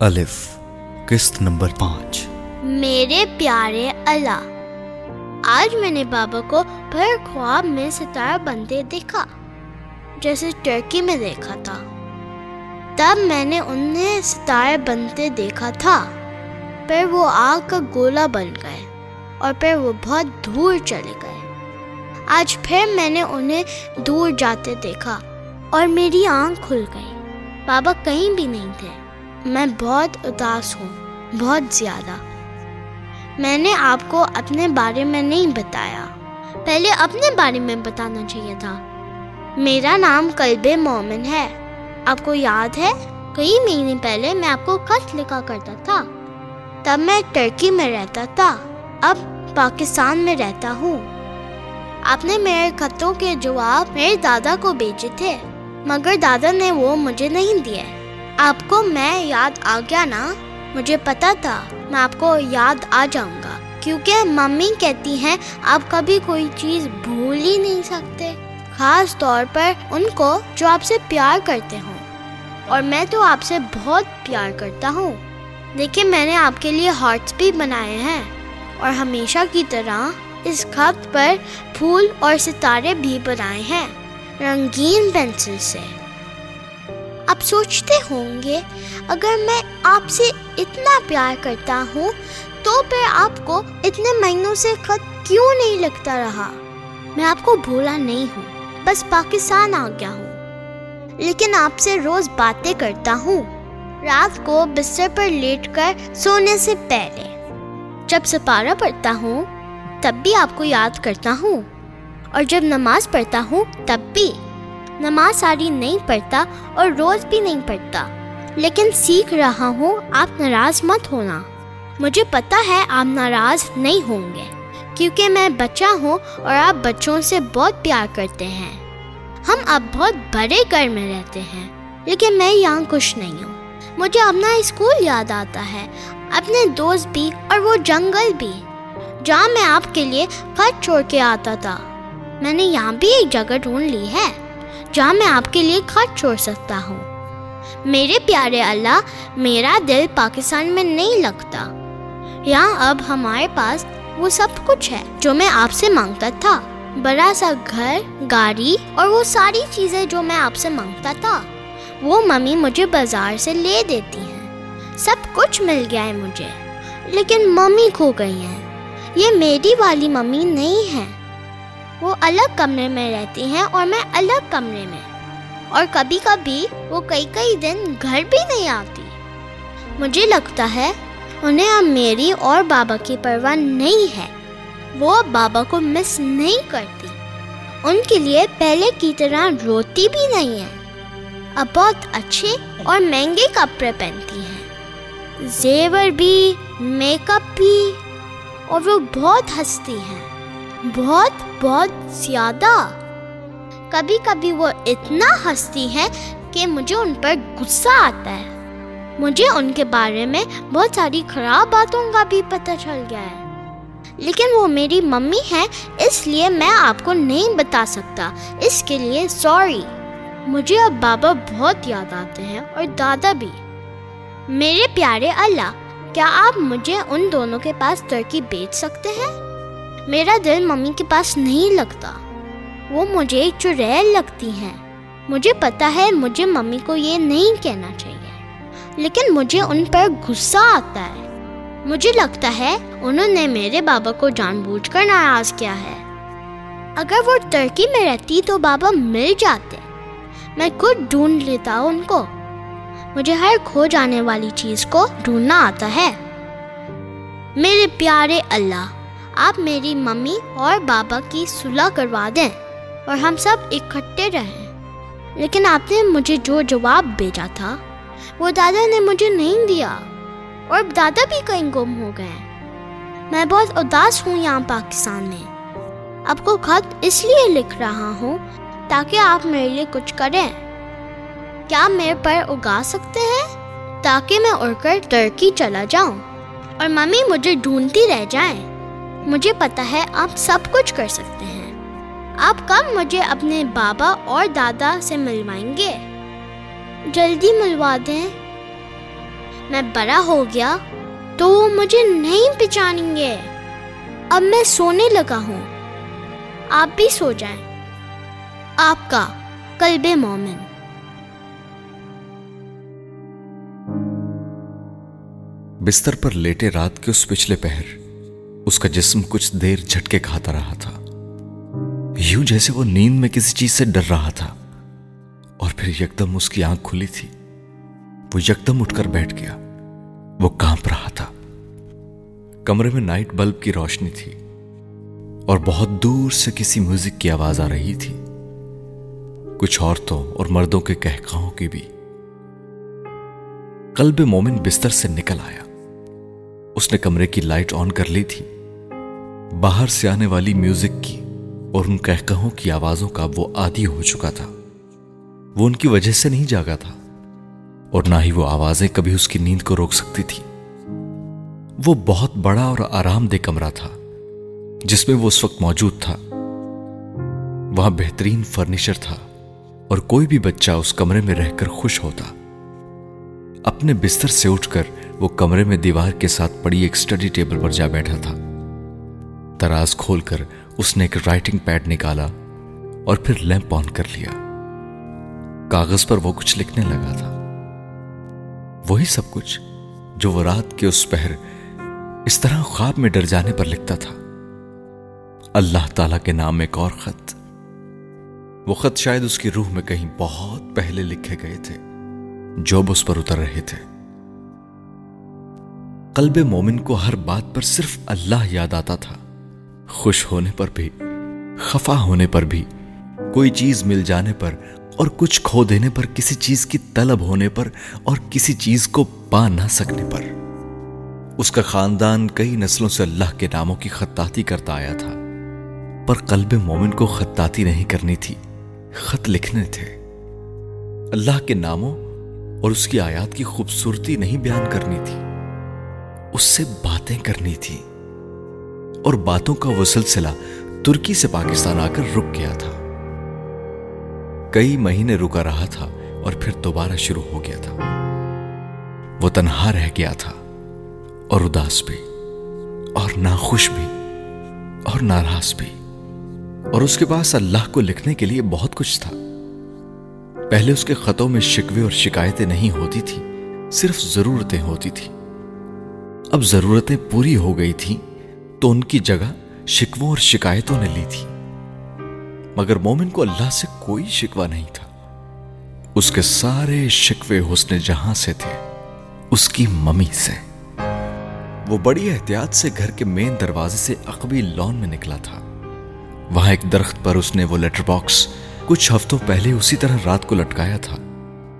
الف، قسط نمبر پانچ۔ میرے پیارے اللہ، آج میں نے بابا کو بھر خواب میں ستارہ بنتے دیکھا، جیسے ٹرکی میں دیکھا تھا۔ تب میں نے انہیں ستارے بنتے دیکھا تھا، پھر وہ آگ کا گولا بن گئے اور پھر وہ بہت دور چلے گئے۔ آج پھر میں نے انہیں دور جاتے دیکھا اور میری آنکھ کھل گئی۔ بابا کہیں بھی نہیں تھے۔ میں بہت اداس ہوں، بہت زیادہ۔ میں نے آپ کو اپنے بارے میں نہیں بتایا۔ پہلے اپنے بارے میں بتانا چاہیے تھا۔ میرا نام کلب مومن ہے۔ آپ کو یاد ہے، کئی مہینے پہلے میں آپ کو خط لکھا کرتا تھا۔ تب میں ٹرکی میں رہتا تھا۔ اب پاکستان میں رہتا ہوں۔ آپ نے میرے خطوں کے جواب میرے دادا کو بھیجے تھے، مگر دادا نے وہ مجھے نہیں دیے۔ آپ کو میں یاد آ گیا نا؟ مجھے پتا تھا۔ میں آپ کو یاد آ جاؤں گا۔ کیونکہ ممی کہتی ہیں، آپ کبھی کوئی چیز بھول ہی نہیں سکتے۔ خاص طور پر ان کو جو آپ سے پیار کرتے ہوں۔ اور میں تو آپ سے بہت پیار کرتا ہوں۔ دیکھیں میں نے آپ کے لیے ہارٹس بھی بنائے ہیں۔ اور ہمیشہ کی طرح اس خط پر پھول اور ستارے بھی بنائے ہیں۔ رنگین پینسل سے۔ آپ سوچتے ہوں گے، اگر میں آپ سے اتنا پیار کرتا ہوں، تو پھر آپ کو اتنے مہینوں سے خط کیوں نہیں لگتا رہا؟ میں آپ کو بھولا نہیں ہوں، بس پاکستان آ گیا ہوں۔ لیکن آپ سے روز باتیں کرتا ہوں۔ رات کو بستر پر لیٹ کر سونے سے پہلے۔ جب سپارہ پڑھتا ہوں، تب بھی آپ کو یاد کرتا ہوں۔ اور جب نماز پڑھتا ہوں، تب بھی۔ نماز ساری نہیں پڑھتا اور روز بھی نہیں پڑھتا۔ لیکن سیکھ رہا ہوں، آپ ناراض مت ہونا۔ مجھے پتا ہے آپ ناراض نہیں ہوں گے، کیونکہ میں بچہ ہوں اور آپ بچوں سے بہت پیار کرتے ہیں۔ ہم اب بہت بڑے گھر میں رہتے ہیں، لیکن میں یہاں خوش نہیں ہوں۔ مجھے اپنا اسکول یاد آتا ہے، اپنے دوست بھی اور وہ جنگل بھی۔ جہاں میں آپ کے لیے خط چھوڑ کے آتا تھا۔ میں نے یہاں بھی ایک جگہ ڈھونڈ لی ہے۔ جہاں میں آپ کے لیے خط چھوڑ سکتا ہوں۔ میرے پیارے اللہ، میرا دل پاکستان میں نہیں لگتا۔ یہاں اب ہمارے پاس وہ سب کچھ ہے جو میں آپ سے مانگتا تھا۔ بڑا سا گھر، گاڑی اور وہ ساری چیزیں جو میں آپ سے مانگتا تھا۔ وہ ممی مجھے بازار سے لے دیتی ہیں۔ سب کچھ مل گیا ہے مجھے، لیکن ممی کھو گئی ہیں۔ یہ میری والی ممی نہیں ہے وہ الگ کمرے میں رہتی ہیں اور میں الگ کمرے میں۔ اور کبھی کبھی وہ کئی کئی دن گھر بھی نہیں آتی۔ مجھے لگتا ہے انہیں اب میری اور بابا کی پرواہ نہیں ہے۔ وہ اب بابا کو مس نہیں کرتی۔ ان کے لیے پہلے کی طرح روتی بھی نہیں ہے۔ اب بہت اچھے اور مہنگے کپڑے پہنتی ہیں۔ زیور بھی، میک اپ بھی، اور وہ بہت ہنستی ہیں۔ بہت بہت زیادہ۔ کبھی کبھی وہ اتنا ہنستی ہے کہ مجھے ان پر غصہ آتا ہے۔ مجھے ان کے بارے میں بہت ساری خراب باتوں کا بھی پتہ چل گیا ہے۔ لیکن وہ میری ممی ہے اس لیے میں آپ کو نہیں بتا سکتا۔ اس کے لیے سوری۔ مجھے اب بابا بہت یاد آتے ہیں اور دادا بھی۔ میرے پیارے اللہ، کیا آپ مجھے ان دونوں کے پاس ترکی بیچ سکتے ہیں؟ میرا دل ممی کے پاس نہیں لگتا۔ وہ مجھے چڑیل لگتی ہیں۔ مجھے پتا ہے، مجھے ممی کو یہ نہیں کہنا چاہیے۔ لیکن مجھے ان پر غصہ آتا ہے۔ مجھے لگتا ہے، انہوں نے میرے بابا کو جان بوجھ کر ناراض کیا ہے۔ اگر وہ ترکی میں رہتی تو بابا مل جاتے۔ میں خود ڈھونڈ لیتا ان کو۔ مجھے ہر کھو جانے والی چیز کو ڈھونڈنا آتا ہے۔ میرے پیارے اللہ آپ میری ممی اور بابا کی صلح کروا دیں اور ہم سب اکٹھے رہیں۔ لیکن آپ نے مجھے جو جواب بھیجا تھا، وہ دادا نے مجھے نہیں دیا اور دادا بھی کہیں گم ہو گئے۔ میں بہت اداس ہوں یہاں پاکستان میں۔ آپ کو خط اس لیے لکھ رہا ہوں تاکہ آپ میرے لیے کچھ کریں۔ کیا میرے پر اگا سکتے ہیں؟ تاکہ میں اڑ کر ترکی چلا جاؤں اور ممی مجھے ڈھونڈتی رہ جائیں۔ مجھے پتا ہے آپ سب کچھ کر سکتے ہیں۔ آپ کب مجھے اپنے بابا اور دادا سے ملوائیں گے؟ جلدی ملوا دیں۔ میں بڑا ہو گیا تو وہ مجھے نہیں پہچانیں گے۔ اب میں سونے لگا ہوں۔ آپ بھی سو جائیں۔ آپ کا کلب مومن۔ بستر پر لیٹے رات کے اس پچھلے پہر۔ اس کا جسم کچھ دیر جھٹکے کھاتا رہا تھا۔ یوں جیسے وہ نیند میں کسی چیز سے ڈر رہا تھا۔ اور پھر یکدم اس کی آنکھ کھلی تھی۔ وہ یکدم اٹھ کر بیٹھ گیا۔ وہ کانپ رہا تھا۔ کمرے میں نائٹ بلب کی روشنی تھی۔ اور بہت دور سے کسی میوزک کی آواز آ رہی تھی۔ کچھ عورتوں اور مردوں کے کہکاؤں کی بھی۔ قلب مومن بستر سے نکل آیا۔ اس نے کمرے کی لائٹ آن کر لی تھی۔ باہر سے آنے والی میوزک کی اور ان کہکہوں کی آوازوں کا وہ عادی ہو چکا تھا۔ وہ ان کی وجہ سے نہیں جاگا تھا اور نہ ہی وہ آوازیں کبھی اس کی نیند کو روک سکتی تھی وہ بہت بڑا اور آرام دہ کمرہ تھا جس میں وہ اس وقت موجود تھا۔ وہاں بہترین فرنیچر تھا اور کوئی بھی بچہ اس کمرے میں رہ کر خوش ہوتا۔ اپنے بستر سے اٹھ کر وہ کمرے میں دیوار کے ساتھ پڑی ایک اسٹڈی ٹیبل پر جا بیٹھا تھا۔ تراز کھول کر اس نے ایک رائٹنگ پیڈ نکالا اور پھر لیمپ آن کر لیا۔ کاغذ پر وہ کچھ لکھنے لگا تھا۔ وہی سب کچھ جو وہ رات کے اس پہر اس طرح خواب میں ڈر جانے پر لکھتا تھا۔ اللہ تعالی کے نام ایک اور خط۔ وہ خط شاید اس کی روح میں کہیں بہت پہلے لکھے گئے تھے، جو اس پر اتر رہے تھے۔ قلب مومن کو ہر بات پر صرف اللہ یاد آتا تھا۔ خوش ہونے پر بھی، خفا ہونے پر بھی، کوئی چیز مل جانے پر اور کچھ کھو دینے پر، کسی چیز کی طلب ہونے پر اور کسی چیز کو پا نہ سکنے پر۔ اس کا خاندان کئی نسلوں سے اللہ کے ناموں کی خطاطی کرتا آیا تھا، پر قلب مومن کو خطاطی نہیں کرنی تھی، خط لکھنے تھے۔ اللہ کے ناموں اور اس کی آیات کی خوبصورتی نہیں بیان کرنی تھی، اس سے باتیں کرنی تھی۔ اور باتوں کا وہ سلسلہ ترکی سے پاکستان آ کر رک گیا تھا۔ کئی مہینے رکا رہا تھا اور پھر دوبارہ شروع ہو گیا تھا۔ وہ تنہا رہ گیا تھا اور اداس بھی، اور ناخوش بھی، اور ناراض بھی۔ اور اس کے پاس اللہ کو لکھنے کے لیے بہت کچھ تھا۔ پہلے اس کے خطوں میں شکوے اور شکایتیں نہیں ہوتی تھی صرف ضرورتیں ہوتی تھی اب ضرورتیں پوری ہو گئی تھیں۔ تو ان کی جگہ شکووں اور شکایتوں نے لی تھی۔ مگر مومن کو اللہ سے کوئی شکوا نہیں تھا۔ اس کے سارے شکوے حسن جہاں سے تھے، اس کی ممی سے۔ وہ بڑی احتیاط سے گھر کے مین دروازے سے اقبی لون میں نکلا تھا۔ وہاں ایک درخت پر اس نے وہ لیٹر باکس کچھ ہفتوں پہلے اسی طرح رات کو لٹکایا تھا،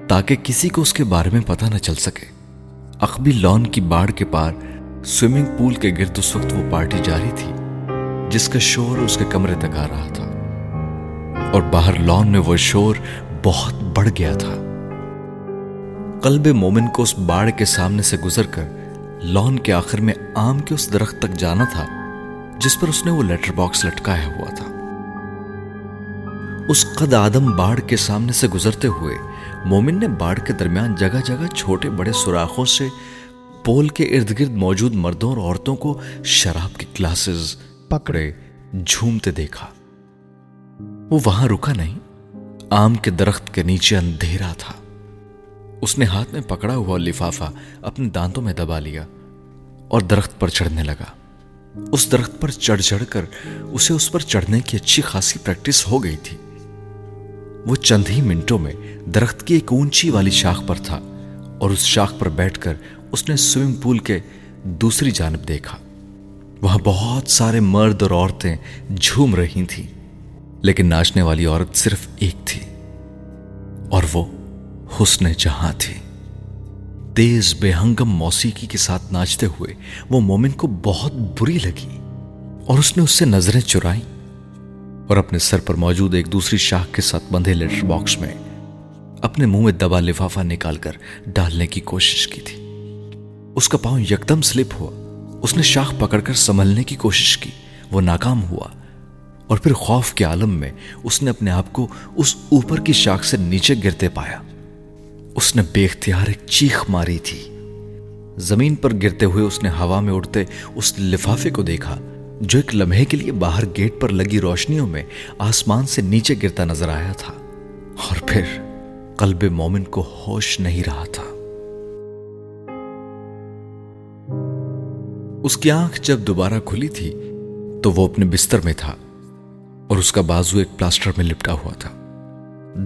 تاکہ کسی کو اس کے بارے میں پتہ نہ چل سکے۔ اقبی لون کی باڑ کے پار سوئمنگ پول کے گرد اس وقت وہ پارٹی جاری تھی، جس کا شور اس کے کمرے تک آ رہا تھا۔ اور باہر لان میں وہ شور بہت بڑھ گیا تھا۔ قلب مومن کو اس باڑ کے سامنے سے گزر کر لان کے آخر میں آم کے اس درخت تک جانا تھا، جس پر اس نے وہ لیٹر باکس لٹکایا ہوا تھا۔ اس قد آدم باڑ کے سامنے سے گزرتے ہوئے مومن نے باڑ کے درمیان جگہ جگہ چھوٹے بڑے سوراخوں سے پول کے ارد گرد موجود مردوں اور عورتوں کو شراب کے گلاسز پکڑے۔ جھومتے دیکھا۔ وہ وہاں رکا نہیں آم کے درخت کے نیچے اندھیرا تھا۔ اس نے ہاتھ میں پکڑا ہوا لفافہ اپنے دانتوں میں دبا لیا اور درخت پر چڑھنے لگا۔ اس درخت پر چڑھ چڑھ کر اسے اس پر چڑھنے کی اچھی خاصی پریکٹس ہو گئی تھی۔ وہ چند ہی منٹوں میں درخت کی ایک اونچی والی شاخ پر تھا اور اس شاخ پر بیٹھ کر اس نے سوئمنگ پول کے دوسری جانب دیکھا۔ وہاں بہت سارے مرد اور عورتیں جھوم رہی تھیں، لیکن ناچنے والی عورت صرف ایک تھی اور وہ حسن جہاں تھی۔ تیز بے ہنگم موسیقی کے ساتھ ناچتے ہوئے وہ مومن کو بہت بری لگی اور اس نے اس سے نظریں چرائیں اور اپنے سر پر موجود ایک دوسری شاخ کے ساتھ بندھے لیٹر باکس میں اپنے منہ میں دبا لفافہ نکال کر ڈالنے کی کوشش کی تھی۔ اس کا پاؤں یکدم سلپ ہوا۔ اس نے شاخ پکڑ کر سنبھلنے کی کوشش کی۔ وہ ناکام ہوا۔ اور پھر خوف کے عالم میں اس نے اپنے آپ کو اس اوپر کی شاخ سے نیچے گرتے پایا۔ اس نے بے اختیار ایک چیخ ماری تھی۔ زمین پر گرتے ہوئے اس نے ہوا میں اڑتے اس لفافے کو دیکھا، جو ایک لمحے کے لیے باہر گیٹ پر لگی روشنیوں میں آسمان سے نیچے گرتا نظر آیا تھا۔ اور پھر قلب مومن کو ہوش نہیں رہا تھا۔ اس کی آنکھ جب دوبارہ کھلی تھی تو وہ اپنے بستر میں تھا اور اس کا بازو ایک پلاسٹر میں لپٹا ہوا تھا۔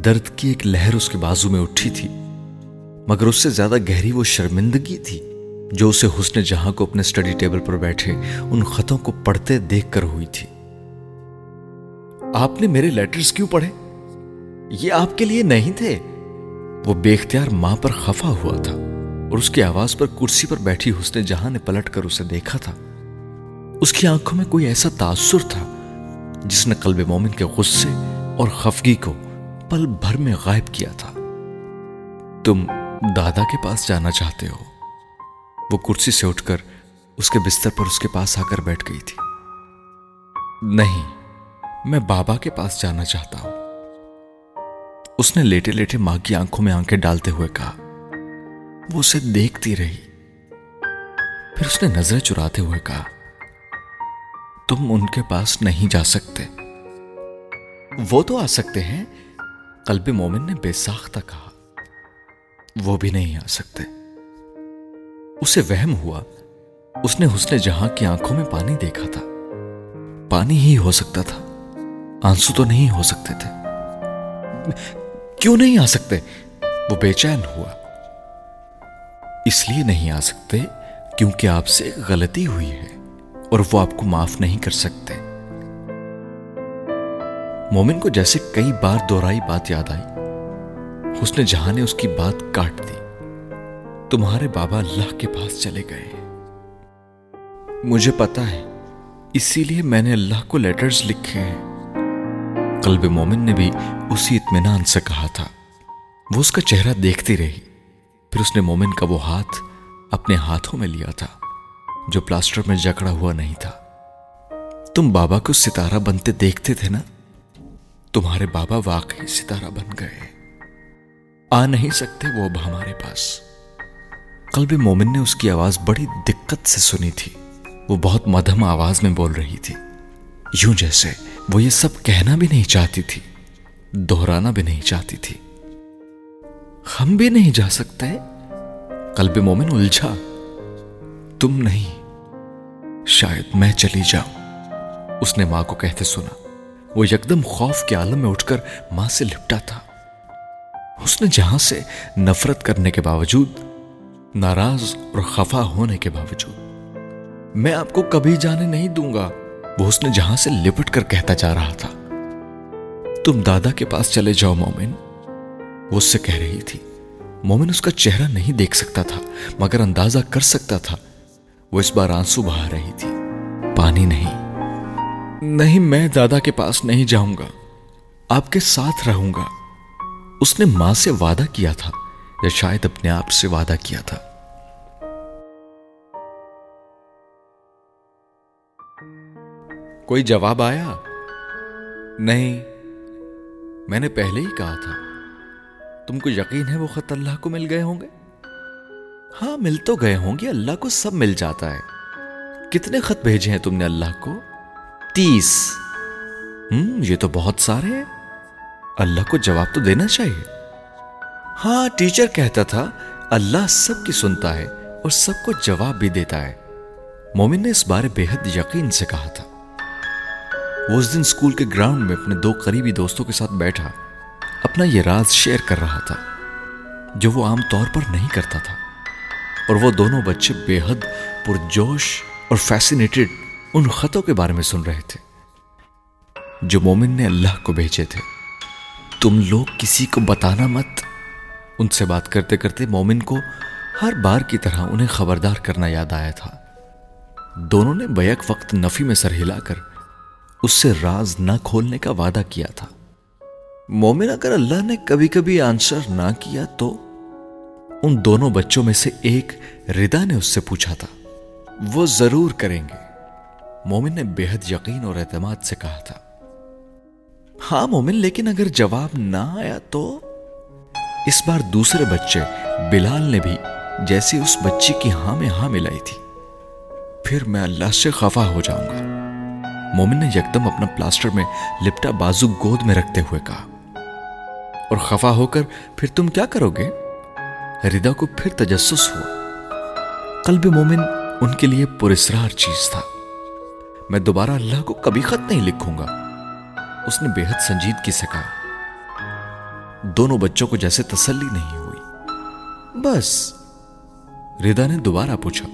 درد کی ایک لہر اس کے بازو میں اٹھی تھی، مگر اس سے زیادہ گہری وہ شرمندگی تھی جو اسے حسن جہاں کو اپنے سٹڈی ٹیبل پر بیٹھے ان خطوں کو پڑھتے دیکھ کر ہوئی تھی۔ آپ نے میرے لیٹرز کیوں پڑھے؟ یہ آپ کے لیے نہیں تھے۔ وہ بے اختیار ماں پر خفا ہوا تھا۔ اور اس کی آواز پر کرسی پر بیٹھی حسن جہاں نے پلٹ کر اسے دیکھا تھا۔ اس کی آنکھوں میں کوئی ایسا تاثر تھا جس نے قلب مومن کے غصے اور خفگی کو پل بھر میں غائب کیا تھا۔ تم دادا کے پاس جانا چاہتے ہو۔ وہ کرسی سے اٹھ کر اس کے بستر پر اس کے پاس آ کر بیٹھ گئی تھی۔ نہیں، میں بابا کے پاس جانا چاہتا ہوں۔ اس نے لیٹے لیٹے ماں کی آنکھوں میں آنکھیں ڈالتے ہوئے کہا وہ اسے دیکھتی رہی۔ پھر اس نے نظریں چراتے ہوئے کہا، تم ان کے پاس نہیں جا سکتے۔ وہ تو آ سکتے ہیں۔ قلب مومن نے بے ساختہ کہا، وہ بھی نہیں آ سکتے۔ اسے وہم ہوا۔ اس نے حسن جہاں کی آنکھوں میں پانی دیکھا تھا۔ پانی ہی ہو سکتا تھا۔ آنسو تو نہیں ہو سکتے تھے۔ کیوں نہیں آ سکتے؟ وہ بے چین ہوا۔ اس لیے نہیں آ سکتے کیونکہ آپ سے غلطی ہوئی ہے اور وہ آپ کو معاف نہیں کر سکتے۔ مومن کو جیسے کئی بار دوہرائی بات یاد آئی۔ حسن جہاں نے اس کی بات کاٹ دی۔ تمہارے بابا اللہ کے پاس چلے گئے۔ مجھے پتا ہے، اسی لیے میں نے اللہ کو لیٹرز لکھے ہیں۔ قلب مومن نے بھی اسی اطمینان سے کہا تھا۔ وہ اس کا چہرہ دیکھتی رہی۔ پھر اس نے مومن کا وہ ہاتھ اپنے ہاتھوں میں لیا تھا، جو پلاسٹر میں جکڑا ہوا نہیں تھا۔ تم بابا کو ستارہ بنتے دیکھتے تھے نا؟ تمہارے بابا واقعی ستارہ بن گئے۔ آ نہیں سکتے وہ اب ہمارے پاس۔ قلب مومن نے اس کی آواز بڑی دقت سے سنی تھی۔ وہ بہت مدھم آواز میں بول رہی تھی۔ یوں جیسے وہ یہ سب کہنا بھی نہیں چاہتی تھی، دہرانا بھی نہیں چاہتی تھی۔ ہم بھی نہیں جا سکتے۔ قلب مومن الجھا۔ تم نہیں۔ شاید میں چلی جاؤں۔ اس نے ماں کو کہتے سنا۔ وہ یکدم خوف کے عالم میں اٹھ کر ماں سے لپٹا تھا۔ اس نے جہاں سے نفرت کرنے کے باوجود، ناراض اور خفا ہونے کے باوجود، میں آپ کو کبھی جانے نہیں دوں گا۔ وہ اس نے جہاں سے لپٹ کر کہتا جا رہا تھا۔ تم دادا کے پاس چلے جاؤ مومن۔ وہ اس سے کہہ رہی تھی۔ مومن اس کا چہرہ نہیں دیکھ سکتا تھا، مگر اندازہ کر سکتا تھا۔ وہ اس بار آنسو بہا رہی تھی۔ پانی نہیں۔ نہیں، میں دادا کے پاس نہیں جاؤں گا۔ آپ کے ساتھ رہوں گا۔ اس نے ماں سے وعدہ کیا تھا، یا شاید اپنے آپ سے وعدہ کیا تھا۔ کوئی جواب آیا؟ نہیں، میں نے پہلے ہی کہا تھا۔ تم کو یقین ہے وہ خط اللہ کو مل گئے ہوں گے؟ ہاں مل تو گئے ہوں گے، اللہ کو سب مل جاتا ہے۔ کتنے خط بھیجے ہیں تم نے اللہ کو؟ تیس۔ ہم، یہ تو بہت سارے ہیں۔ اللہ کو جواب تو دینا چاہیے۔ ہاں ٹیچر کہتا تھا، اللہ سب کی سنتا ہے اور سب کو جواب بھی دیتا ہے۔ مومن نے اس بارے بے حد یقین سے کہا تھا۔ وہ اس دن اسکول کے گراؤنڈ میں اپنے دو قریبی دوستوں کے ساتھ بیٹھا۔ اپنا یہ راز شیئر کر رہا تھا، جو وہ عام طور پر نہیں کرتا تھا۔ اور وہ دونوں بچے بے حد پرجوش اور فیسینیٹڈ ان خطوں کے بارے میں سن رہے تھے، جو مومن نے اللہ کو بھیجے تھے۔ تم لوگ کسی کو بتانا مت۔ ان سے بات کرتے کرتے مومن کو ہر بار کی طرح انہیں خبردار کرنا یاد آیا تھا۔ دونوں نے بیک وقت نفی میں سر ہلا کر اس سے راز نہ کھولنے کا وعدہ کیا تھا۔ مومن اگر اللہ نے کبھی کبھی آنسر نہ کیا تو ان دونوں بچوں میں سے ایک ردا نے اس سے پوچھا تھا۔ وہ ضرور کریں گے۔ مومن نے بے حد یقین اور اعتماد سے کہا تھا۔ ہاں مومن، لیکن اگر جواب نہ آیا تو؟ اس بار دوسرے بچے بلال نے بھی جیسے اس بچی کی ہاں میں ہاں ملائی تھی۔ پھر میں اللہ سے خفا ہو جاؤں گا۔ مومن نے یکدم اپنا پلاسٹر میں لپٹا بازو گود میں رکھتے ہوئے کہا۔ اور خفا ہو کر پھر تم کیا کرو گے؟ ردا کو پھر تجسس ہوا۔ قلب مومن ان کے لیے پرسرار چیز تھا۔ میں دوبارہ اللہ کو کبھی خط نہیں لکھوں گا۔ اس نے بے حد سنجیدگی سے کہا۔ دونوں بچوں کو جیسے تسلی نہیں ہوئی۔ بس۔ ردا نے دوبارہ پوچھا۔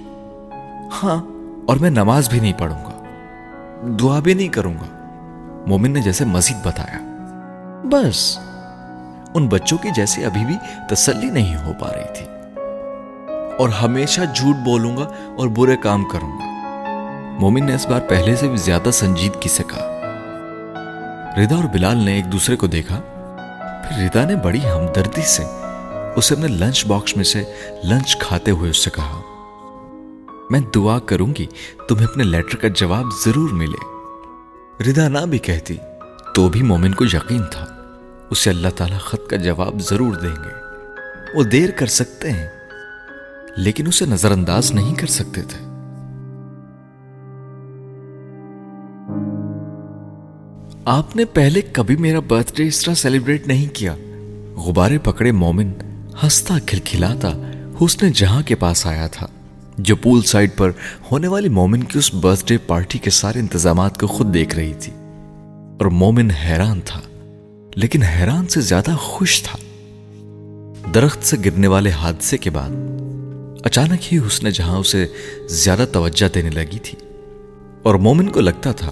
ہاں اور میں نماز بھی نہیں پڑھوں گا۔ دعا بھی نہیں کروں گا۔ مومن نے جیسے مزید بتایا۔ بس۔ ان بچوں کی جیسے ابھی بھی تسلی نہیں ہو پا رہی تھی۔ اور ہمیشہ جھوٹ بولوں گا اور برے کام کروں گا۔ مومن نے اس بار پہلے سے بھی زیادہ سنجیدگی سے کہا۔ ردا اور بلال نے ایک دوسرے کو دیکھا۔ پھر ردا نے بڑی ہمدردی سے اسے اپنے لنچ باکس میں سے لنچ کھاتے ہوئے اس سے کہا، میں دعا کروں گی، تمہیں اپنے لیٹر کا جواب ضرور ملے ردا نہ بھی کہتی تو بھی مومن کو یقین تھا۔ اسے اللہ تعالیٰ خط کا جواب ضرور دیں گے۔ وہ دیر کر سکتے ہیں، لیکن اسے نظر انداز نہیں کر سکتے تھے۔ آپ نے پہلے کبھی میرا برتھ ڈے اس طرح سیلیبریٹ نہیں کیا۔ غبارے پکڑے مومن ہنستا، کھلکھلاتا حسن جہاں کے پاس آیا تھا، جو پول سائڈ پر ہونے والی مومن کی اس برتھ ڈے پارٹی کے سارے انتظامات کو خود دیکھ رہی تھی۔ اور مومن حیران تھا۔ لیکن حیران سے زیادہ خوش تھا۔ درخت سے گرنے والے حادثے کے بعد اچانک ہی حسن جہاں اسے زیادہ توجہ دینے لگی تھی اور مومن کو لگتا تھا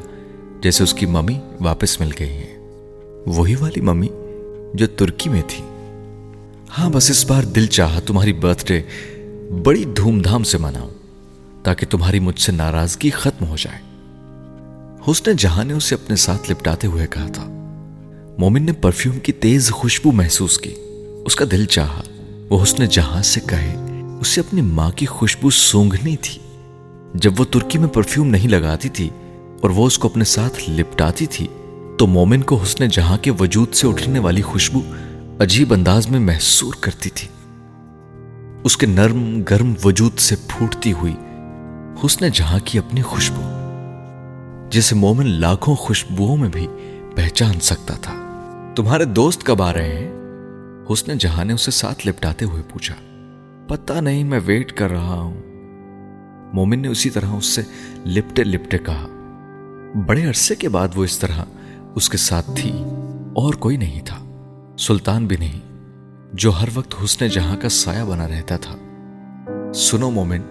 جیسے اس کی ممی واپس مل گئی ہیں۔ وہی والی ممی جو ترکی میں تھی۔ ہاں بس اس بار دل چاہا تمہاری برتھ ڈے بڑی دھوم دھام سے مناؤں تاکہ تمہاری مجھ سے ناراضگی ختم ہو جائے۔ حسن جہاں نے اسے اپنے ساتھ لپٹاتے ہوئے کہا تھا۔ مومن نے پرفیوم کی تیز خوشبو محسوس کی۔ اس کا دل چاہا۔ وہ حسن جہاں سے کہے، اسے اپنی ماں کی خوشبو سونگنی تھی۔ جب وہ ترکی میں پرفیوم نہیں لگاتی تھی اور وہ اس کو اپنے ساتھ لپٹاتی تھی، تو مومن کو حسن جہاں کے وجود سے اٹھنے والی خوشبو عجیب انداز میں محسور کرتی تھی۔ اس کے نرم، گرم وجود سے پھوٹتی ہوئی حسن جہاں کی اپنی خوشبو، جسے مومن لاکھوں خوشبوؤں میں بھی پہچان سکتا تھا۔ تمہارے دوست کب آ رہے ہیں؟ حسن جہاں نے اسے ساتھ لپٹاتے ہوئے پوچھا، پتہ نہیں میں ویٹ کر رہا ہوں۔ مومن نے اسی طرح اس سے لپٹے لپٹے کہا، بڑے عرصے کے بعد وہ اس طرح اس کے ساتھ تھی، اور کوئی نہیں تھا، سلطان بھی نہیں، جو ہر وقت حسن جہاں کا سایہ بنا رہتا تھا۔ سنو مومن،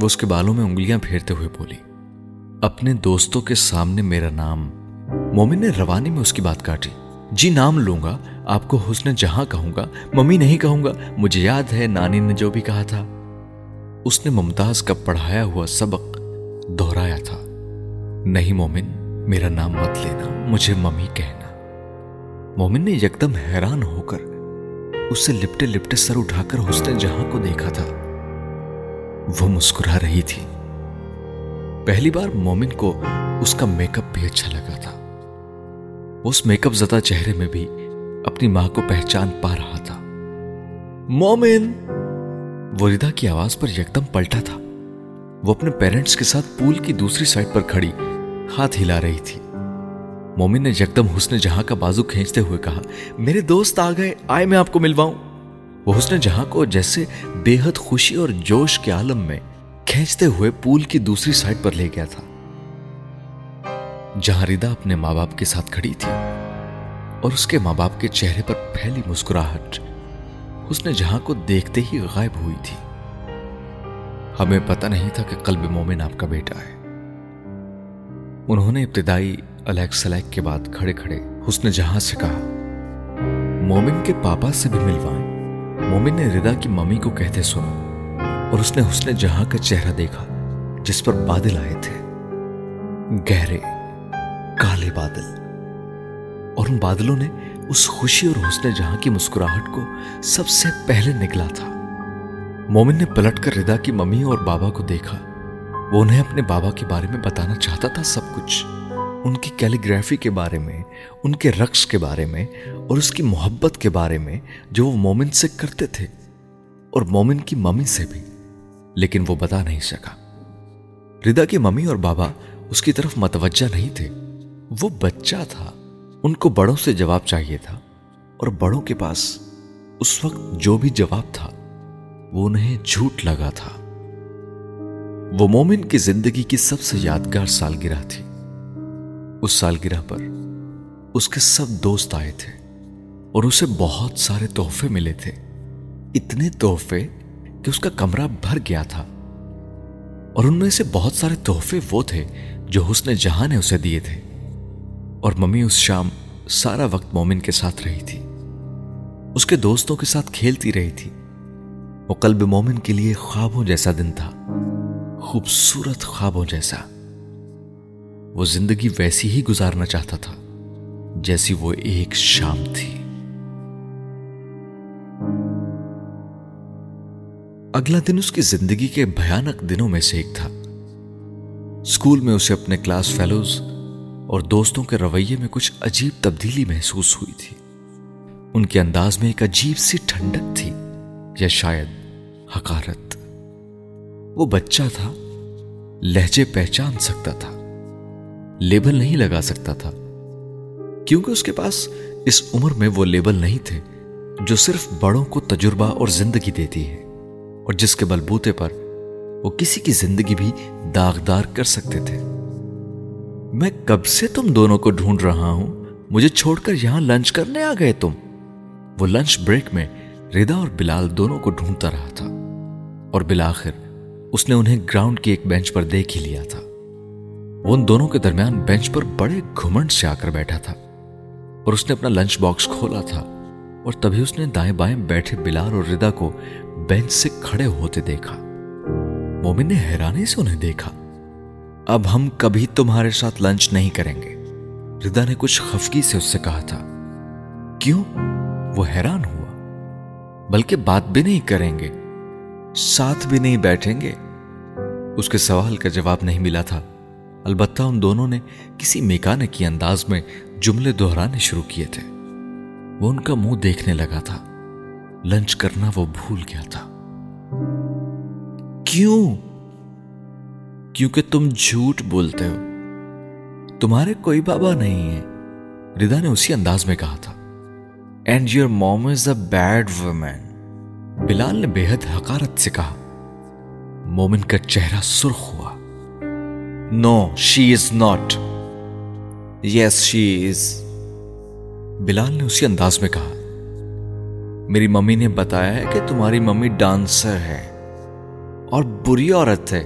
وہ اس کے بالوں میں انگلیاں پھیرتے ہوئے بولی، اپنے دوستوں کے سامنے میرا نام۔ مومن نے روانی میں اس کی بات کاٹی۔ جی نام لوں گا، آپ کو حسن جہاں کہوں گا، ممی نہیں کہوں گا، مجھے یاد ہے نانی نے جو بھی کہا تھا۔ اس نے ممتاز کا پڑھایا ہوا سبق دہرایا تھا۔ نہیں مومن، میرا نام مت لینا، مجھے ممی کہنا۔ مومن نے یکدم حیران ہو کر اس سے لپٹے لپٹے سر اٹھا کر حسن جہاں کو دیکھا تھا۔ وہ مسکرا رہی تھی۔ پہلی بار مومن کو اس کا میک اپ بھی اچھا لگا تھا۔ اس میک اپ زدہ چہرے میں بھی اپنی ماں کو پہچان پا رہا تھا۔ مومن! وہ ردا کی آواز پر یکدم پلٹا تھا۔ وہ اپنے پیرنٹس کے ساتھ پول کی دوسری سائڈ پر کھڑی، ہاتھ ہلا رہی تھی۔ مومن نے یکدم حسن جہاں کا بازو کھینچتے ہوئے کہا، میرے دوست آ گئے، آئے میں آپ کو ملواؤں۔ وہ حسن جہاں کو جیسے بے حد خوشی اور جوش کے عالم میں کھینچتے ہوئے پول کی دوسری سائڈ پر لے گیا تھا۔ جہاں ردا اپنے ماں باپ کے ساتھ کھڑی تھی اور اس کے ماں باپ کے چہرے پر پھیلی مسکراہٹ حسن جہاں کو دیکھتے ہی غائب ہوئی تھی۔ ہمیں پتہ نہیں تھا کہ قلب مومن آپ کا بیٹا ہے۔ انہوں نے ابتدائی الیک سلیک کے بعد کھڑے کھڑے حسن جہاں سے کہا، مومن کے پاپا سے بھی ملوائیں۔ مومن نے ردا کی ممی کو کہتے سنا اور اس نے حسن جہاں کا چہرہ دیکھا، جس پر بادل آئے تھے۔ گہرے۔ کالے بادل۔ اور ان بادلوں نے اس خوشی اور حسن جہاں کی مسکراہٹ کو سب سے پہلے نکلا تھا۔ مومن نے پلٹ کر ردا کی ممی اور بابا کو دیکھا۔ وہ انہیں اپنے بابا کے بارے میں بتانا چاہتا تھا سب کچھ۔ ان کی کیلیگرافی کے بارے میں، ان کے رقص کے بارے میں اور اس کی محبت کے بارے میں جو وہ مومن سے کرتے تھے۔ اور مومن کی ممی سے بھی۔ لیکن وہ بتا نہیں سکا۔ ردا کی ممی اور بابا اس کی طرف متوجہ نہیں تھے۔ وہ بچہ تھا، ان کو بڑوں سے جواب چاہیے تھا اور بڑوں کے پاس اس وقت جو بھی جواب تھا، وہ انہیں جھوٹ لگا تھا۔ وہ مومن کی زندگی کی سب سے یادگار سالگرہ تھی۔ اس سالگرہ پر اس کے سب دوست آئے تھے اور اسے بہت سارے تحفے ملے تھے۔ اتنے تحفے کہ اس کا کمرہ بھر گیا تھا۔ اور ان میں سے بہت سارے تحفے وہ تھے جو حسن جہاں نے اسے دیے تھے۔ اور ممی اس شام سارا وقت مومن کے ساتھ رہی تھی۔ اس کے دوستوں کے ساتھ کھیلتی رہی تھی۔ وہ قلب مومن کے لیے خوابوں جیسا دن تھا، خوبصورت خوابوں جیسا۔ وہ زندگی ویسی ہی گزارنا چاہتا تھا جیسی وہ ایک شام تھی۔ اگلا دن اس کی زندگی کے بھیانک دنوں میں سے ایک تھا۔ اسکول میں اسے اپنے کلاس فیلوز اور دوستوں کے رویے میں کچھ عجیب تبدیلی محسوس ہوئی تھی۔ ان کے انداز میں ایک عجیب سی ٹھنڈک تھی، یا شاید حقارت۔ وہ بچہ تھا، لہجے پہچان سکتا تھا، لیبل نہیں لگا سکتا تھا۔ کیونکہ اس کے پاس اس عمر میں وہ لیبل نہیں تھے، جو صرف بڑوں کو تجربہ اور زندگی دیتی ہے، اور جس کے بلبوتے پر وہ کسی کی زندگی بھی داغدار کر سکتے تھے۔ میں کب سے تم دونوں کو ڈھونڈ رہا ہوں؟ مجھے چھوڑ کر یہاں لنچ کرنے آ گئے تم۔ وہ لنچ بریک میں ردا اور بلال دونوں کو ڈھونڈتا رہا تھا۔ اور بلاخر اس نے انہیں گراؤنڈ کی ایک بینچ پر دیکھ ہی لیا تھا۔ وہ ان دونوں کے درمیان بینچ پر بڑے گھمنڈ سے آ کر بیٹھا تھا۔ اور اس نے اپنا لنچ باکس کھولا تھا۔ اور تبھی اس نے دائیں بائیں بیٹھے بلال اور ردا کو بینچ سے کھڑے ہوتے دیکھا۔ مومن نے حیرانی سے انہیں دیکھا۔ اب ہم کبھی تمہارے ساتھ لنچ نہیں کریں گے۔ ردا نے کچھ خفگی سے اس سے کہا تھا۔ کیوں؟ وہ حیران ہوا۔ بلکہ بات بھی نہیں کریں گے۔ ساتھ بھی نہیں بیٹھیں گے۔ اس کے سوال کا جواب نہیں ملا تھا۔ البتہ ان دونوں نے کسی میکانے کی انداز میں جملے دہرانے شروع کیے تھے۔ وہ ان کا منہ دیکھنے لگا تھا۔ لنچ کرنا وہ بھول گیا تھا۔ کیوں؟ کیونکہ تم جھوٹ بولتے ہو۔ تمہارے کوئی بابا نہیں ہے ردا نے اسی انداز میں کہا تھا۔ And your mom is a bad woman Bilal نے بے حد حقارت سے کہا۔ مومن کا چہرہ سرخ ہوا۔ نو شی از ناٹ یس شی از بلال نے اسی انداز میں کہا۔ میری ممی نے بتایا ہے کہ تمہاری ممی ڈانسر ہے اور بری عورت ہے۔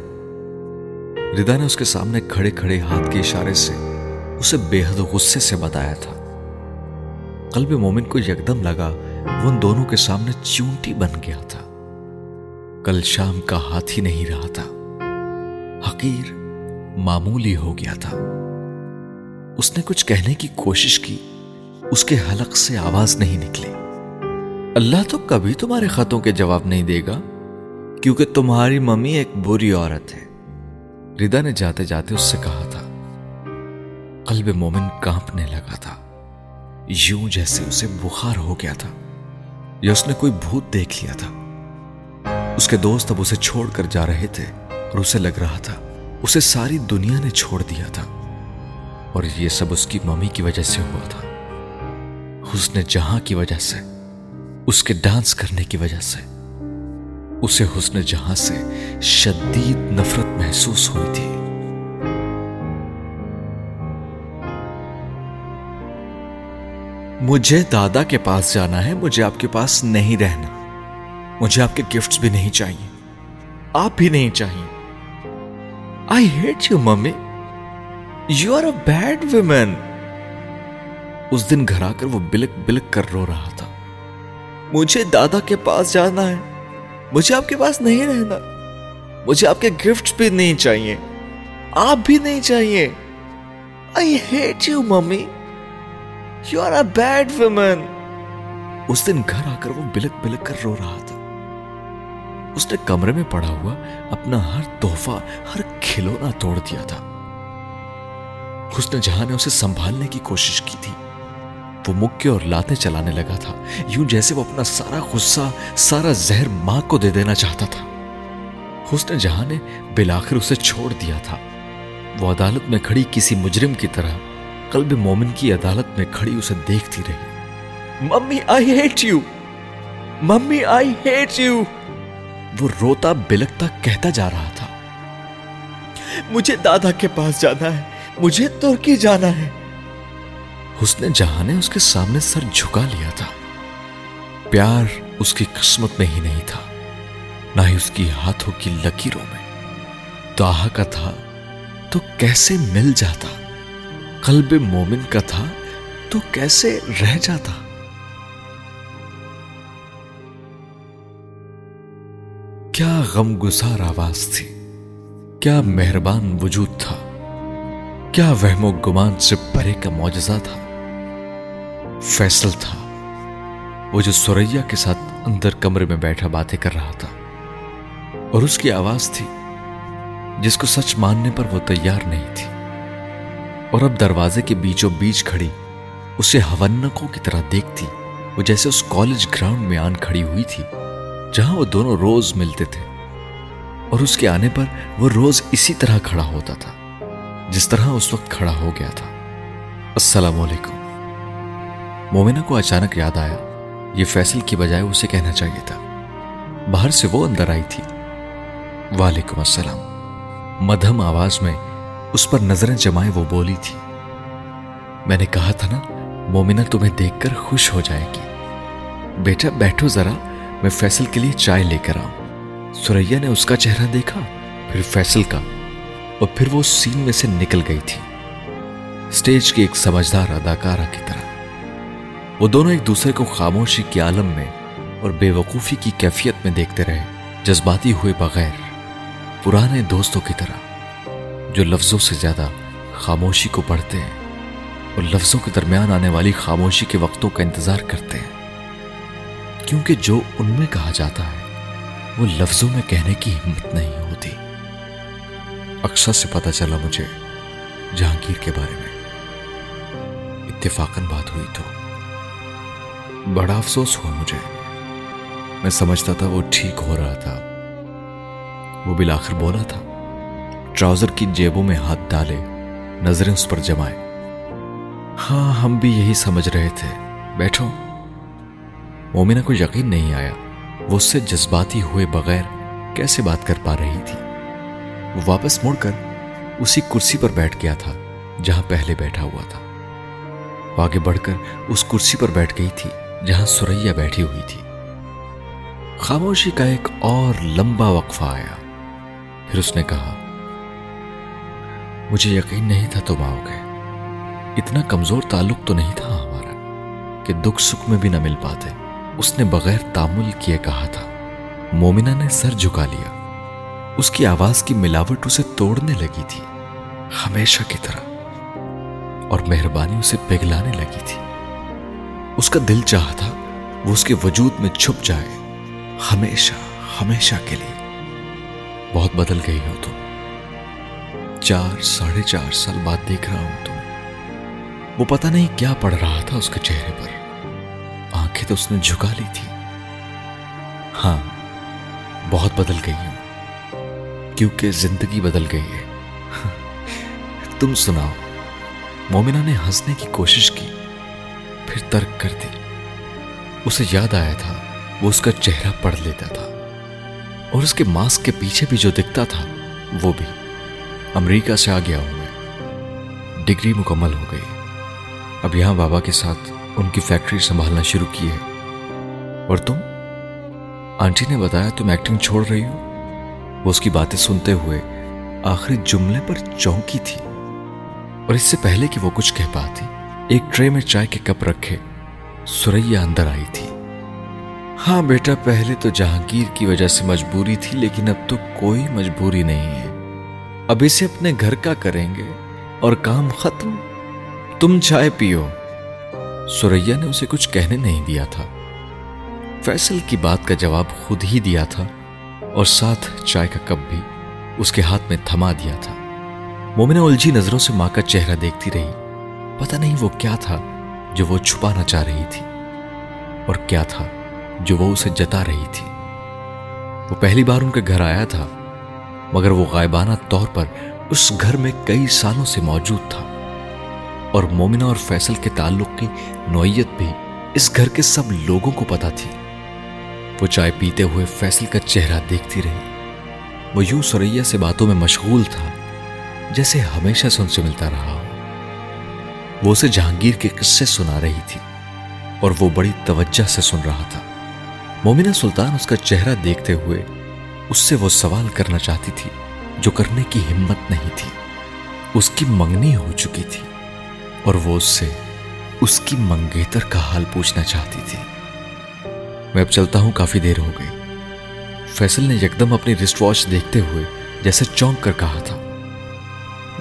ردا نے اس کے سامنے کھڑے کھڑے ہاتھ کے اشارے سے اسے بے حد غصے سے بتایا تھا۔ قلب مومن کو یکدم لگا، وہ ان دونوں کے سامنے چونٹی بن گیا تھا۔ کل شام کا ہاتھ ہی نہیں رہا تھا۔ حقیر معمولی ہو گیا تھا۔ اس نے کچھ کہنے کی کوشش کی، اس کے حلق سے آواز نہیں نکلی۔ اللہ تو کبھی تمہارے خطوں کے جواب نہیں دے گا، کیونکہ تمہاری ممی ایک بری عورت ہے۔ ردا نے جاتے جاتے اس سے کہا تھا، قلب مومن کانپنے لگا تھا۔ یوں جیسے اسے بخار ہو گیا تھا یا اس نے کوئی بھوت دیکھ لیا تھا۔ اس کے دوست اب اسے چھوڑ کر جا رہے تھے اور اسے لگ رہا تھا، اسے ساری دنیا نے چھوڑ دیا تھا۔ اور یہ سب اس کی ممی کی وجہ سے ہوا تھا۔ حسن جہاں کی وجہ سے، اس کے ڈانس کرنے کی وجہ سے۔ اسے حسن جہاں سے شدید نفرت محسوس ہوئی تھی۔ مجھے دادا کے پاس جانا ہے، مجھے آپ کے پاس نہیں رہنا۔ مجھے آپ کے گفٹس بھی نہیں چاہیے۔ آپ بھی نہیں چاہیے۔ I hate you mummy. You are a bad women اس دن گھر آ کر وہ بلک بلک کر رو رہا تھا۔ مجھے دادا کے پاس جانا ہے۔ مجھے آپ کے پاس نہیں رہنا۔ مجھے آپ کے گفٹ بھی نہیں چاہیے۔ آپ بھی نہیں چاہیے۔ I hate you mummy. You are a bad women اس دن گھر آ کر وہ بلک بلک کر رو رہا تھا۔ اس نے کمرے میں پڑا ہوا اپنا ہر تحفہ، ہر کھلونا توڑ دیا تھا۔ اس نے جہاں نے اسے سنبھالنے کی کوشش کی تھی وہ مکے اور لاتے چلانے لگا تھا۔ یوں جیسے وہ اپنا سارا غصہ، سارا زہر ماں کو دے دینا چاہتا تھا۔ حسن جہاں نے بالآخر اسے چھوڑ دیا تھا۔ وہ عدالت میں کھڑی کسی مجرم کی طرح، قلب مومن کی عدالت میں کھڑی اسے دیکھتی رہی۔ Mummy I hate you mummy I hate you وہ روتا بلکتا کہتا جا رہا تھا۔ مجھے دادا کے پاس جانا ہے، مجھے ترکی جانا ہے۔ حسن جہاں نے اس کے سامنے سر جھکا لیا تھا، پیار اس کی قسمت میں ہی نہیں تھا، نہ ہی اس کی ہاتھوں کی لکیروں میں۔ تاہا کا تھا، تو کیسے مل جاتا؟ قلب مومن کا تھا، تو کیسے رہ جاتا؟ کیا غم گسار آواز تھی، کیا مہربان وجود تھا، کیا وہم و گمان سے پرے کا معجزہ تھا؟ فیصل تھا۔ وہ جو سوریا کے ساتھ اندر کمرے میں بیٹھا باتیں کر رہا تھا، اور اس کی آواز تھی جس کو سچ ماننے پر وہ تیار نہیں تھی۔ اور اب دروازے کے بیچوں بیچ کھڑی، اسے ہونکوں کی طرح دیکھتی، وہ جیسے اس کالج گراؤنڈ میں آن کھڑی ہوئی تھی، جہاں وہ دونوں روز ملتے تھے۔ اور اس کے آنے پر وہ روز اسی طرح کھڑا ہوتا تھا، جس طرح اس وقت کھڑا ہو گیا تھا۔ السلام علیکم۔ مومنہ کو اچانک یاد آیا۔ یہ فیصل کی بجائے اسے کہنا چاہیے تھا۔ باہر سے وہ اندر آئی تھی۔ وعلیکم السلام۔ مدھم آواز میں اس پر نظریں جمائے وہ بولی تھی۔ میں نے کہا تھا نا، مومنہ تمہیں دیکھ کر خوش ہو جائے گی۔ بیٹا، بیٹھو ذرا، میں فیصل کے لیے چائے لے کر آؤں۔ سوریا نے اس کا چہرہ دیکھا، پھر فیصل کا، اور پھر وہ سین میں سے نکل گئی تھی۔ سٹیج کی ایک سمجھدار اداکارہ کی طرح۔ وہ دونوں ایک دوسرے کو خاموشی کے عالم میں اور بے وقوفی کی کیفیت میں دیکھتے رہے، جذباتی ہوئے بغیر، پرانے دوستوں کی طرح، جو لفظوں سے زیادہ خاموشی کو پڑھتے ہیں اور لفظوں کے درمیان آنے والی خاموشی کے وقتوں کا انتظار کرتے ہیں۔ کیونکہ جو ان میں کہا جاتا ہے، وہ لفظوں میں کہنے کی ہمت نہیں ہوتی۔ اکثر سے پتا چلا مجھے جہانگیر کے بارے میں۔ اتفاقاً بات ہوئی تو۔ بڑا افسوس ہوا مجھے۔ میں سمجھتا تھا وہ ٹھیک ہو رہا تھا۔ وہ بالآخر بولا تھا، ٹراؤزر کی جیبوں میں ہاتھ ڈالے، نظریں اس پر جمائے۔ ہاں ہم بھی یہی سمجھ رہے تھے۔ بیٹھو۔ مومنہ کو یقین نہیں آیا۔ وہ اس سے جذباتی ہوئے بغیر کیسے بات کر پا رہی تھی۔ وہ واپس مڑ کر اسی کرسی پر بیٹھ گیا تھا، جہاں پہلے بیٹھا ہوا تھا۔ وہ آگے بڑھ کر اس کرسی پر بیٹھ گئی تھی۔ جہاں سوریا بیٹھی ہوئی تھی۔ خاموشی کا ایک اور لمبا وقفہ آیا۔ پھر اس نے کہا، مجھے یقین نہیں تھا تم آؤ گے۔ اتنا کمزور تعلق تو نہیں تھا ہمارا کہ دکھ سکھ میں بھی نہ مل پاتے۔ اس نے بغیر تامل کیے کہا تھا، مومنہ نے سر جھکا لیا۔ اس کی آواز کی ملاوٹ اسے توڑنے لگی تھی، ہمیشہ کی طرح، اور مہربانی اسے پگلانے لگی تھی۔ اس کا دل چاہ تھا وہ اس کے وجود میں چھپ جائے، ہمیشہ ہمیشہ کے لیے۔ بہت بدل گئی ہو تم۔ چار، ساڑھے چار سال بعد دیکھ رہا ہوں تم وہ پتہ نہیں کیا پڑ رہا تھا اس کے چہرے پر۔ آنکھیں تو اس نے جھکا لی تھی۔ ہاں بہت بدل گئی ہوں۔ کیونکہ زندگی بدل گئی ہے۔ تم سناؤ، مومنہ نے ہنسنے کی کوشش کی۔ پھر ترک کر دی۔ اسے یاد آیا تھا، وہ اس کا چہرہ پڑھ لیتا تھا۔ اور اس کے ماسک کے پیچھے بھی جو دکھتا تھا، وہ بھی۔ امریکہ سے آ گیا ہوں میں۔ ڈگری مکمل ہو گئی۔ اب یہاں بابا کے ساتھ ان کی فیکٹری سنبھالنا شروع کی ہے۔ اور تم؟ آنٹی نے بتایا، تم ایکٹنگ چھوڑ رہی ہو؟ وہ اس کی باتیں سنتے ہوئے آخری جملے پر چونکی تھی۔ اور اس سے پہلے کہ وہ کچھ کہہ پاتی ایک ٹرے میں چائے کے کپ رکھے سوریا اندر آئی تھی۔ ہاں بیٹا، پہلے تو جہانگیر کی وجہ سے مجبوری تھی، لیکن اب تو کوئی مجبوری نہیں ہے۔ اب اسے اپنے گھر کا کریں گے اور کام ختم۔ تم چائے پیو۔ سوریا نے اسے کچھ کہنے نہیں دیا تھا۔ فیصل کی بات کا جواب خود ہی دیا تھا اور ساتھ چائے کا کپ بھی اس کے ہاتھ میں تھما دیا تھا۔ مومنہ الجھی نظروں سے ماں کا چہرہ دیکھتی رہی۔ پتہ نہیں وہ کیا تھا جو وہ چھپانا چاہ رہی تھی اور کیا تھا جو وہ اسے جتا رہی تھی۔ وہ پہلی بار ان کے گھر آیا تھا، مگر وہ غائبانہ طور پر اس گھر میں کئی سالوں سے موجود تھا۔ اور مومنہ اور فیصل کے تعلق کی نوعیت بھی اس گھر کے سب لوگوں کو پتا تھی۔ وہ چائے پیتے ہوئے فیصل کا چہرہ دیکھتی رہی۔ وہ یوں سریا سے باتوں میں مشغول تھا، جیسے ہمیشہ سے ان سے ملتا رہا ہو۔ وہ اسے جہانگیر کے قصے سنا رہی تھی اور وہ بڑی توجہ سے سن رہا تھا۔ مومنہ سلطان اس کا چہرہ دیکھتے ہوئے اس سے وہ سوال کرنا چاہتی تھی جو کرنے کی ہمت نہیں تھی۔ اس کی منگنی ہو چکی تھی اور وہ اس سے اس کی منگیتر کا حال پوچھنا چاہتی تھی۔ میں اب چلتا ہوں، کافی دیر ہو گئی۔ فیصل نے یکدم اپنی رسٹ واچ دیکھتے ہوئے جیسے چونک کر کہا تھا،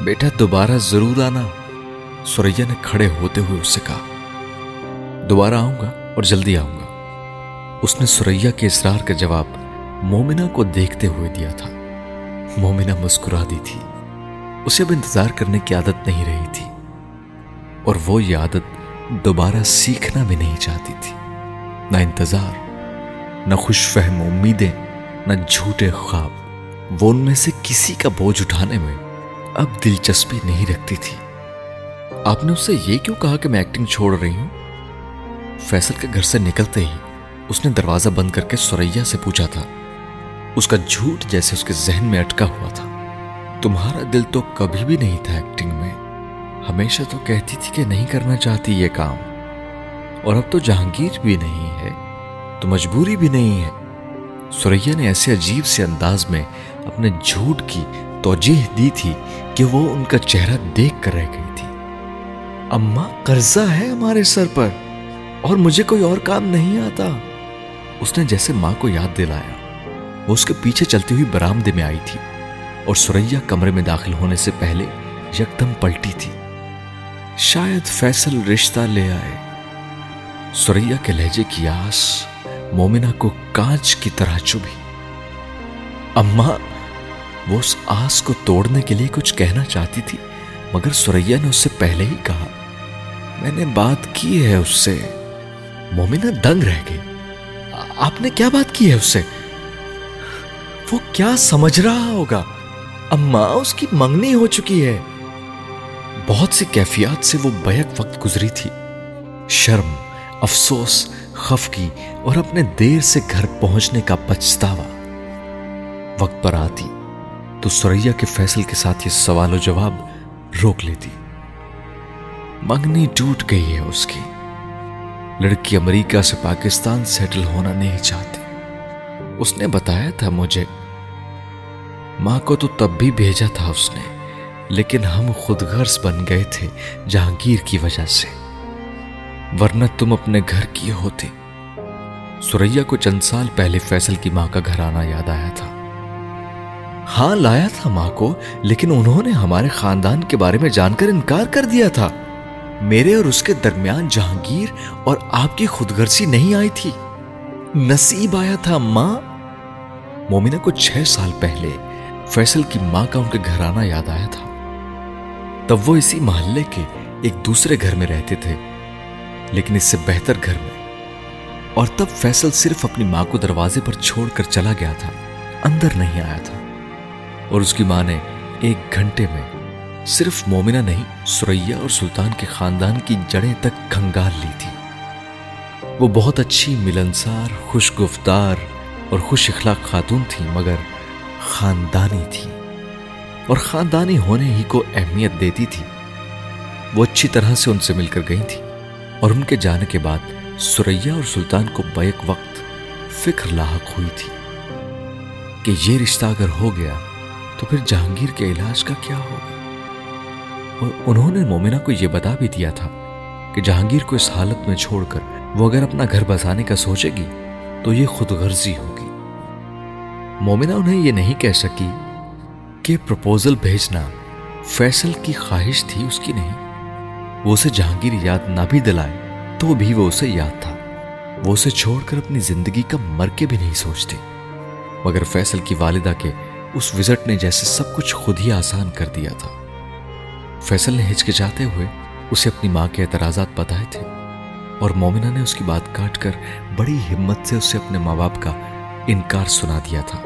بیٹا، دوبارہ ضرور آنا۔ سوریا نے کھڑے ہوتے ہوئے اس سے کہا، دوبارہ آؤں گا اور جلدی آؤں گا. اس نے سوریا کے اصرار کا جواب مومنہ کو دیکھتے ہوئے دیا تھا۔ مومنہ مسکرا دی تھی۔ اسے اب انتظار کرنے کی عادت نہیں رہی تھی۔ اور وہ یہ عادت دوبارہ سیکھنا بھی نہیں چاہتی تھی۔ نہ انتظار، نہ خوش فہم امیدیں، نہ جھوٹے خواب۔ وہ ان میں سے کسی کا بوجھ اٹھانے میں اب دلچسپی نہیں رکھتی تھی۔ آپ نے اس سے یہ کیوں کہا کہ میں ایکٹنگ چھوڑ رہی ہوں؟ فیصل کے گھر سے نکلتے ہی اس نے دروازہ بند کر کے سوریا سے پوچھا تھا، اس کا جھوٹ جیسے اس کے ذہن میں اٹکا ہوا تھا۔ تمہارا دل تو کبھی بھی نہیں تھا ایکٹنگ میں۔ ہمیشہ تو کہتی تھی کہ نہیں کرنا چاہتی یہ کام۔ اور اب تو جہانگیر بھی نہیں ہے، تو مجبوری بھی نہیں ہے۔ سوریا نے ایسے عجیب سے انداز میں اپنے جھوٹ کی توجہ دی تھی کہ وہ ان کا چہرہ دیکھ کر رہ گئی تھی۔ اماں قرضہ ہے ہمارے سر پر اور مجھے کوئی اور کام نہیں آتا۔ اس نے جیسے ماں کو یاد دلایا، وہ اس کے پیچھے چلتی ہوئی برامدے میں آئی تھی اور سوریا کمرے میں داخل ہونے سے پہلے یکدم پلٹی تھی۔ شاید فیصل رشتہ لے آئے۔ سوریا کے لہجے کی آس مومنہ کو کانچ کی طرح چبھی۔ اماں، وہ اس آس کو توڑنے کے لیے کچھ کہنا چاہتی تھی، مگر سوریا نے اس سے پہلے ہی کہا میں نے بات کی ہے اس سے۔ مومنہ دنگ رہ گئی آپ نے کیا بات کی ہے اس سے؟ وہ کیا سمجھ رہا ہوگا؟ اماں اس کی منگنی ہو چکی ہے۔ بہت سی کیفیات سے وہ بیک وقت گزری تھی۔ شرم، افسوس، خفگی اور اپنے دیر سے گھر پہنچنے کا پچھتاوا۔ وقت پر آتی تو سوریا کے فیصل کے ساتھ یہ سوال و جواب روک لیتی۔ منگنی ٹوٹ گئی ہے اس کی۔ لڑکی امریکہ سے پاکستان سیٹل ہونا نہیں چاہتی۔ اس نے بتایا تھا مجھے۔ ماں کو تو تب بھی بھیجا تھا اس نے، لیکن ہم خود غرض بن گئے تھے جہانگیر کی وجہ سے۔ ورنہ تم اپنے گھر کی ہوتے۔ سوریا کو چند سال پہلے فیصل کی ماں کا گھر آنا یاد آیا تھا۔ ہاں لایا تھا ماں کو، لیکن انہوں نے ہمارے خاندان کے بارے میں جان کر انکار کر دیا تھا۔ میرے اور اس کے درمیان جہانگیر اور آپ کی خود نہیں آئی تھی۔ نصیب آیا تھا ماں۔ مومنہ کو چھ سال پہلے فیصل کی ماں کا ان کے گھر آنا یاد آیا تھا۔ تب وہ اسی محلے کے ایک دوسرے گھر میں رہتے تھے، لیکن اس سے بہتر گھر میں۔ اور تب فیصل صرف اپنی ماں کو دروازے پر چھوڑ کر چلا گیا تھا، اندر نہیں آیا تھا۔ اور اس کی ماں نے ایک گھنٹے میں صرف مومنہ نہیں، سریا اور سلطان کے خاندان کی جڑیں تک کھنگال لی تھی۔ وہ بہت اچھی ملنسار، خوش گفتار اور خوش اخلاق خاتون تھی، مگر خاندانی تھی۔ اور خاندانی ہونے ہی کو اہمیت دیتی تھی۔ وہ اچھی طرح سے ان سے مل کر گئی تھی۔ اور ان کے جانے کے بعد سریا اور سلطان کو بیک وقت فکر لاحق ہوئی تھی کہ یہ رشتہ اگر ہو گیا تو پھر جہانگیر کے علاج کا کیا ہوگا۔ اور انہوں نے مومنہ کو یہ بتا بھی دیا تھا کہ جہانگیر کو اس حالت میں چھوڑ کر وہ اگر اپنا گھر بسانے کا سوچے گی تو یہ خود غرضی ہوگی۔ مومنہ انہیں یہ نہیں کہہ سکی کہ پروپوزل بھیجنا فیصل کی خواہش تھی اس کی نہیں۔ وہ اسے جہانگیر یاد نہ بھی دلائے تو بھی وہ اسے یاد تھا۔ وہ اسے چھوڑ کر اپنی زندگی کا مر کے بھی نہیں سوچتے۔ مگر فیصل کی والدہ کے اس وزٹ نے جیسے سب کچھ خود ہی آسان کر دیا تھا۔ فیصل نے ہچکچاتے ہوئے اسے اپنی ماں کے اعتراضات بتائے تھے اور مومنہ نے اس کی بات کاٹ کر بڑی ہمت سے اسے اپنے ماں باپ کا انکار سنا دیا تھا۔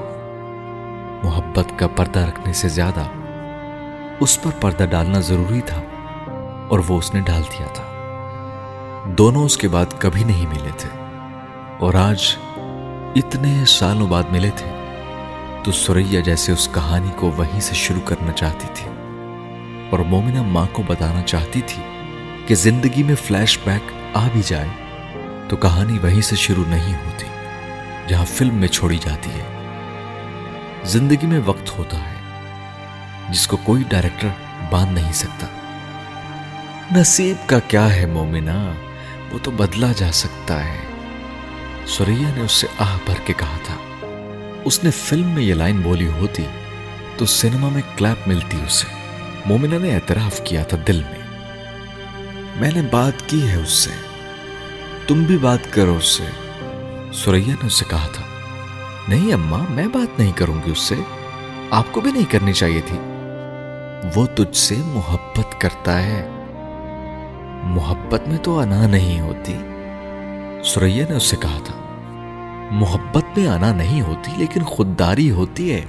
محبت کا پردہ رکھنے سے زیادہ اس پر پردہ ڈالنا ضروری تھا اور وہ اس نے ڈال دیا تھا۔ دونوں اس کے بعد کبھی نہیں ملے تھے اور آج اتنے سالوں بعد ملے تھے تو سوریا جیسے اس کہانی کو وہیں سے شروع کرنا چاہتی تھی۔ اور مومنہ ماں کو بتانا چاہتی تھی کہ زندگی میں فلیش بیک آ بھی جائے، تو کہانی وہیں سے شروع نہیں ہوتی، جہاں فلم میں چھوڑی جاتی ہے۔ زندگی میں وقت ہوتا ہے جس کو کوئی ڈائریکٹر باندھ نہیں سکتا۔ نصیب کا کیا ہے مومنہ؟ وہ تو بدلا جا سکتا ہے۔ سوریا نے اس سے آہ بھر کے کہا تھا، اس نے فلم میں یہ لائن بولی ہوتی تو سینما میں کلیپ ملتی اسے۔ مومنہ نے اعتراف کیا تھا دل میں۔ میں نے بات کی ہے اس سے۔ تم بھی بات کرو اس سے۔ سوریا نے اس سے کہا تھا۔ نہیں اماں، میں بات نہیں کروں گی اس سے۔ آپ کو بھی نہیں کرنی چاہیے تھی۔ وہ تجھ سے محبت کرتا ہے۔ محبت میں تو انا نہیں ہوتی۔ سوریا نے اس سے کہا تھا۔ محبت میں آنا نہیں ہوتی، لیکن خودداری ہوتی ہے۔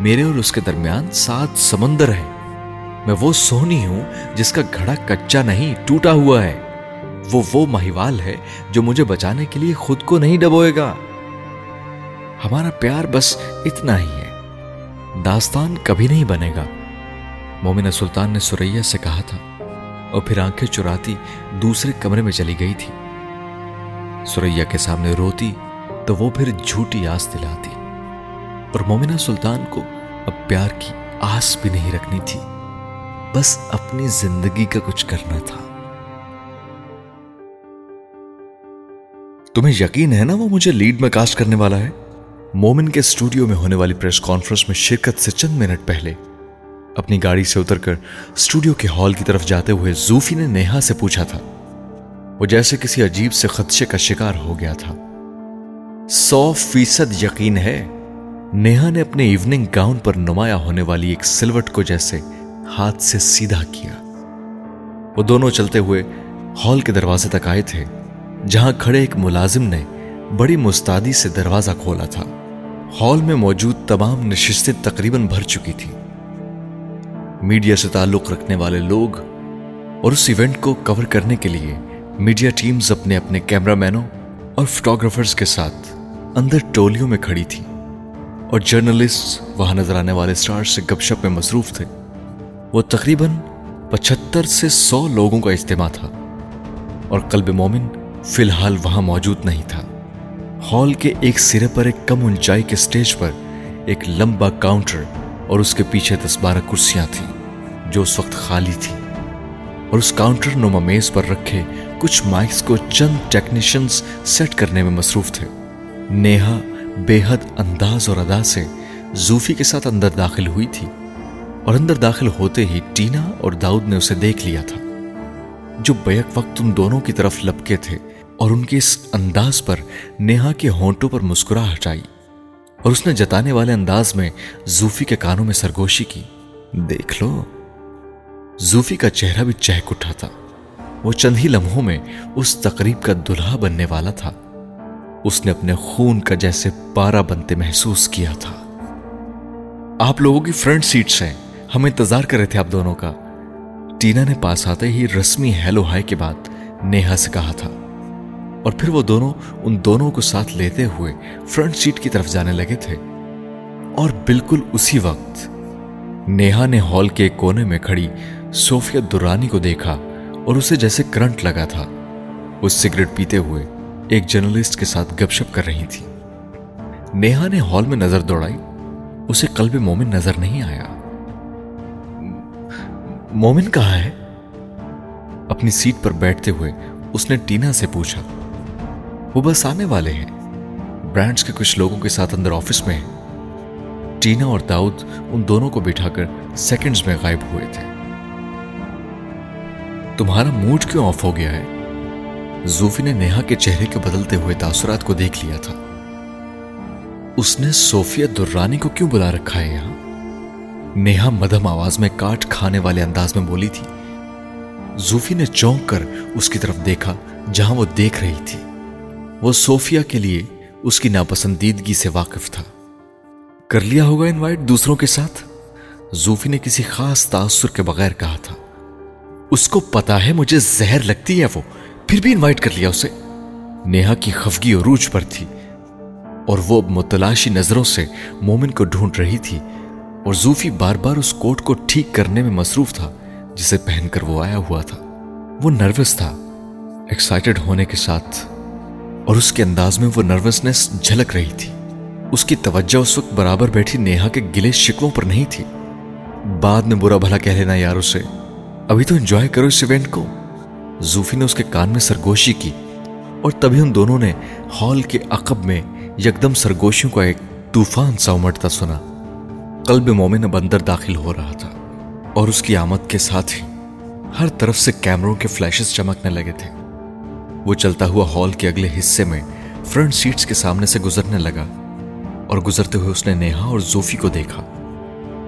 میرے اور اس کے درمیان سات سمندر ہے میں وہ سونی ہوں جس کا گھڑا کچا نہیں، ٹوٹا ہوا ہے۔ وہ وہ مہیوال ہے جو مجھے بچانے کے لیے خود کو نہیں ڈبوئے گا۔ ہمارا پیار بس اتنا ہی ہے۔ داستان کبھی نہیں بنے گا۔ مومنہ سلطان نے سوریا سے کہا تھا اور پھر آنکھیں چراتی دوسرے کمرے میں چلی گئی تھی۔ سوریا کے سامنے روتی تو وہ پھر جھوٹی آس دلاتی۔ اور مومنہ سلطان کو اب پیار کی آس بھی نہیں رکھنی تھی۔ بس اپنی زندگی کا کچھ کرنا تھا۔ تمہیں یقین ہے نا وہ مجھے لیڈ میں کاسٹ کرنے والا ہے؟ مومن کے اسٹوڈیو میں ہونے والی پریس کانفرنس میں شرکت سے چند منٹ پہلے اپنی گاڑی سے اتر کر اسٹوڈیو کے ہال کی طرف جاتے ہوئے زوفی نے نیہا سے پوچھا تھا۔ وہ جیسے کسی عجیب سے خدشے کا شکار ہو گیا تھا۔ سو فیصد یقین ہے، نیہا نے اپنے ایوننگ گاؤن پر نمایاں ہونے والی ایک سلوٹ کو جیسے ہاتھ سے سیدھا کیا۔ وہ دونوں چلتے ہوئے ہال کے دروازے تک آئے تھے، جہاں کھڑے ایک ملازم نے بڑی مستعدی سے دروازہ کھولا تھا۔ ہال میں موجود تمام نشستیں تقریباً بھر چکی تھی میڈیا سے تعلق رکھنے والے لوگ اور اس ایونٹ کو کور کرنے کے لیے میڈیا ٹیمز اپنے اپنے کیمرہ مینوں اور فوٹوگرافرز کے ساتھ اندر ٹولیوں میں کھڑی تھی اور جرنلسٹ وہاں نظر آنے والے سٹار سے گپ شپ میں مصروف تھے۔ وہ تقریباً پچہتر سے سو لوگوں کا اجتماع تھا اور قلب مومن فی الحال وہاں موجود نہیں تھا۔ ہال کے ایک سرے پر ایک کم اونچائی کے سٹیج پر ایک لمبا کاؤنٹر اور اس کے پیچھے دس بارہ کرسیاں تھیں جو اس وقت خالی تھی اور اس کاؤنٹر نما میز پر رکھے کچھ مائکس کو چند ٹیکنیشنز سیٹ کرنے میں مصروف تھے۔ نیہا بے حد انداز اور ادا سے زوفی کے ساتھ اندر داخل ہوئی تھی۔ اور اندر داخل ہوتے ہی ٹینا اور داؤد نے اسے دیکھ لیا تھا، جو بیک وقت ان دونوں کی طرف لپکے تھے اور ان کے اس انداز پر نیہا کے ہونٹوں پر مسکرا ہٹائی اور اس نے جتانے والے انداز میں زوفی کے کانوں میں سرگوشی کی۔ دیکھ لو۔ زوفی کا چہرہ بھی چہک اٹھا تھا۔ وہ چند ہی لمحوں میں اس تقریب کا دلہا بننے والا تھا۔ اس نے اپنے خون کا جیسے پارا بنتے محسوس کیا تھا۔ آپ لوگوں کی فرنٹ سیٹس ہیں۔ ہم انتظار کر رہے تھے آپ دونوں کا۔ ٹینا نے پاس آتے ہی رسمی ہیلو ہائی کے بعد نیہا سے کہا تھا۔ اور پھر وہ دونوں ان دونوں کو ساتھ لیتے ہوئے فرنٹ سیٹ کی طرف جانے لگے تھے۔ اور بالکل اسی وقت نیہا نے ہال کے کونے میں کھڑی صوفیہ درانی کو دیکھا اور اسے جیسے کرنٹ لگا تھا۔ وہ سگریٹ پیتے ہوئے ایک جرنلسٹ کے ساتھ گپ شپ کر رہی تھی۔ نیہا نے ہال میں نظر دوڑائی، اسے قلب مومن نظر نہیں آیا۔ مومن کہاں ہے؟ اپنی سیٹ پر بیٹھتے ہوئے اس نے ٹینا سے پوچھا، وہ بس آنے والے ہیں۔ برانڈز کے کچھ لوگوں کے ساتھ اندر آفس میں ہیں۔ ٹینا اور داؤد ان دونوں کو بٹھا کر سیکنڈز میں غائب ہوئے تھے۔ تمہارا موڈ کیوں آف ہو گیا ہے؟ زوفی نے نیہا کے چہرے کے بدلتے ہوئے تاثرات کو دیکھ لیا تھا۔ اس نے صوفیہ درانی کو کیوں بلا رکھا ہے یہاں؟ نیہا مدھم آواز میں کاٹ کھانے والے انداز میں بولی تھی۔ زوفی نے چونک کر اس کی طرف دیکھا جہاں وہ دیکھ رہی تھی۔ وہ صوفیہ کے لیے اس کی ناپسندیدگی سے واقف تھا۔ کر لیا ہوگا انوائٹ دوسروں کے ساتھ؟ زوفی نے کسی خاص تاثر کے بغیر کہا تھا۔ اس کو پتا ہے مجھے زہر لگتی ہے وہ، پھر بھی انوائٹ کر لیا اسے۔ نیہا کی خفگی عروج پر تھی اور وہ متلاشی نظروں سے مومن کو ڈھونڈ رہی تھی۔ اور زوفی بار بار اس کوٹ کو ٹھیک کرنے میں مصروف تھا، جسے پہن کر وہ آیا ہوا تھا۔ وہ نروس تھا ایکسائٹڈ ہونے کے ساتھ، اور اس کے انداز میں وہ نروسنس جھلک رہی تھی۔ اس کی توجہ اس وقت برابر بیٹھی نیہا کے گلے شکووں پر نہیں تھی۔ بعد میں برا بھلا کہہ لینا یار اسے ابھی تو انجوائے کرو اس ایونٹ کو۔ زوفی نے اس کے کان میں سرگوشی کی، اور تبھی ان دونوں نے ہال کے عقب میں یکدم سرگوشیوں کا ایک طوفان سا امٹتا سنا۔ قلب مومن اب اندر داخل ہو رہا تھا اور اس کی آمد کے ساتھ ہی ہر طرف سے کیمروں کے فلیشز چمکنے لگے تھے۔ وہ چلتا ہوا ہال کے اگلے حصے میں فرنٹ سیٹس کے سامنے سے گزرنے لگا اور گزرتے ہوئے اس نے نیہا اور زوفی کو دیکھا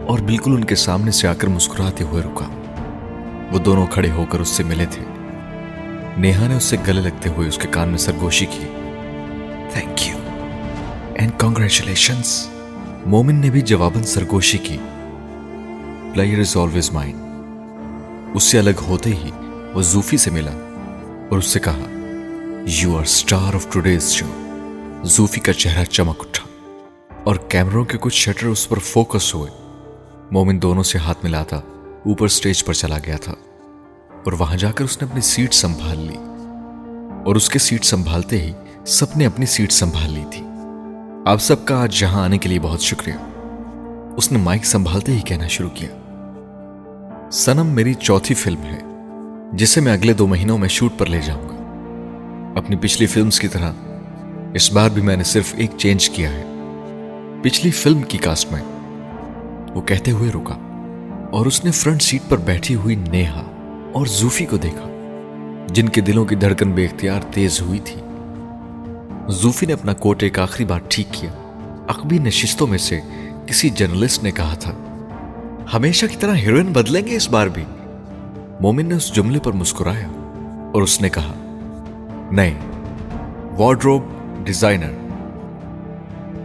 اور بالکل ان کے سامنے سے آ کر مسکراتے ہوئے رکا۔ وہ دونوں کھڑے ہو کر اس سے ملے تھے۔ نیہا نے اس سے گلے لگتے ہوئے اس کے کان میں سرگوشی کی۔ تھینک یو اینڈ کانگریچولیشن مومن نے بھی جواباً سرگوشی کی۔ پلیئر از آلویز مائنڈ اس سے الگ ہوتے ہی وہ زوفی سے ملا اور اس سے کہا you are star of today's show Zofi کا چہرہ چمک اٹھا اور کیمروں کے کچھ شٹر اس پر فوکس ہوئے۔ مومن دونوں سے ہاتھ ملاتا اوپر سٹیج پر چلا گیا تھا اور وہاں جا کر اس نے اپنی سیٹ سنبھال لی اور اس کے سیٹ سنبھالتے ہی سب نے اپنی سیٹ سنبھال لی تھی۔ آپ سب کا آج یہاں آنے کے لیے بہت شکریہ۔ اس نے مائک سنبھالتے ہی کہنا شروع کیا۔ سنم میری چوتھی فلم ہے، جسے میں اگلے دو مہینوں میں شوٹ پر لے جاؤں گا۔ اپنی پچھلی فلمز کی طرح، اس بار بھی میں نے صرف ایک چینج کیا ہے۔ پچھلی فلم کی کاسٹ میں، وہ کہتے ہوئے رکا اور اس نے فرنٹ سیٹ پر بیٹھی ہوئی نیہا اور زوفی کو دیکھا، جن کے دلوں کی دھڑکن بے اختیار تیز ہوئی تھی۔ زوفی نے اپنا کوٹ ایک آخری بار ٹھیک کیا۔ اقبی نشستوں میں سے کسی جرنلسٹ نے کہا تھا، ہمیشہ کی طرح ہیروئن بدلیں گے اس بار بھی۔ مومن نے اس جملے پر مسکرایا اور اس نے کہا، نہیں وارڈروب ڈیزائنر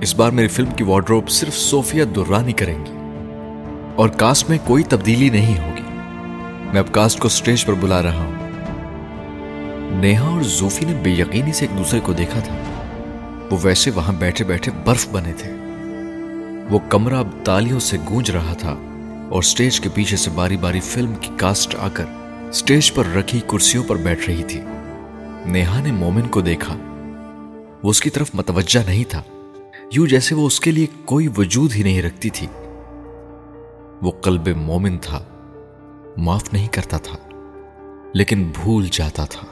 اس بار میری فلم کی وارڈروب صرف صوفیہ درانی کریں گی اور کاسٹ میں کوئی تبدیلی نہیں ہوگی۔ میں اب کاسٹ کو سٹیج پر بلا رہا ہوں۔ نیہا اور زوفی نے بے یقینی سے ایک دوسرے کو دیکھا تھا۔ وہ ویسے وہاں بیٹھے بیٹھے برف بنے تھے۔ وہ کمرہ اب تالیوں سے گونج رہا تھا اور سٹیج کے پیچھے سے باری باری فلم کی کاسٹ آ کر سٹیج پر رکھی کرسیوں پر بیٹھ رہی تھی۔ نیہا نے مومن کو دیکھا۔ وہ اس کی طرف متوجہ نہیں تھا۔ یوں جیسے وہ اس کے لیے کوئی وجود ہی نہیں رکھتی تھی۔ وہ قلب مومن تھا۔ معاف نہیں کرتا تھا، لیکن بھول جاتا تھا۔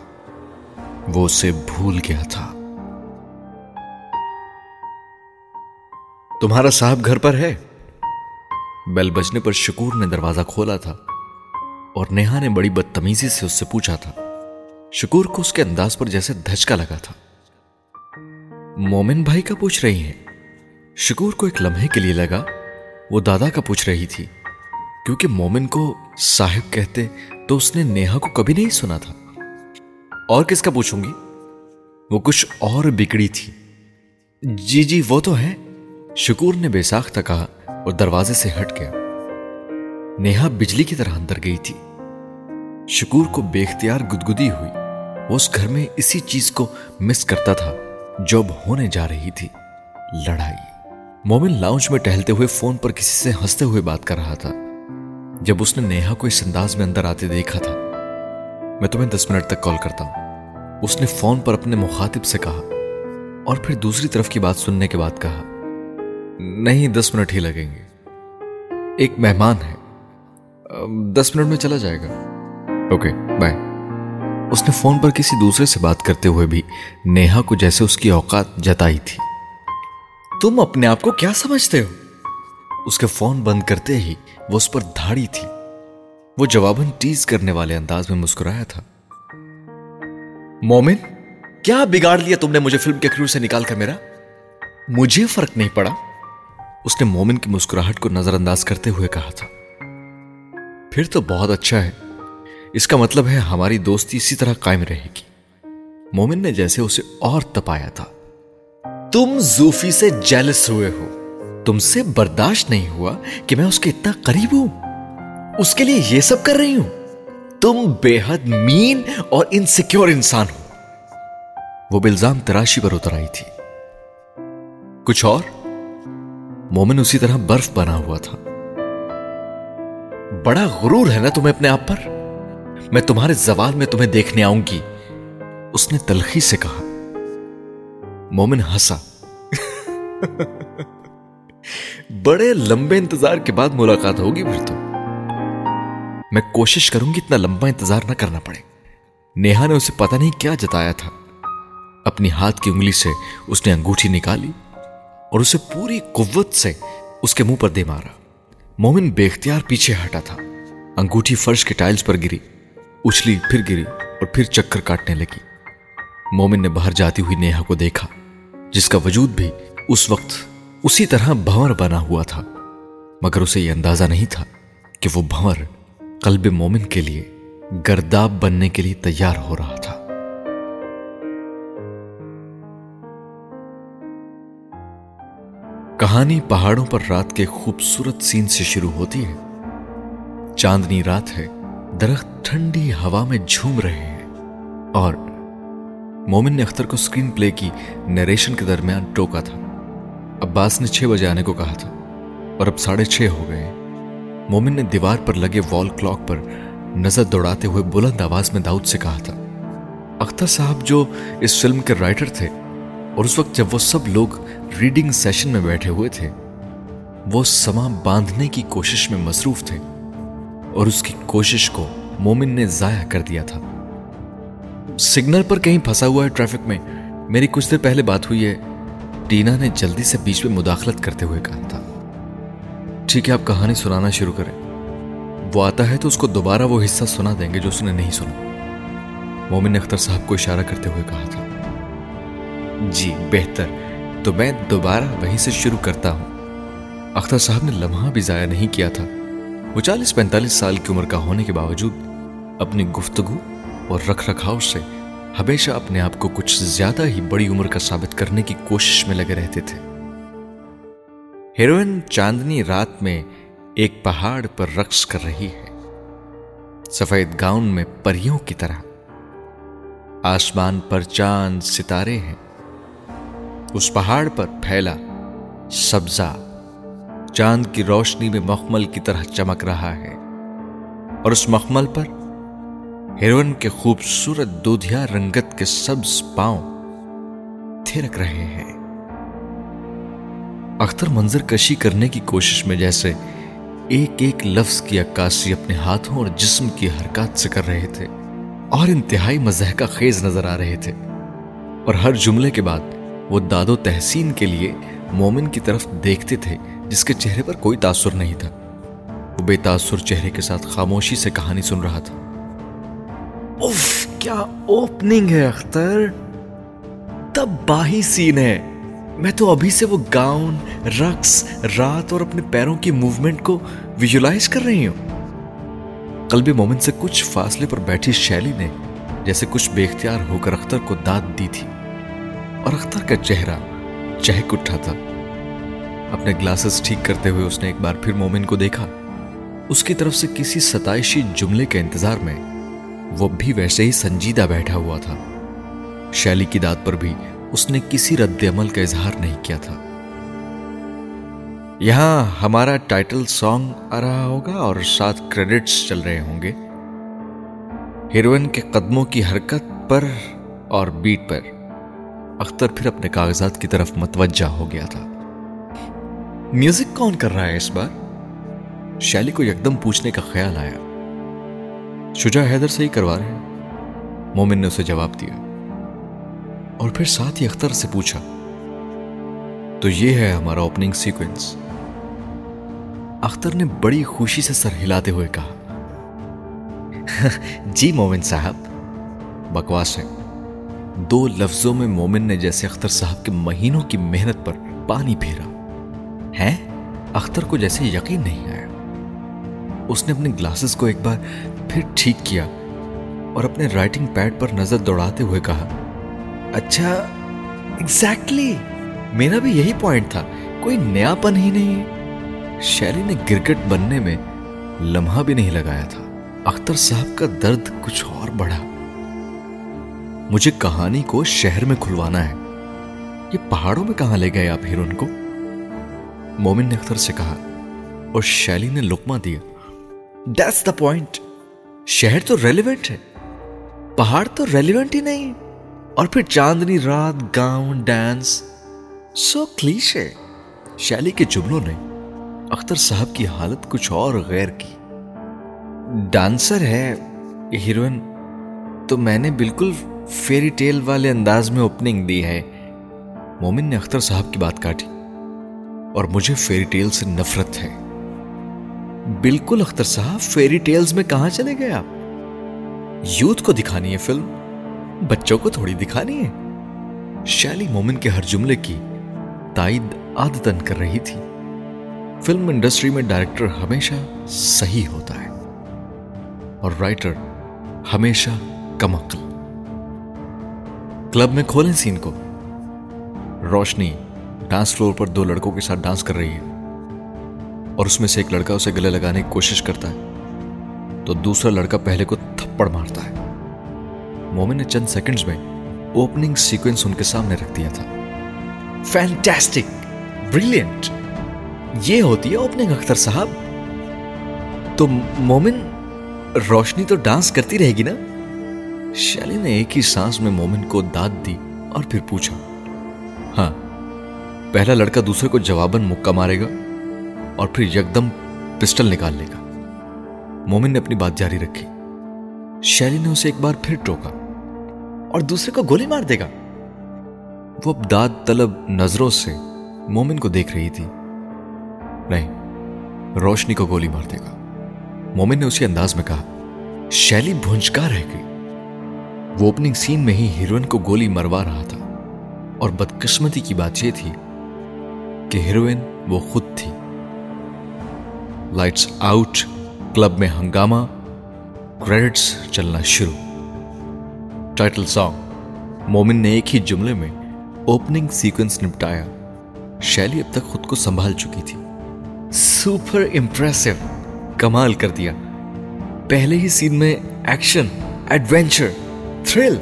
وہ اسے بھول گیا تھا۔ تمہارا صاحب گھر پر ہے؟ بیل بجنے پر شکور نے دروازہ کھولا تھا اور نیہا نے بڑی بدتمیزی سے اس سے پوچھا تھا۔ شکور کو اس کے انداز پر جیسے دھچکا لگا تھا۔ مومن بھائی کا پوچھ رہی ہیں۔ شکور کو ایک لمحے کے لیے لگا، وہ دادا کا پوچھ رہی تھی۔ کیونکہ مومن کو صاحب کہتے تو اس نے نیہا کو کبھی نہیں سنا تھا۔ اور کس کا پوچھوں گی؟ وہ کچھ اور بگڑی تھی۔ جی جی وہ تو ہے شکور نے بے ساختہ کہا اور دروازے سے ہٹ گیا۔ نیہا بجلی کی طرح اندر گئی تھی۔ شکور کو بے اختیار گدگدی ہوئی۔ وہ اس گھر میں اسی چیز کو مس کرتا تھا جو اب ہونے جا رہی تھی۔ لڑائی۔ مومن لاؤنج میں ٹہلتے ہوئے فون پر کسی سے ہنستے ہوئے بات کر رہا تھا۔ جب اس نے نیہا کو اس انداز میں اندر آتے دیکھا تھا۔ میں تمہیں دس منٹ تک کال کرتا ہوں۔ اس نے فون پر اپنے مخاطب سے کہا اور پھر دوسری طرف کی بات سننے کے بعد کہا۔ نہیں، دس منٹ ہی لگیں گے۔ ایک مہمان ہے۔ دس منٹ میں چلا جائے گا۔ Okay, bye. اس نے فون پر کسی دوسرے سے بات کرتے ہوئے بھی نیہا کو جیسے اس کی اوقات جتائی تھی۔ تم اپنے آپ کو کیا سمجھتے ہو؟ اس کے فون بند کرتے ہی وہ اس پر دھاڑی تھی۔ وہ جواباً ٹیز کرنے والے انداز میں مسکرایا تھا۔ مومن، کیا بگاڑ لیا تم نے مجھے فلم کے کریو سے نکال کر میرا؟ مجھے فرق نہیں پڑا۔ اس نے مومن کی مسکراہٹ کو نظر انداز کرتے ہوئے کہا تھا۔ پھر تو بہت اچھا ہے۔ اس کا مطلب ہے ہماری دوستی اسی طرح قائم رہے گی۔ مومن نے جیسے اسے اور تپایا تھا۔ تم زوفی سے جیلس ہوئے ہو۔ تم سے برداشت نہیں ہوا کہ میں اس کے اتنا قریب ہوں۔ اس کے لیے یہ سب کر رہی ہوں۔ تم بے حد مین اور انسیکیور انسان ہو۔ وہ بلزام تراشی پر اتر آئی تھی۔ کچھ اور؟ مومن اسی طرح برف بنا ہوا تھا۔ بڑا غرور ہے نا تمہیں اپنے آپ پر؟ میں تمہارے زوال میں تمہیں دیکھنے آؤں گی۔ اس نے تلخی سے کہا۔ مومن ہسا بڑے لمبے انتظار کے بعد ملاقات ہوگی پھر تو۔ میں کوشش کروں گی اتنا لمبا انتظار نہ کرنا پڑے۔ نیہا نے اسے پتہ نہیں کیا جتایا تھا۔ اپنی ہاتھ کی انگلی سے اس نے انگوٹھی نکالی۔ اور اسے پوری قوت سے اس کے منہ پر دے مارا۔ مومن بے اختیار پیچھے ہٹا تھا۔ انگوٹھی فرش کے ٹائلز پر گری، اچھلی پھر گری اور پھر چکر کاٹنے لگی۔ مومن نے باہر جاتی ہوئی نیہا کو دیکھا، جس کا وجود بھی اس وقت اسی طرح بھنور بنا ہوا تھا۔ مگر اسے یہ اندازہ نہیں تھا کہ وہ بھنور قلب مومن کے لیے گرداب بننے کے لیے تیار ہو رہا تھا۔ کہانی پہاڑوں پر رات کے خوبصورت سین سے شروع ہوتی ہے۔ چاندنی رات ہے، درخت ٹھنڈی ہوا میں جھوم رہے ہیں۔ اور مومن نے اختر کو سکرین پلے کی نیریشن کے درمیان ٹوکا تھا۔ عباس نے چھ بجے آنے کو کہا تھا اور اب ساڑھے چھ ہو گئے مومن نے دیوار پر لگے وال کلاک پر نظر دوڑاتے ہوئے بلند آواز میں داؤد سے کہا تھا، اختر صاحب جو اس فلم کے رائٹر تھے اور اس وقت جب وہ سب لوگ ریڈنگ سیشن میں بیٹھے ہوئے تھے، وہ سما باندھنے کی کوشش میں مصروف تھے اور اس کی کوشش کو مومن نے ضائع کر دیا تھا۔ سگنل پر کہیں پھنسا ہوا ہے ٹریفک میں، میری کچھ دیر پہلے بات ہوئی ہے۔ ٹینا نے جلدی سے بیچ میں مداخلت کرتے ہوئے کہا تھا۔ ٹھیک ہے، آپ کہانی سنانا شروع کریں۔ وہ آتا ہے تو اس کو دوبارہ وہ حصہ سنا دیں گے جو اس نے نہیں سنا۔ مومن نے اختر صاحب کو اشارہ کرتے ہوئے کہا تھا۔ جی بہتر۔ تو میں دوبارہ وہیں سے شروع کرتا ہوں۔ اختر صاحب نے لمحہ بھی ضائع نہیں کیا تھا۔ وہ چالیس پینتالیس سال کی عمر کا ہونے کے باوجود اپنی گفتگو اور رکھ رکھاؤ سے ہمیشہ اپنے آپ کو کچھ زیادہ ہی بڑی عمر کا ثابت کرنے کی کوشش میں لگے رہتے تھے۔ ہیروئن چاندنی رات میں ایک پہاڑ پر رقص کر رہی ہے۔ سفید گاؤن میں پریوں کی طرح۔ آسمان پر چاند ستارے ہیں۔ اس پہاڑ پر پھیلا۔ سبزہ چاند کی روشنی میں مخمل کی طرح چمک رہا ہے۔ اور اس مخمل پر ہیروئن کے خوبصورت دودھیا رنگت کے سبز پاؤں تھرک رہے ہیں۔ اختر منظر کشی کرنے کی کوشش میں جیسے ایک ایک لفظ کی عکاسی اپنے ہاتھوں اور جسم کی حرکات سے کر رہے تھے اور انتہائی مزہ کا خیز نظر آ رہے تھے۔ اور ہر جملے کے بعد وہ داد و تحسین کے لیے مومن کی طرف دیکھتے تھے، جس کے چہرے پر کوئی تاثر نہیں تھا۔ وہ بے تاثر چہرے کے ساتھ خاموشی سے کہانی سن رہا تھا۔ اف کیا اوپننگ ہے اختر؟ تب باہی سین ہے۔ میں تو ابھی سے وہ گاؤن رقص، رات اور اپنے پیروں کی موومنٹ کو ویژلائز کر رہی ہوں۔ قلب مومن سے کچھ فاصلے پر بیٹھی شیلی نے جیسے کچھ بے اختیار ہو کر اختر کو داد دی تھی۔ اور اختر کا چہرہ، چہک اٹھا تھا۔ اپنے گلاسز ٹھیک کرتے ہوئے اس نے ایک بار پھر مومن کو دیکھا۔ اس کی طرف سے کسی ستائشی جملے کے انتظار میں وہ بھی ویسے ہی سنجیدہ بیٹھا ہوا تھا۔ شیلی کی داد پر بھی اس نے کسی رد عمل کا اظہار نہیں کیا تھا۔ یہاں ہمارا ٹائٹل سانگ آ رہا ہوگا اور ساتھ کریڈٹس چل رہے ہوں گے۔ ہیروئن کے قدموں کی حرکت پر اور بیٹ پر۔ اختر پھر اپنے کاغذات کی طرف متوجہ ہو گیا تھا۔ میوزک کون کر رہا ہے اس بار؟ شیلی کو یکدم پوچھنے کا خیال آیا۔ شجا حیدر سے ہی کروا رہے ہیں۔ مومن نے اسے جواب دیا۔ اور پھر ساتھ ہی اختر سے پوچھا۔ تو یہ ہے ہمارا اوپننگ سیکوینس اختر نے بڑی خوشی سے سر ہلاتے ہوئے کہا۔ جی مومن صاحب، بکواس ہے۔ دو لفظوں میں مومن نے جیسے اختر صاحب کے مہینوں کی محنت پر پانی پھیرا۔ ہے اختر کو جیسے یقین نہیں آیا۔ اس نے اپنے گلاسز کو ایک بار پھر ٹھیک کیا اور اپنے رائٹنگ پیڈ پر نظر دوڑاتے ہوئے کہا اچھا ایگزیکٹلی میرا بھی یہی پوائنٹ تھا۔ کوئی نیا پن ہی نہیں۔ شیلی نے کرکٹ بننے میں لمحہ بھی نہیں لگایا تھا۔ اختر صاحب کا درد کچھ اور بڑھا۔ مجھے کہانی کو شہر میں کھلوانا ہے۔ یہ پہاڑوں میں کہاں لے گئے آپ ہیروئن کو؟ مومن نے اختر سے کہا، اور شیلی نے لکما دیا۔ دیٹس دا پوائنٹ شہر تو ریلیونٹ ہے۔ پہاڑ تو ریلیونٹ ہی نہیں۔ اور پھر چاندنی، رات، گاؤں ڈانس سو کلیش ہے شیلی کے جملوں نے اختر صاحب کی حالت کچھ اور غیر کی۔ ڈانسر ہے ہیروئن، تو میں نے بالکل فیری ٹیل والے انداز میں اوپننگ دی ہے۔ مومن نے اختر صاحب کی بات کاٹی اور مجھے فیری ٹیل سے نفرت ہے۔ بالکل اختر صاحب، فیری ٹیلز میں کہاں چلے گئے آپ؟ یوتھ کو دکھانی ہے فلم، بچوں کو تھوڑی دکھانی ہے۔ شیلی مومن کے ہر جملے کی تائید عادتن کر رہی تھی۔ فلم انڈسٹری میں ڈائریکٹر ہمیشہ صحیح ہوتا ہے اور رائٹر ہمیشہ کم عقل۔ کلب میں کھولیں سین کو۔ روشنی ڈانس فلور پر دو لڑکوں کے ساتھ ڈانس کر رہی ہے۔ اور اس میں سے ایک لڑکا اسے گلے لگانے کی کوشش کرتا ہے۔ تو دوسرا لڑکا پہلے کو تھپڑ مارتا ہے۔ مومن نے چند سیکنڈز میں اوپننگ سیکوینس ان کے سامنے رکھ دیا تھا۔ فینٹیسٹک بریلینٹ یہ ہوتی ہے اوپننگ اختر صاحب۔ تو مومن روشنی تو ڈانس کرتی رہے گی نا؟ شیلی نے ایک ہی سانس میں مومن کو داد دی اور پھر پوچھا ہاں پہلا لڑکا دوسرے کو جواباً مکہ مارے گا اور پھر یکدم پسٹل نکال لے گا۔ مومن نے اپنی بات جاری رکھی۔ شیلی نے اسے ایک بار پھر ٹوکا اور دوسرے کو گولی مار دے گا۔ وہ اب داد طلب نظروں سے مومن کو دیکھ رہی تھی۔ نہیں، روشنی کو گولی مار دے گا۔ مومن نے اسی انداز میں کہا، شیلی بھونچکا رہ گئی۔ وہ اوپننگ سین میں ہی ہیروئن کو گولی مروا رہا تھا۔ اور بدقسمتی کی بات یہ تھی کہ ہیروئن وہ خود تھی۔ لائٹس آؤٹ کلب میں ہنگامہ کریڈٹس چلنا شروع۔ ٹائٹل سانگ مومن نے ایک ہی جملے میں اوپننگ سیکوینس نپٹایا شیلی اب تک خود کو سنبھال چکی تھی۔ سپر امپریسو، کمال کر دیا۔ پہلے ہی سین میں ایکشن ایڈونچر تھرل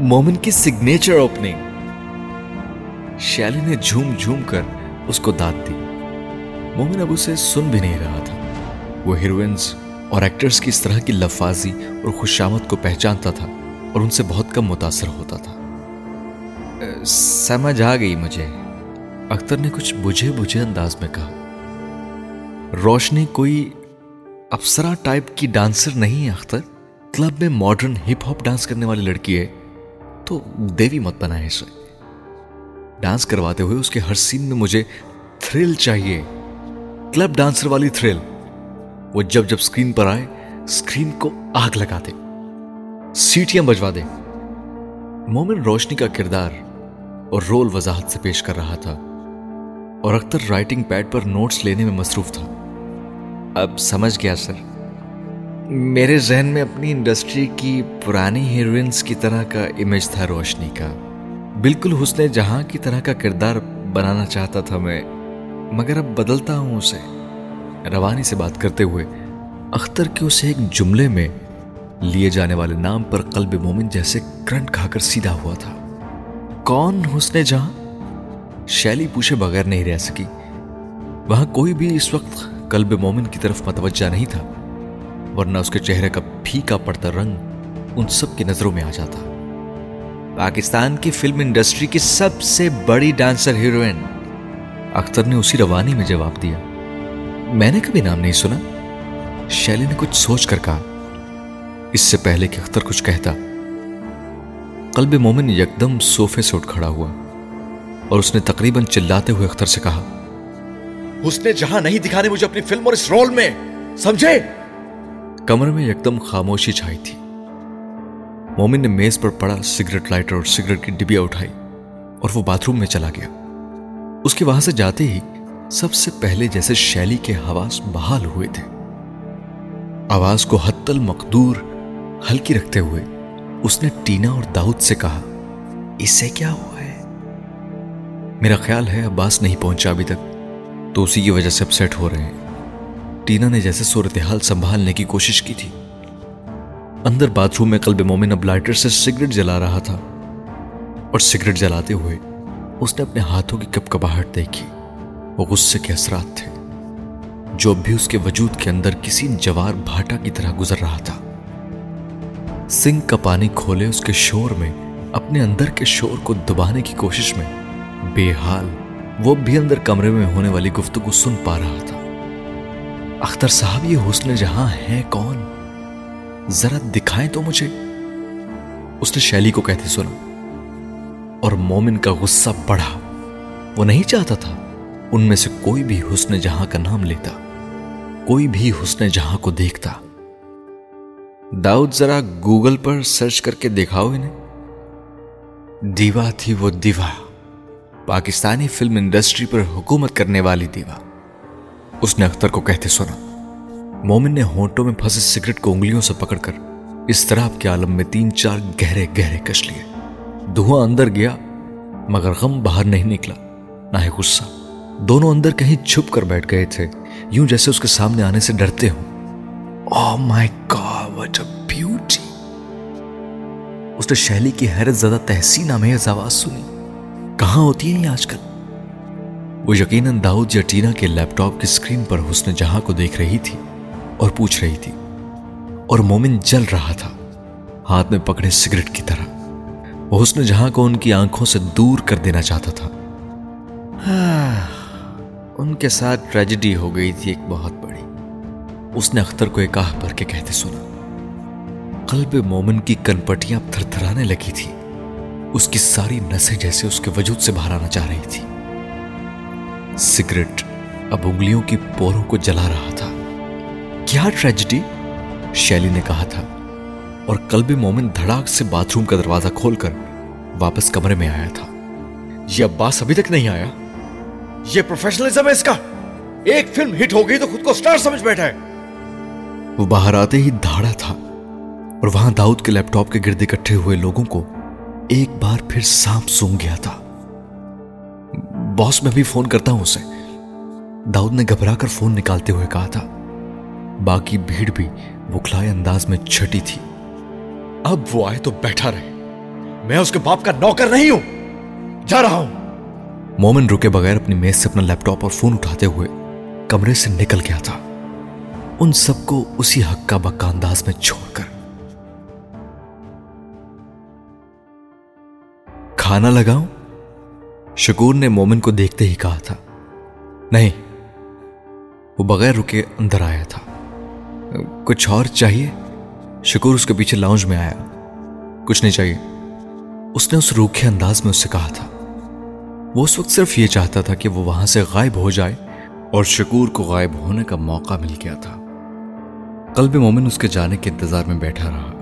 مومن کی سگنیچر اوپننگ شیلی نے جھوم جھوم کر اس کو داد دی مومن اب اسے سن بھی نہیں رہا تھا وہ ہیروئنز اور ایکٹرز کی اس طرح کی لفاظی اور خوشامت کو پہچانتا تھا اور ان سے بہت کم متاثر ہوتا تھا سمجھ آ گئی مجھے اختر نے کچھ بجھے بجھے انداز میں کہا روشنی کوئی افسرا ٹائپ کی ڈانسر نہیں ہے اختر کلب میں ماڈرن ہپ ہاپ ڈانس کرنے والی لڑکی ہے، تو دیوی مت بنا اسے۔ ڈانس کرواتے ہوئے اس کے ہر سین میں مجھے تھرل چاہیے۔ کلب ڈانسر والی تھرل وہ جب جب اسکرین پر آئے اسکرین کو آگ لگا دے۔ سیٹیاں بجوا دے۔ مومن روشنی کا کردار اور رول وضاحت سے پیش کر رہا تھا۔ اور اختر رائٹنگ پیڈ پر نوٹس لینے میں مصروف تھا۔ اب سمجھ گیا، سر۔ میرے ذہن میں اپنی انڈسٹری کی پرانی ہیروئنس کی طرح کا امیج تھا روشنی کا۔ بالکل حسن جہاں کی طرح کا کردار بنانا چاہتا تھا میں، مگر اب بدلتا ہوں اسے۔ روانی سے بات کرتے ہوئے، اختر کے اسے ایک جملے میں لیے جانے والے نام پر قلب مومن جیسے کرنٹ کھا کر سیدھا ہوا تھا۔ کون حسن جہاں؟ شیلی پوچھے بغیر نہیں رہ سکی۔ وہاں کوئی بھی اس وقت قلب مومن کی طرف متوجہ نہیں تھا۔ ورنہ اس کے چہرے کا پھیکا پڑتا رنگ ان سب کی نظروں میں آ جاتا۔ پاکستان کی فلم انڈسٹری کی سب سے بڑی ڈانسر ہیروئن اختر نے اسی روانی میں جواب دیا۔ میں نے کبھی نام نہیں سنا۔ شیلی نے کچھ سوچ کر کہا۔ اس سے پہلے کہ اختر کچھ کہتا۔ قلب مومن یکدم صوفے سے اٹھ کھڑا ہوا اور اس نے تقریباً چلاتے ہوئے اختر سے کہا۔ اس نے جہاں نہیں دکھانے مجھے اپنی فلم اور اس رول میں، سمجھے؟ کمرے میں یکدم خاموشی چھائی تھی مومن نے میز پر پڑا سگریٹ لائٹر اور سگریٹ کی ڈبیا اٹھائی اور وہ باتھ روم میں چلا گیا اس کے وہاں سے جاتے ہی سب سے پہلے جیسے شیلی کے حواس بحال ہوئے تھے آواز کو حت المقدور ہلکی رکھتے ہوئے اس نے ٹینا اور داؤد سے کہا اس سے کیا ہوا ہے میرا خیال ہے عباس نہیں پہنچا ابھی تک تو اسی کی وجہ سے اپسیٹ ہو رہے ہیں ٹینا نے جیسے صورتحال سنبھالنے کی کوشش کی تھی۔ اندر باتھ روم میں قلب مومن اب لائٹر سے سگریٹ جلا رہا تھا۔ اور سگریٹ جلاتے ہوئے اس نے اپنے ہاتھوں کی کپ کپاہٹ دیکھی۔ وہ غصے کے اثرات تھے۔ جو اب بھی اس کے وجود کے اندر کسی جوار بھاٹا کی طرح گزر رہا تھا۔ سنک کا پانی کھولے اس کے شور میں، اپنے اندر کے شور کو دبانے کی کوشش میں، بے حال وہ بھی اندر کمرے میں ہونے والی گفتگو سن پا رہا تھا۔ اختر صاحب، یہ حسن جہاں ہے، کون؟ ذرا دکھائیں تو مجھے۔ اس نے شیلی کو کہتے سنا اور مومن کا غصہ بڑھا۔ وہ نہیں چاہتا تھا۔ ان میں سے کوئی بھی حسن جہاں کا نام لیتا۔ کوئی بھی حسن جہاں کو دیکھتا۔ داؤد، ذرا گوگل پر سرچ کر کے دیکھاؤ انہیں۔ دیوا تھی وہ دیوا۔ پاکستانی فلم انڈسٹری پر حکومت کرنے والی دیوا۔ اس نے اختر کو کہتے سنا مومن نے ہونٹوں میں پھنسے سگریٹ کو انگلیوں سے پکڑ کر اس طرح کے عالم میں تین چار گہرے گہرے کش لیے۔ دھواں اندر گیا مگر غم باہر نہیں نکلا نہ ہی غصہ۔ دونوں اندر کہیں چھپ کر بیٹھ گئے تھے یوں جیسے اس کے سامنے آنے سے ڈرتے ہوں۔ Oh my God, what a beauty. اس نے شیلی کی حیرت زدہ تحسین آمیز آواز سنی۔ کہاں ہوتی ہیں یہ آج کل؟ وہ یقیناً داؤد یا ٹینا کے لیپ ٹاپ کی اسکرین پر حسن جہاں کو دیکھ رہی تھی اور پوچھ رہی تھی۔ اور مومن جل رہا تھا، ہاتھ میں پکڑے سگریٹ کی طرح۔ وہ حسن جہاں کو ان کی آنکھوں سے دور کر دینا چاہتا تھا۔ ان کے ساتھ ٹریجڈی ہو گئی تھی ایک بہت بڑی۔ اس نے اختر کو ایک آہ بھر کے کہتے سنا۔ قلب مومن کی کنپٹیاں تھر تھرانے لگی تھی۔ اس کی ساری نسیں جیسے اس کے وجود سے باہر آنا چاہ رہی تھی۔ سگریٹ اب انگلیوں کی پوروں کو جلا رہا تھا۔ کیا ٹریجڈی؟ شیلی نے کہا تھا اور قلب مومن دھڑاک سے باتھ روم کا دروازہ کھول کر واپس کمرے میں آیا تھا۔ یہ عباس ابھی تک نہیں آیا؟ یہ پروفیشنلزم ہے اس کا۔ ایک فلم ہٹ ہو گئی تو خود کو سٹار سمجھ بیٹھا ہے۔ وہ باہر آتے ہی دھاڑا تھا اور وہاں داؤد کے لیپ ٹاپ کے گرد اکٹھے ہوئے لوگوں کو ایک بار پھر سانپ سونگ گیا تھا۔ باس میں بھی فون کرتا ہوں اسے۔ داؤد نے گھبرا کر فون نکالتے ہوئے کہا تھا۔ باقی بھیڑ بھی بکھلائے انداز میں چھٹی تھی۔ اب وہ آئے تو بیٹھا رہے۔ میں اس کے باپ کا نوکر نہیں ہوں۔ جا رہا ہوں۔ مومن رکے بغیر اپنی میز سے اپنا لیپ ٹاپ اور فون اٹھاتے ہوئے کمرے سے نکل گیا تھا۔ ان سب کو اسی حق کا بکا انداز میں چھوڑ کر۔ کھانا لگاؤں؟ شکور نے مومن کو دیکھتے ہی کہا تھا، نہیں، وہ بغیر رکے اندر آیا تھا۔ کچھ اور چاہیے؟ شکور اس کے پیچھے لاؤنج میں آیا۔ کچھ نہیں چاہیے۔ اس نے اس روکھے انداز میں اس سے کہا تھا۔ وہ اس وقت صرف یہ چاہتا تھا کہ وہ وہاں سے غائب ہو جائے اور شکور کو غائب ہونے کا موقع مل گیا تھا۔ قلب مومن اس کے جانے کے انتظار میں بیٹھا رہا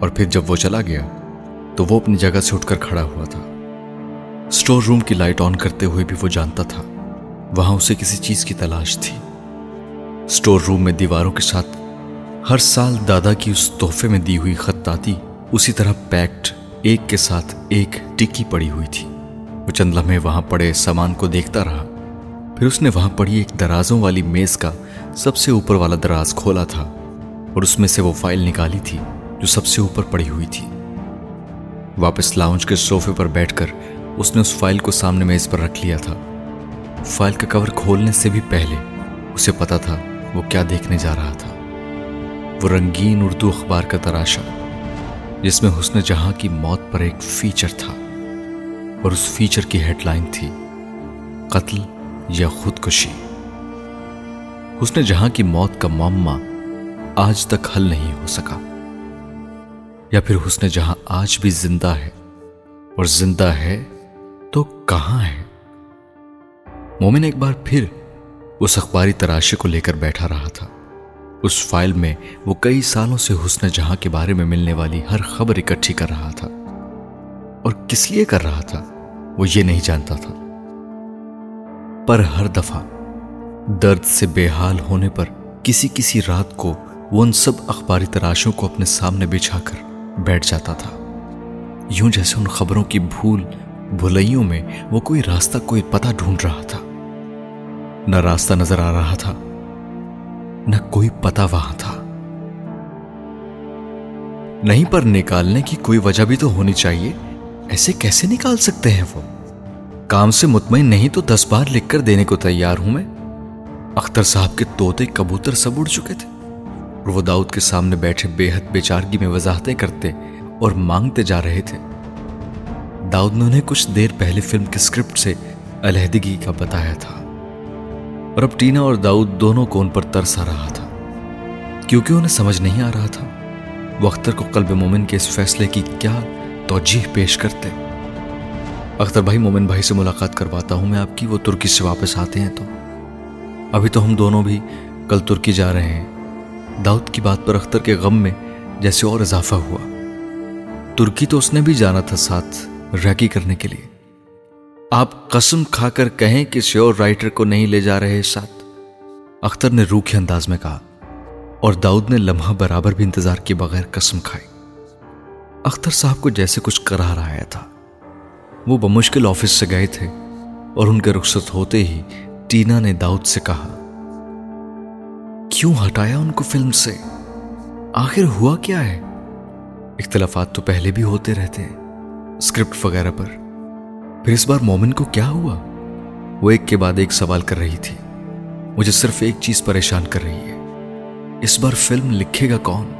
اور پھر جب وہ چلا گیا تو وہ اپنی جگہ سے اٹھ کر کھڑا ہوا تھا۔ سٹور روم کی لائٹ آن کرتے ہوئے بھی وہ جانتا تھا۔ وہاں اسے کسی چیز کی تلاش تھی۔ سٹور روم میں دیواروں کے ساتھ ہر سال دادا کی اس تحفے میں دی ہوئی خطاطی اسی طرح پیکٹ ایک کے ساتھ ایک ٹکی پڑی ہوئی تھی۔ وہ چند لمحے وہاں پڑے، سامان کو دیکھتا رہا۔ پھر اس نے وہاں پڑی ایک درازوں والی میز کا سب سے اوپر والا دراز کھولا تھا اور اس میں سے وہ فائل نکالی تھی جو سب سے اوپر پڑی ہوئی تھی۔ واپس لاؤنج کے صوفے پر بیٹھ کر اس نے اس فائل کو سامنے میز پر رکھ لیا تھا۔ فائل کا کور کھولنے سے بھی پہلے اسے پتا تھا وہ کیا دیکھنے جا رہا تھا۔ وہ رنگین اردو اخبار کا تراشا، جس میں حسن جہاں کی موت پر ایک فیچر تھا۔ اور اس فیچر کی ہیڈ لائن تھی، قتل یا خودکشی۔ حسن جہاں کی موت کا معمہ آج تک حل نہیں ہو سکا۔ یا پھر حسن جہاں آج بھی زندہ ہے اور زندہ ہے تو کہاں ہے؟ مومن ایک بار پھر اس اخباری تراشے کو لے کر بیٹھا رہا تھا۔ اس فائل میں وہ کئی سالوں سے حسن جہاں کے بارے میں ملنے والی ہر خبر اکٹھی کر رہا تھا۔ اور کس لیے کر رہا تھا؟ وہ یہ نہیں جانتا تھا۔ پر ہر دفعہ درد سے بے حال ہونے پر کسی کسی رات کو وہ ان سب اخباری تراشوں کو اپنے سامنے بچھا کر بیٹھ جاتا تھا۔ یوں جیسے ان خبروں کی بھول بھلائیوں میں وہ کوئی راستہ، کوئی پتہ ڈھونڈ رہا تھا۔ نہ راستہ نظر آ رہا تھا، نہ کوئی پتہ وہاں تھا۔ نہیں پر نکالنے کی کوئی وجہ بھی تو ہونی چاہیے۔ ایسے کیسے نکال سکتے ہیں وہ؟ کام سے مطمئن نہیں تو دس بار لکھ کر دینے کو تیار ہوں میں۔ اختر صاحب کے توتے کبوتر سب اڑ چکے تھے۔ اور وہ داؤد کے سامنے بیٹھے بے حد بے چارگی میں وضاحتیں کرتے اور مانگتے جا رہے تھے۔ داؤد نے انہیں کچھ دیر پہلے فلم کے اسکرپٹ سے علیحدگی کا بتایا تھا۔ اور اب ٹینا اور داؤد دونوں کو ان پر ترس آ رہا تھا۔ کیونکہ انہیں سمجھ نہیں آ رہا تھا وہ اختر کو قلب مومن کے اس فیصلے کی کیا توجہ پیش کرتے۔ اختر بھائی، مومن بھائی سے ملاقات کرواتا ہوں میں آپ کی، وہ ترکی سے واپس آتے ہیں تو۔ ابھی تو ہم دونوں بھی کل ترکی جا رہے ہیں۔ داؤد کی بات پر اختر کے غم میں جیسے اور اضافہ ہوا۔ ترکی تو اس نے بھی جانا تھا ساتھ۔ ریکی کرنے کے لیے۔ آپ قسم کھا کر کہیں کہ شیور رائٹر کو نہیں لے جا رہے ساتھ۔ اختر نے روکھے انداز میں کہا اور داؤد نے لمحہ برابر بھی انتظار کے بغیر قسم کھائی۔ اختر صاحب کو جیسے کچھ کرا آیا تھا۔ وہ بمشکل آفس سے گئے تھے اور ان کے رخصت ہوتے ہی ٹینا نے داؤد سے کہا، کیوں ہٹایا ان کو فلم سے؟ آخر ہوا کیا ہے؟ اختلافات تو پہلے بھی ہوتے رہتے ہیں۔ اسکرپٹ وغیرہ پر۔ پھر اس بار مومن کو کیا ہوا؟ وہ ایک کے بعد ایک سوال کر رہی تھی۔ مجھے صرف ایک چیز پریشان کر رہی ہے۔ اس بار فلم لکھے گا کون؟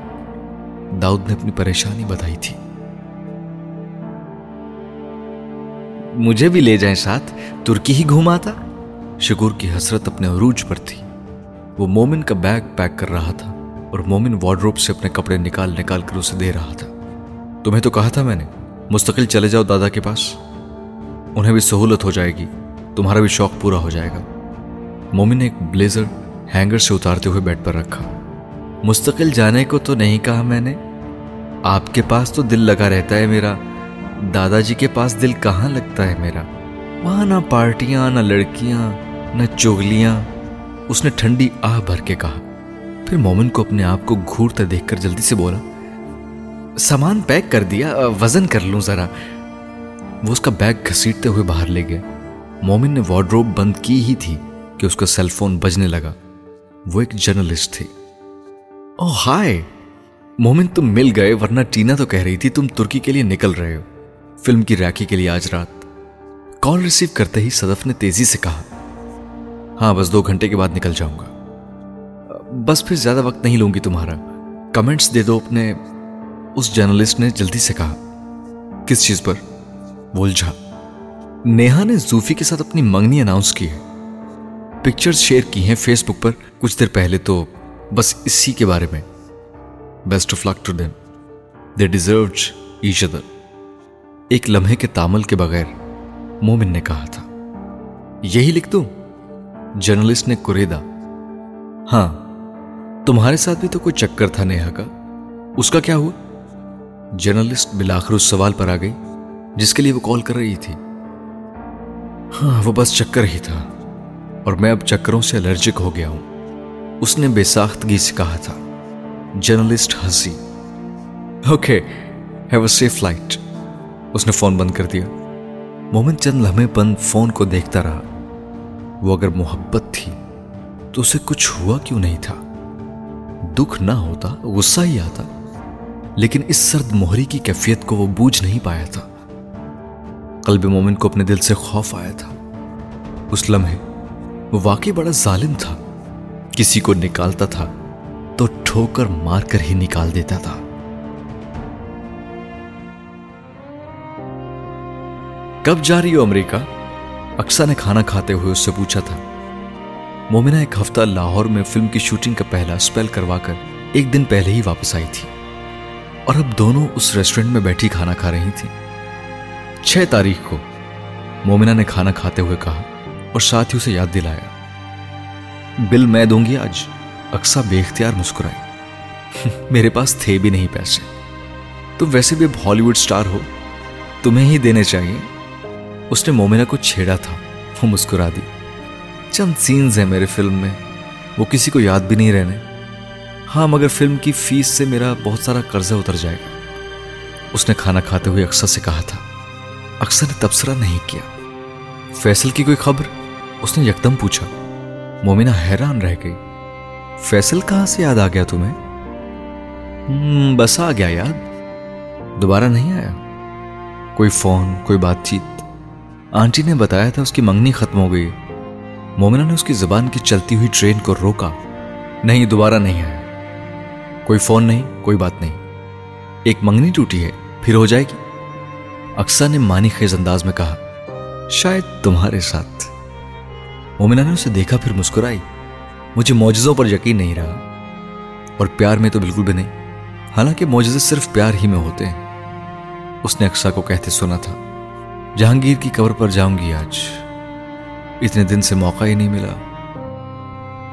داؤد نے اپنی پریشانی بتائی تھی۔ مجھے بھی لے جائیں ساتھ، ترکی ہی گھوما تھا شکور کی حسرت اپنے عروج پر تھی۔ وہ مومن کا بیگ پیک کر رہا تھا اور مومن وارڈروب سے اپنے کپڑے نکال نکال کر اسے دے رہا تھا۔ تمہیں تو کہا تھا میں نے۔ مستقل چلے جاؤ دادا کے پاس۔ انہیں بھی سہولت ہو جائے گی۔ تمہارا بھی شوق پورا ہو جائے گا۔ مومن نے ایک بلیزر ہینگر سے اتارتے ہوئے بیڈ پر رکھا۔ مستقل جانے کو تو نہیں کہا میں نے۔ آپ کے پاس تو دل لگا رہتا ہے میرا۔ دادا جی کے پاس دل کہاں لگتا ہے میرا؟ وہاں نہ پارٹیاں، نہ لڑکیاں، نہ چوگلیاں اس نے ٹھنڈی آہ بھر کے کہا۔ پھر مومن کو اپنے آپ کو گھورتا دیکھ کر جلدی سے بولا سامان پیک کر دیا وزن کر لوں ذرا۔ وہ اس کا بیگ گھسیٹتے ہوئے باہر لے گیا مومن نے وارڈروب بند کی ہی تھی کہ اس کا سیل فون بجنے لگا۔ وہ ایک جرنلسٹ تھی۔ او ہائے! مومن تم مل گئے، ورنہ ٹینا تو کہہ رہی تھی تم ترکی کے لیے نکل رہے ہو۔ فلم کی ریکی کے لیے آج رات۔ کال ریسیو کرتے ہی صدف نے تیزی سے کہا ہاں بس دو گھنٹے کے بعد نکل جاؤں گا۔ بس پھر زیادہ وقت نہیں لوں گی تمہارا۔ کمنٹس دے دو اپنے اس جرنلسٹ نے جلدی سے کہا، کس چیز پر؟ الجھا نیہا نے زوفی کے ساتھ اپنی منگنی اناؤنس کی ہے۔ پکچرز شیئر کی ہیں فیس بک پر کچھ دیر پہلے تو بس اسی کے بارے میں۔ Best of luck to them they deserve each other ایک لمحے کے تامل کے بغیر مومن نے کہا تھا، یہی لکھ دوں؟ جرنلسٹ نے کوریدا ہاں تمہارے ساتھ بھی تو کوئی چکر تھا نیہا کا، اس کا کیا ہوا؟ جرنلسٹ بلاخر اس سوال پر آ گئی، جس کے لیے وہ کال کر رہی تھی۔ ہاں وہ بس چکر ہی تھا، اور میں اب چکروں سے الرجک ہو گیا ہوں۔ اس نے بے ساختگی سے کہا تھا، جرنلسٹ ہنسی۔ Okay, have a safe flight. اس نے فون بند کر دیا۔ مومن چند لمحے بند فون کو دیکھتا رہا۔ وہ اگر محبت تھی، تو اسے کچھ ہوا کیوں نہیں تھا؟ دکھ نہ ہوتا، غصہ ہی آتا۔ لیکن اس سرد موہری کی کیفیت کو وہ بوجھ نہیں پایا تھا۔ قلب مومن کو اپنے دل سے خوف آیا تھا۔ اس لمحے وہ واقعی بڑا ظالم تھا۔ کسی کو نکالتا تھا تو ٹھوکر مار کر ہی نکال دیتا تھا۔ کب جا رہی ہو امریکہ؟ اکسا نے کھانا کھاتے ہوئے اس سے پوچھا تھا۔ مومنہ ایک ہفتہ لاہور میں فلم کی شوٹنگ کا پہلا سپیل کروا کر ایک دن پہلے ہی واپس آئی تھی۔ اور اب دونوں اس ریسٹورنٹ میں بیٹھی کھانا کھا رہی تھی چھ تاریخ کو مومنہ نے کھانا کھاتے ہوئے کہا اور ساتھ ہی اسے یاد دلایا۔ بل میں دوں گی آج۔ اکسا بے اختیار مسکرائی میرے پاس تھے بھی نہیں پیسے۔ تو ویسے بھی اب ہالی ووڈ اسٹار ہو۔ تمہیں ہی دینے چاہیے۔ اس نے مومنہ کو چھیڑا تھا۔ وہ مسکرا دی۔ چند سینز ہیں میرے فلم میں۔ وہ کسی کو یاد بھی نہیں رہنے۔ ہاں مگر فلم کی فیس سے میرا بہت سارا قرضہ اتر جائے گا۔ اس نے کھانا کھاتے ہوئے اکثر سے کہا تھا، اکثر نے تبصرہ نہیں کیا۔ فیصل کی کوئی خبر؟ اس نے یکدم پوچھا۔ مومنہ حیران رہ گئی۔ فیصل کہاں سے یاد آ گیا تمہیں؟ بس آ گیا، یاد۔ دوبارہ نہیں آیا۔ کوئی فون، کوئی بات چیت۔ آنٹی نے بتایا تھا اس کی منگنی ختم ہو گئی۔ مومنہ نے اس کی زبان کی چلتی ہوئی ٹرین کو روکا۔ نہیں، دوبارہ نہیں آیا۔ کوئی فون نہیں، کوئی بات نہیں۔ ایک منگنی ٹوٹی ہے، پھر ہو جائے گی۔ اکثر نے مانی خیز انداز میں کہا، شاید تمہارے ساتھ۔ مومنہ نے اسے دیکھا، پھر مسکرائی۔ مجھے موجزوں پر یقین نہیں رہا۔ اور پیار میں تو بالکل بھی نہیں۔ حالانکہ موجزے صرف پیار ہی میں ہوتے ہیں۔ اس نے اکسا کو کہتے سنا تھا، جہانگیر کی قبر پر جاؤں گی آج۔ اتنے دن سے موقع ہی نہیں ملا۔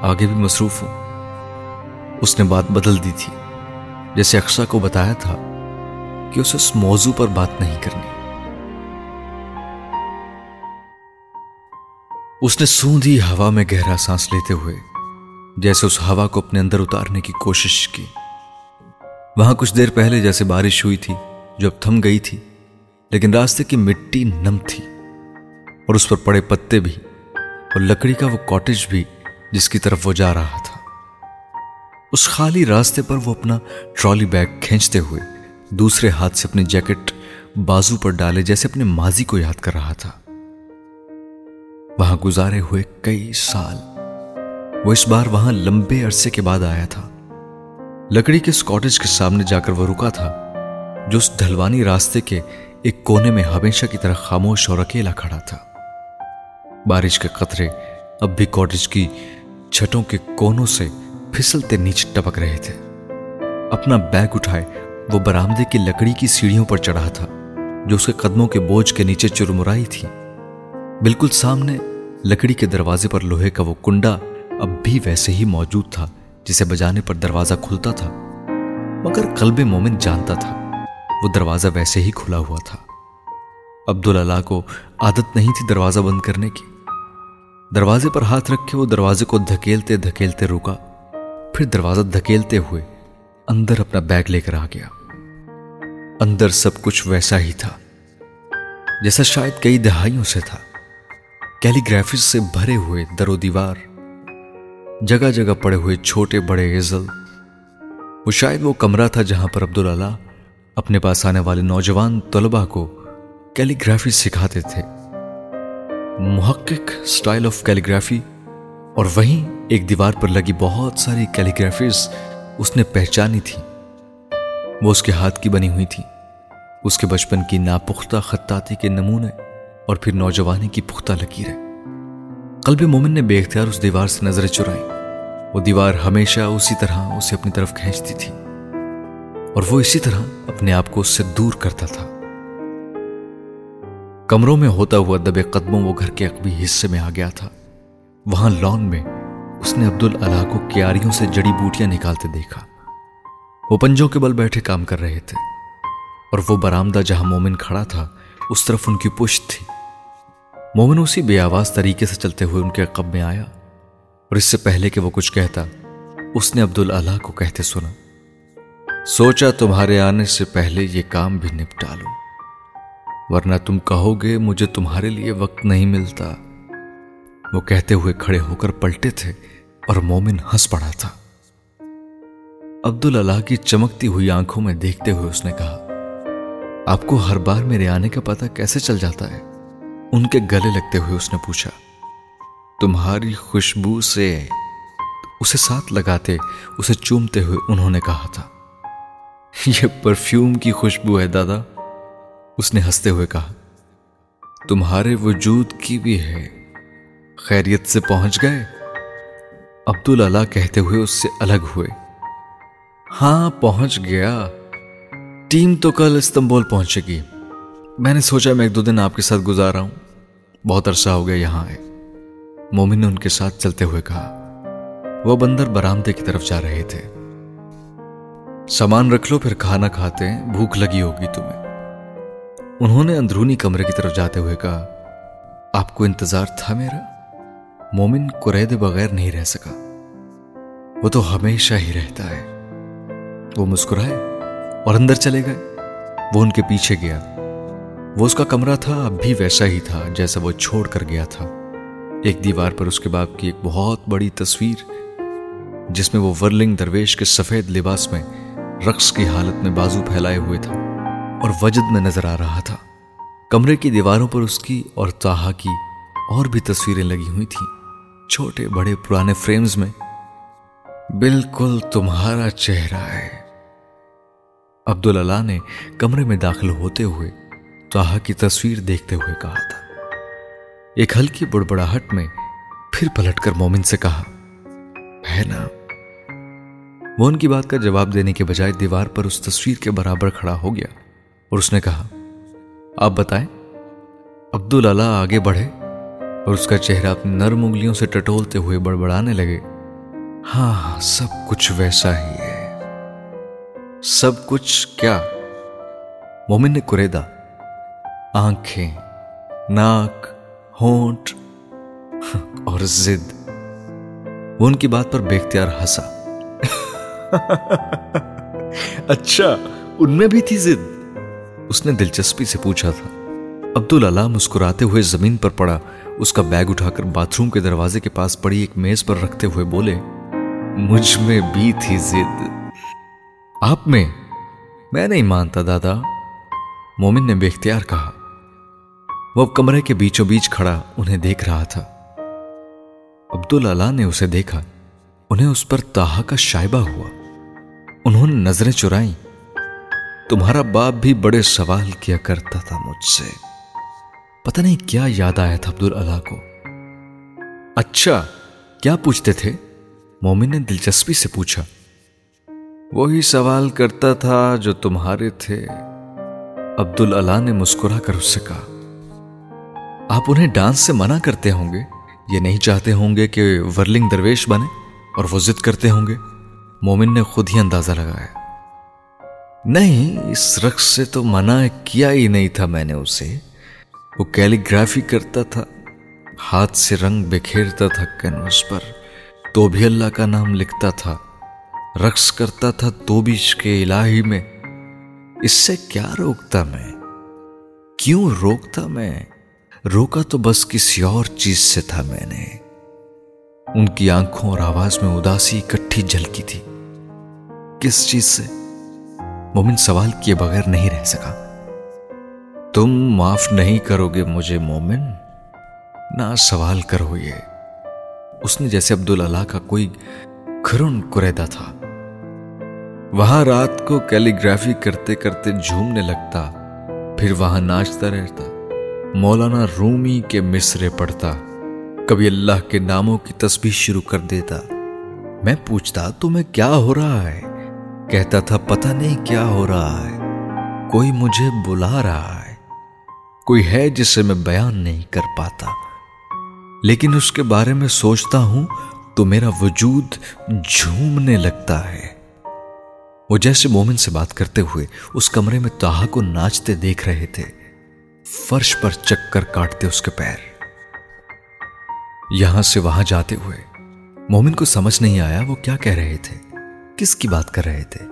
آگے بھی مصروف ہوں۔ اس نے بات بدل دی تھی۔ جیسے اکسا کو بتایا تھا کہ اسے اس موضوع پر بات نہیں کرنی۔ اس نے سوندھی ہوا میں گہرا سانس لیتے ہوئے، جیسے اس ہوا کو اپنے اندر اتارنے کی کوشش کی۔ وہاں کچھ دیر پہلے جیسے بارش ہوئی تھی، جو اب تھم گئی تھی، لیکن راستے کی مٹی نم تھی۔ اور اس پر پڑے پتے بھی، اور لکڑی کا وہ کاٹیج بھی، جس کی طرف وہ جا رہا تھا۔ اس خالی راستے پر وہ اپنا ٹرالی بیگ کھینچتے ہوئے دوسرے ہاتھ سے اپنی جیکٹ بازو پر ڈالے جیسے اپنے ماضی کو یاد کر رہا تھا۔ وہاں گزارے ہوئے کئی سال۔ وہ اس بار وہاں لمبے عرصے کے بعد آیا تھا۔ لکڑی کے اسکاٹیج کے سامنے جا کر وہ رکا تھا، جو اس ڈھلوانی راستے کے ایک کونے میں ہمیشہ کی طرح خاموش اور اکیلا کھڑا تھا۔ بارش کے قطرے اب بھی کاٹیج کی چھٹوں کے کونوں سے پھسلتے نیچے ٹپک رہے تھے۔ اپنا بیگ اٹھائے، وہ برامدے کی لکڑی کی سیڑھیوں پر چڑھا تھا، جو اس کے قدموں کے بوجھ کے نیچے چرمرائی تھی۔ بالکل سامنے لکڑی کے دروازے پر لوہے کا وہ کنڈا اب بھی ویسے ہی موجود تھا، جسے بجانے پر دروازہ کھلتا تھا۔ مگر قلب مومن جانتا تھا، وہ دروازہ ویسے ہی کھلا ہوا تھا۔ عبداللہ کو عادت نہیں تھی دروازہ بند کرنے کی۔ دروازے پر ہاتھ رکھ کے وہ دروازے کو دھکیلتے دھکیلتے روکا پھر دروازہ دھکیلتے ہوئے اندر اپنا بیگ لے کر آ گیا۔ اندر سب کچھ ویسا ہی تھا، جیسا شاید کئی دہائیوں سے تھا۔ کیلی گرافیز سے بھرے ہوئے در و دیوار، جگہ جگہ پڑے ہوئے چھوٹے بڑے ایزل وہ شاید وہ کمرہ تھا جہاں پر عبداللہ اپنے پاس آنے والے نوجوان طلبہ کو کیلی گرافی سکھاتے تھے۔ محقق سٹائل آف کیلی گرافی اور وہیں ایک دیوار پر لگی بہت ساری کیلی گرافیز اس نے پہچانی تھی۔ وہ اس کے ہاتھ کی بنی ہوئی تھی۔ اس کے بچپن کی ناپختہ خطاطی کے نمونے اور پھر نوجوانی کی پختہ لکیریں قلب مومن نے بے اختیار اس دیوار سے نظریں چرائیں۔ وہ دیوار ہمیشہ اسی طرح اسے اپنی طرف کھینچتی تھی۔ اور وہ اسی طرح اپنے آپ کو اس سے دور کرتا تھا۔ کمروں میں ہوتا ہوا دبے قدموں وہ گھر کے عقبی حصے میں آ گیا تھا۔ وہاں لان میں اس نے عبد اللہ کو کیاریوں سے جڑی بوٹیاں نکالتے دیکھا۔ وہ پنجوں کے بل بیٹھے کام کر رہے تھے۔ اور وہ برامدہ جہاں مومن کھڑا تھا، اس طرف ان کی پشت تھی۔ مومن اسی بے آواز طریقے سے چلتے ہوئے ان کے عقب میں آیا۔ اور اس سے پہلے کہ وہ کچھ کہتا، اس نے عبداللہ کو کہتے سنا، سوچا تمہارے آنے سے پہلے یہ کام بھی نپٹا لو ورنہ تم کہو گے، مجھے تمہارے لیے وقت نہیں ملتا۔ وہ کہتے ہوئے کھڑے ہو کر پلٹے تھے۔ اور مومن ہنس پڑا تھا۔ عبداللہ کی چمکتی ہوئی آنکھوں میں دیکھتے ہوئے اس نے کہا، آپ کو ہر بار میرے آنے کا پتہ کیسے چل جاتا ہے؟ ان کے گلے لگتے ہوئے اس نے پوچھا، تمہاری خوشبو سے اسے ساتھ لگاتے، اسے چومتے ہوئے انہوں نے کہا تھا۔ یہ پرفیوم کی خوشبو ہے دادا۔ اس نے ہنستے ہوئے کہا، تمہارے وجود کی بھی ہے۔ خیریت سے پہنچ گئے؟ عبداللہ کہتے ہوئے اس سے الگ ہوئے۔ ہاں پہنچ گیا۔ ٹیم تو کل استنبول پہنچے گی۔ میں نے سوچا میں ایک دو دن آپ کے ساتھ گزار رہا ہوں۔ بہت عرصہ ہو گیا یہاں آئے۔ مومن نے ان کے ساتھ چلتے ہوئے کہا، وہ بندر برامدے کی طرف جا رہے تھے۔ سامان رکھ لو، پھر کھانا کھاتے ہیں۔ بھوک لگی ہوگی تمہیں۔ انہوں نے اندرونی کمرے کی طرف جاتے ہوئے کہا، آپ کو انتظار تھا میرا؟ مومن قریدے بغیر نہیں رہ سکا۔ وہ تو ہمیشہ ہی رہتا ہے۔ وہ مسکرائے اور اندر چلے گئے۔ وہ ان کے پیچھے گیا۔ وہ اس کا کمرہ تھا، اب بھی ویسا ہی تھا جیسا وہ چھوڑ کر گیا تھا۔ ایک دیوار پر اس کے باپ کی ایک بہت بڑی تصویر، جس میں وہ ورلنگ درویش کے سفید لباس میں رقص کی حالت میں بازو پھیلائے ہوئے تھا اور وجد میں نظر آ رہا تھا۔ کمرے کی دیواروں پر اس کی اور تاہا کی اور بھی تصویریں لگی ہوئی تھیں۔ چھوٹے بڑے پرانے فریمز میں بالکل تمہارا چہرہ ہے۔ عبد اللہ نے کمرے میں داخل ہوتے ہوئے تاہا کی تصویر دیکھتے ہوئے کہا تھا۔ ایک ہلکی بڑبڑاہٹ میں پھر پلٹ کر مومن سے کہا ہے نا وہ ان کی بات کا جواب دینے کے بجائے دیوار پر اس تصویر کے برابر کھڑا ہو گیا اور اس نے کہا، آپ بتائیں عبد اللہ آگے بڑھے اور اس کا چہرہ اپنی نرم انگلیوں سے ٹٹولتے ہوئے بڑبڑانے لگے۔ ہاں ہاں سب کچھ ویسا ہی ہے۔ سب کچھ کیا؟ مومن نے کریدا آنکھیں ناک ہونٹ اور زد وہ ان کی بات پر بے اختیار ہنسا۔ اچھا ان میں بھی تھی زد اس نے دلچسپی سے پوچھا تھا۔ عبد اللہ مسکراتے ہوئے زمین پر پڑا۔ اس کا بیگ اٹھا کر باتھ روم کے دروازے کے پاس پڑی ایک میز پر رکھتے ہوئے بولے، مجھ میں بھی تھی زد آپ میں میں نہیں مانتا دادا۔ مومن نے بے اختیار کہا۔ وہ کمرے کے بیچوں بیچ کھڑا انہیں دیکھ رہا تھا۔ عبد اللہ نے اسے دیکھا۔ انہیں اس پر تاہا کا شائبہ ہوا۔ انہوں نے نظریں چرائیں۔ تمہارا باپ بھی بڑے سوال کیا کرتا تھا مجھ سے۔ پتہ نہیں کیا یاد آیا تھا عبد اللہ کو۔ اچھا کیا پوچھتے تھے؟ مومن نے دلچسپی سے پوچھا۔ وہی سوال کرتا تھا جو تمہارے تھے۔ عبد اللہ نے مسکرا کر اس سے کہا، آپ انہیں ڈانس سے منع کرتے ہوں گے؟ یہ نہیں چاہتے ہوں گے کہ ورلنگ درویش بنے اور وہ ضد کرتے ہوں گے۔ مومن نے خود ہی اندازہ لگایا۔ نہیں، اس رقص سے تو منع کیا ہی نہیں تھا میں نے اسے۔ وہ کیلیگرافی کرتا تھا، ہاتھ سے رنگ بکھیرتا تھا کینوس پر، تو بھی اللہ کا نام لکھتا تھا۔ رقص کرتا تھا تو بھی عشق الہی میں۔ اس سے کیا روکتا میں؟ کیوں روکتا میں؟ روکا تو بس کسی اور چیز سے تھا میں نے۔ ان کی آنکھوں اور آواز میں اداسی اکٹھی جھلکی تھی۔ کس چیز سے؟ مومن سوال کیے بغیر نہیں رہ سکا۔ تم معاف نہیں کرو گے مجھے مومن؟ نہ سوال کرو یہ۔ اس نے جیسے عبد اللہ کا کوئی کھرن کریدا تھا۔ وہاں رات کو کیلیگرافی کرتے کرتے جھومنے لگتا، پھر وہاں ناچتا رہتا۔ مولانا رومی کے مصرے پڑھتا۔ کبھی اللہ کے ناموں کی تسبیح شروع کر دیتا۔ میں پوچھتا، تمہیں کیا ہو رہا ہے؟ کہتا تھا، پتہ نہیں کیا ہو رہا ہے۔ کوئی مجھے بلا رہا ہے۔ کوئی ہے جسے میں بیان نہیں کر پاتا۔ لیکن اس کے بارے میں سوچتا ہوں تو میرا وجود جھومنے لگتا ہے۔ وہ جیسے مومن سے بات کرتے ہوئے اس کمرے میں تاہا کو ناچتے دیکھ رہے تھے۔ فرش پر چکر کاٹتے اس کے پیر۔ یہاں سے وہاں جاتے ہوئے مومن کو سمجھ نہیں آیا وہ کیا کہہ رہے تھے، کس کی بات کر رہے تھے۔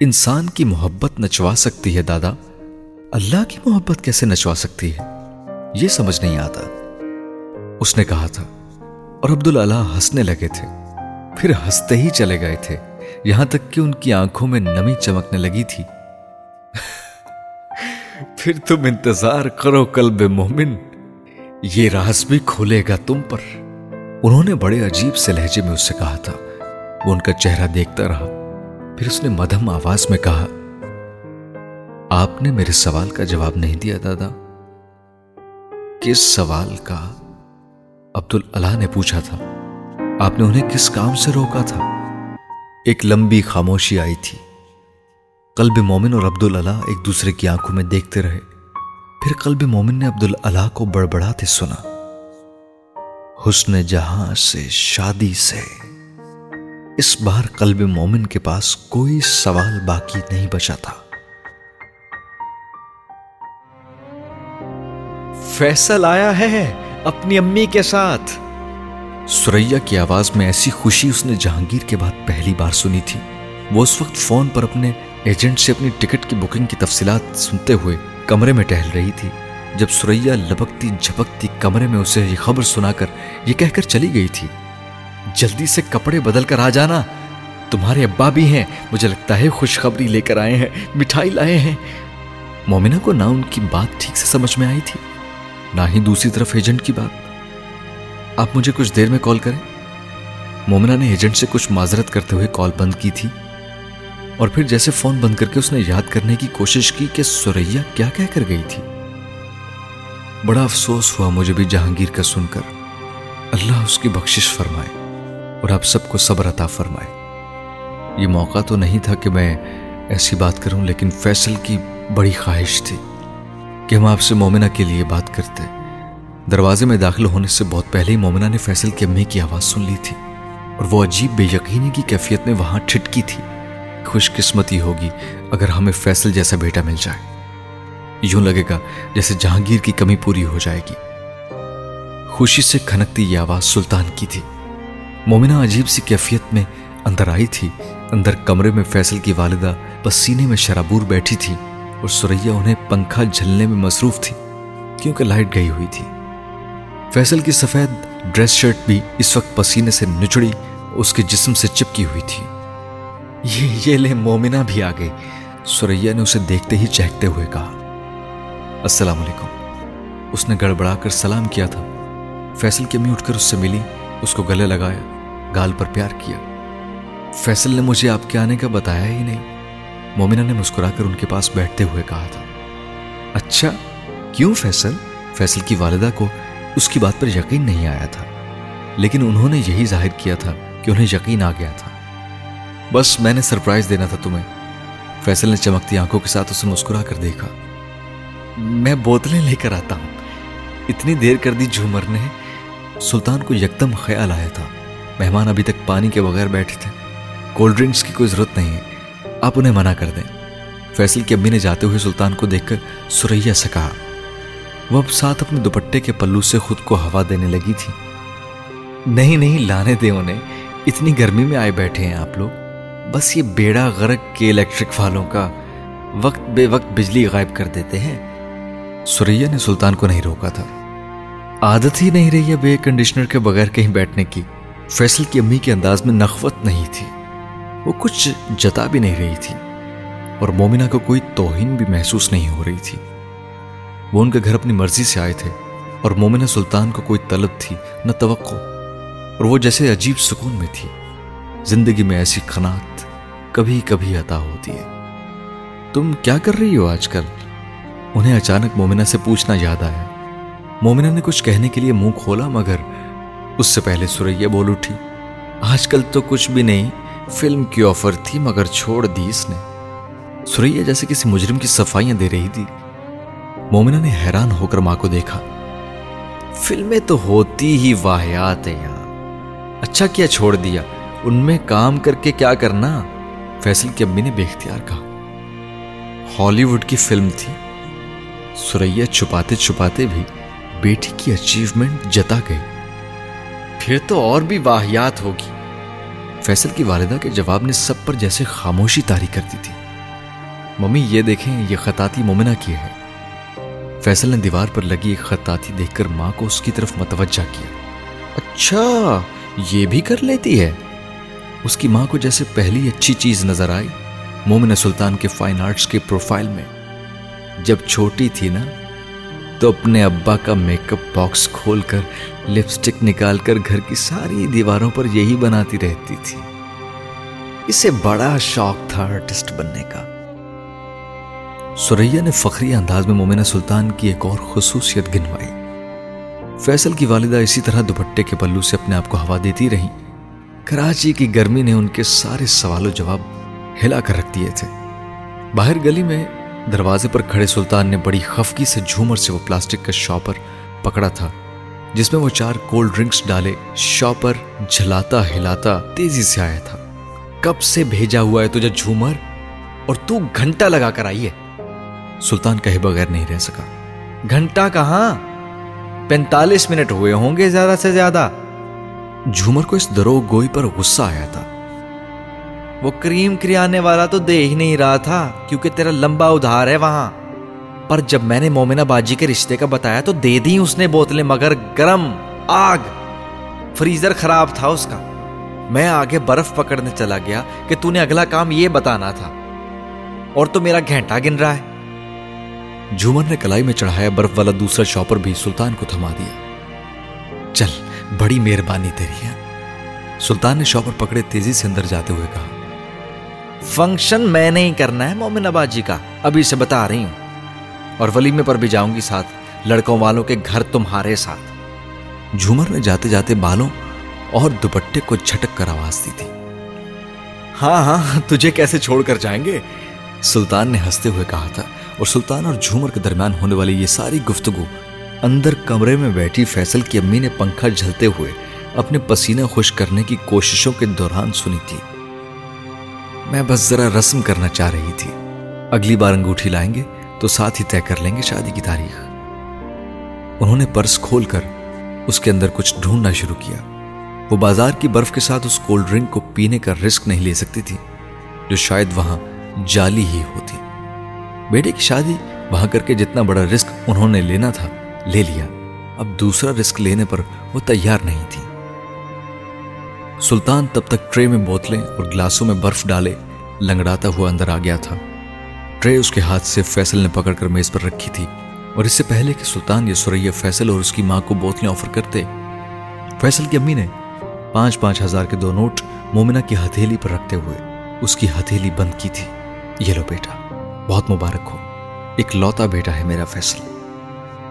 انسان کی محبت نچوا سکتی ہے دادا۔ اللہ کی محبت کیسے نچوا سکتی ہے؟ یہ سمجھ نہیں آتا۔ اس نے کہا تھا، اور عبد اللہ ہنسنے لگے تھے۔ پھر ہنستے ہی چلے گئے تھے۔ یہاں تک کہ ان کی آنکھوں میں نمی چمکنے لگی تھی۔ پھر تم انتظار کرو قلب مومن۔ یہ راز بھی کھولے گا تم پر۔ انہوں نے بڑے عجیب سے لہجے میں اس سے کہا تھا۔ وہ ان کا چہرہ دیکھتا رہا۔ پھر اس نے مدھم آواز میں کہا آپ نے میرے سوال کا جواب نہیں دیا دادا۔ کس سوال کا؟ عبد اللہ نے پوچھا تھا۔ آپ نے انہیں کس کام سے روکا تھا؟ ایک لمبی خاموشی آئی تھی۔ قلب مومن اور عبد اللہ ایک دوسرے کی آنکھوں میں دیکھتے رہے۔ پھر قلب مومن نے عبد اللہ کو بڑبڑاتے سنا۔ حسن جہاں سے شادی سے۔ اس بار قلب مومن کے پاس کوئی سوال باقی نہیں بچا تھا۔ فیصل آیا ہے اپنی امی کے ساتھ۔ سوریا کی آواز میں ایسی خوشی اس نے جہانگیر کے بعد پہلی بار سنی تھی۔ وہ اس وقت فون پر اپنے ایجنٹ سے اپنی ٹکٹ کی بکنگ کی تفصیلات سنتے ہوئے کمرے میں ٹہل رہی تھی۔ جب سوریا لبکتی جھپکتی کمرے میں اسے یہ خبر سنا کر یہ کہہ کر چلی گئی تھی، جلدی سے کپڑے بدل کر آ جانا۔ تمہارے ابا بھی ہیں، مجھے لگتا ہے خوشخبری لے کر آئے ہیں، مٹھائی لائے ہیں۔ مومنہ کو نہ ان کی بات ٹھیک سے سمجھ میں آئی تھی۔ نہ ہی دوسری طرف ایجنٹ کی بات۔ آپ مجھے کچھ دیر میں کال کریں۔ مومنہ نے ایجنٹ سے کچھ معذرت کرتے ہوئے کال بند کی تھی۔ اور پھر جیسے فون بند کر کے اس نے یاد کرنے کی کوشش کی کہ سوریا کیا کہہ کر گئی تھی۔ بڑا افسوس ہوا مجھے بھی جہانگیر کا سن کر۔ اللہ اس کی بخشش فرمائے اور آپ سب کو صبر عطا فرمائے۔ یہ موقع تو نہیں تھا کہ میں ایسی بات کروں، لیکن فیصل کی بڑی خواہش تھی۔ کہ ہم آپ سے مومنہ کے لیے بات کرتے۔ دروازے میں داخل ہونے سے بہت پہلے ہی مومنہ نے فیصل کی امی کی آواز سن لی تھی اور وہ عجیب بے یقینی کی کیفیت میں وہاں ٹھٹکی تھی۔ خوش قسمتی ہوگی اگر ہمیں فیصل جیسا بیٹا مل جائے۔ یوں لگے گا جیسے جہانگیر کی کمی پوری ہو جائے گی۔ خوشی سے کھنکتی یہ آواز سلطان کی تھی۔ مومنہ عجیب سی کیفیت میں اندر آئی تھی۔ اندر کمرے میں فیصل کی والدہ پسینے میں شرابور بیٹھی تھی۔ اور سریا انہیں پنکھا جھلنے میں مصروف تھی، کیونکہ لائٹ گئی ہوئی تھی۔ فیصل کی سفید ڈریس شرٹ بھی اس وقت پسینے سے نچڑی، اس کے جسم سے چپکی ہوئی تھی۔ یہ یہ لے مومنہ بھی آ گئی سریا نے اسے دیکھتے ہی چہکتے ہوئے کہا، السلام علیکم۔ اس نے گڑبڑا کر سلام کیا تھا۔ فیصل کی امی اٹھ کر اس سے ملی، اس کو گلے لگایا، گال پر پیار کیا۔ فیصل نے مجھے آپ کے آنے کا بتایا ہی نہیں۔ مومنہ نے مسکرا کر ان کے پاس بیٹھتے ہوئے کہا تھا اچھا کیوں فیصل؟ فیصل کی والدہ کو اس کی بات پر یقین نہیں آیا تھا، لیکن انہوں نے یہی ظاہر کیا تھا کہ انہیں یقین آ گیا تھا۔ بس میں نے سرپرائز دینا تھا تمہیں۔ فیصل نے چمکتی آنکھوں کے ساتھ اسے مسکرا کر دیکھا۔ میں بوتلیں لے کر آتا ہوں۔ اتنی دیر کر دی جھومر نے۔ سلطان کو یکدم خیال آیا تھا۔ مہمان ابھی تک پانی کے بغیر بیٹھے تھے۔ کولڈ ڈرنکس کی کوئی ضرورت نہیں ہے۔ آپ انہیں منع کر دیں۔ فیصل کی امی نے جاتے ہوئے سلطان کو دیکھ کر سریا سے کہا، وہ اب ساتھ اپنے دوپٹے کے پلو سے خود کو ہوا دینے لگی تھی۔ نہیں نہیں، لانے دیں انہیں۔ اتنی گرمی میں آئے بیٹھے ہیں آپ لوگ۔ بس یہ بیڑا غرق کے الیکٹرک والوں کا وقت بے وقت بجلی غائب کر دیتے ہیں۔ سوریا نے سلطان کو نہیں روکا تھا۔ عادت ہی نہیں رہی اب ایئر کنڈیشنر کے بغیر کہیں بیٹھنے کی۔ فیصل کی امی کے انداز میں نخوت نہیں تھی۔ وہ کچھ جتا بھی نہیں رہی تھی اور مومنہ کو کوئی توہین بھی محسوس نہیں ہو رہی تھی۔ وہ ان کے گھر اپنی مرضی سے آئے تھے اور مومنہ سلطان کو کوئی طلب تھی، نہ توقع، اور وہ جیسے عجیب سکون میں تھی۔ زندگی میں ایسی خنات کبھی کبھی عطا ہوتی ہے۔ تم کیا کر رہی ہو آج کل؟ انہیں اچانک مومنہ سے پوچھنا یاد آیا۔ مومنہ نے کچھ کہنے کے لیے منہ کھولا، مگر اس سے پہلے سوریا بول اٹھی۔ آج کل تو کچھ بھی نہیں فلم کی آفر تھی مگر چھوڑ دی اس نے۔ سوریا جیسے کسی مجرم کی صفائیاں دے رہی تھی۔ مومنہ نے حیران ہو کر ماں کو دیکھا۔ فلمیں تو ہوتی ہی واحیات ہیں یہاں اچھا کیا چھوڑ دیا۔ ان میں کام کر کے کیا کرنا؟ فیصل کی امی نے بے اختیار کہا۔ ہالی ووڈ کی فلم تھی۔ سریا چھپاتے چھپاتے بھی بیٹی کی اچیومنٹ جتا گئی۔ پھر تو اور بھی واحیات ہوگی۔ فیصل کی والدہ کے جواب نے سب پر جیسے خاموشی تاری کر دی تھی۔ ممی، یہ دیکھیں، یہ خطاطی مومنہ کی ہے؟ فیصل نے دیوار پر لگی ایک خطاطی دیکھ کر ماں کو اس کی طرف متوجہ کیا۔ اچھا یہ بھی کر لیتی ہے۔ اس کی ماں کو جیسے پہلی اچھی چیز نظر آئی۔ مومن سلطان کے فائن آرٹس کے پروفائل میں۔ جب چھوٹی تھی نا تو اپنے ابا کا میک اپ باکس کھول کر لپسٹک نکال کر گھر کی ساری دیواروں پر یہی بناتی رہتی تھی۔ اسے بڑا شوق تھا آرٹسٹ بننے کا۔ سوریا نے فخری انداز میں مومنہ سلطان کی ایک اور خصوصیت گنوائی۔ فیصل کی والدہ اسی طرح دوپٹے کے پلو سے اپنے آپ کو ہوا دیتی رہی کراچی کی گرمی نے ان کے سارے سوال و جواب ہلا کر رکھ دیے تھے۔ باہر گلی میں دروازے پر کھڑے سلطان نے بڑی خفگی سے جھومر سے وہ پلاسٹک کا شاپر پکڑا تھا، جس میں وہ چار کولڈ ڈرنکس ڈالے، شاپر جھلاتا ہلاتا تیزی سے آیا تھا۔ کب سے بھیجا ہوا ہے تجھے جھومر؟ اور تو گھنٹہ لگا کر آئی ہے۔ سلطان کہے بغیر نہیں رہ سکا۔ گھنٹہ کہاں؟ پینتالیس منٹ ہوئے ہوں گے زیادہ سے زیادہ۔ جھومر کو اس دروگ گوئی پر غصہ آیا تھا۔ وہ کریم کریانے والا تو دے ہی نہیں رہا تھا کیونکہ تیرا لمبا ادھار ہے وہاں۔ پر جب میں نے مومنہ باجی کے رشتے کا بتایا تو دے دی اس نے بوتلیں، مگر گرم آگ۔ فریزر خراب تھا اس کا۔ میں آگے برف پکڑنے چلا گیا کہ تو نے اگلا کام یہ بتانا تھا۔ اور تو میرا گھنٹا گن رہا ہے۔ جھومر نے کلائی میں چڑھایا، برف والا دوسرا شاپر بھی سلطان کو تھما دیا۔ چل، بڑی مہربانی تیری ہے۔ سلطان نے شاپر پکڑے تیزی سے اندر جاتے ہوئے کہا فنکشن میں نہیں کرنا ہے، مومن اباجی کا۔ ابھی سے بتا رہی ہوں۔ اور ولیمے پر بھی جاؤں گی ساتھ، لڑکوں والوں کے گھر تمہارے ساتھ۔ جھومر نے جاتے جاتے بالوں اور دوپٹے کو جھٹک کر آواز دی تھی۔ ہاں ہاں تجھے کیسے چھوڑ کر جائیں گے؟ سلطان نے ہنستے ہوئے کہا تھا، اور سلطان اور جھومر کے درمیان ہونے والی یہ ساری گفتگو اندر کمرے میں بیٹھی فیصل کی امی نے پنکھا جھلتے ہوئے اپنے پسینہ خوش کرنے کی کوششوں کے دوران سنی تھی۔ میں بس ذرا رسم کرنا چاہ رہی تھی۔ اگلی بار انگوٹھی لائیں گے تو ساتھ ہی طے کر لیں گے شادی کی تاریخ۔ انہوں نے پرس کھول کر اس کے اندر کچھ ڈھونڈنا شروع کیا۔ وہ بازار کی برف کے ساتھ اس کولڈ ڈرنک کو پینے کا رسک نہیں لے سکتی تھی، جو شاید وہاں جالی ہی ہوتی۔ بیٹے کی شادی وہاں کر کے جتنا بڑا رسک انہوں نے لینا تھا، لے لیا۔ اب دوسرا رسک لینے پر وہ تیار نہیں تھی۔ سلطان تب تک ٹرے میں بوتلیں اور گلاسوں میں برف ڈالے، لنگڑاتا ہوا اندر آ گیا تھا۔ ٹرے اس کے ہاتھ سے فیصل نے پکڑ کر میز پر رکھی تھی اور اس سے پہلے کہ سلطان یا سوریا فیصل اور اس کی ماں کو بوتلیں آفر کرتے، فیصل کی امی نے پانچ پانچ ہزار کے دو نوٹ مومنہ کی ہتھیلی پر رکھتے ہوئے اس کی ہتھیلی بند کی تھی۔ یہ لو بیٹا، بہت مبارک ہو۔ ایک لوتا بیٹا ہے میرا فیصل۔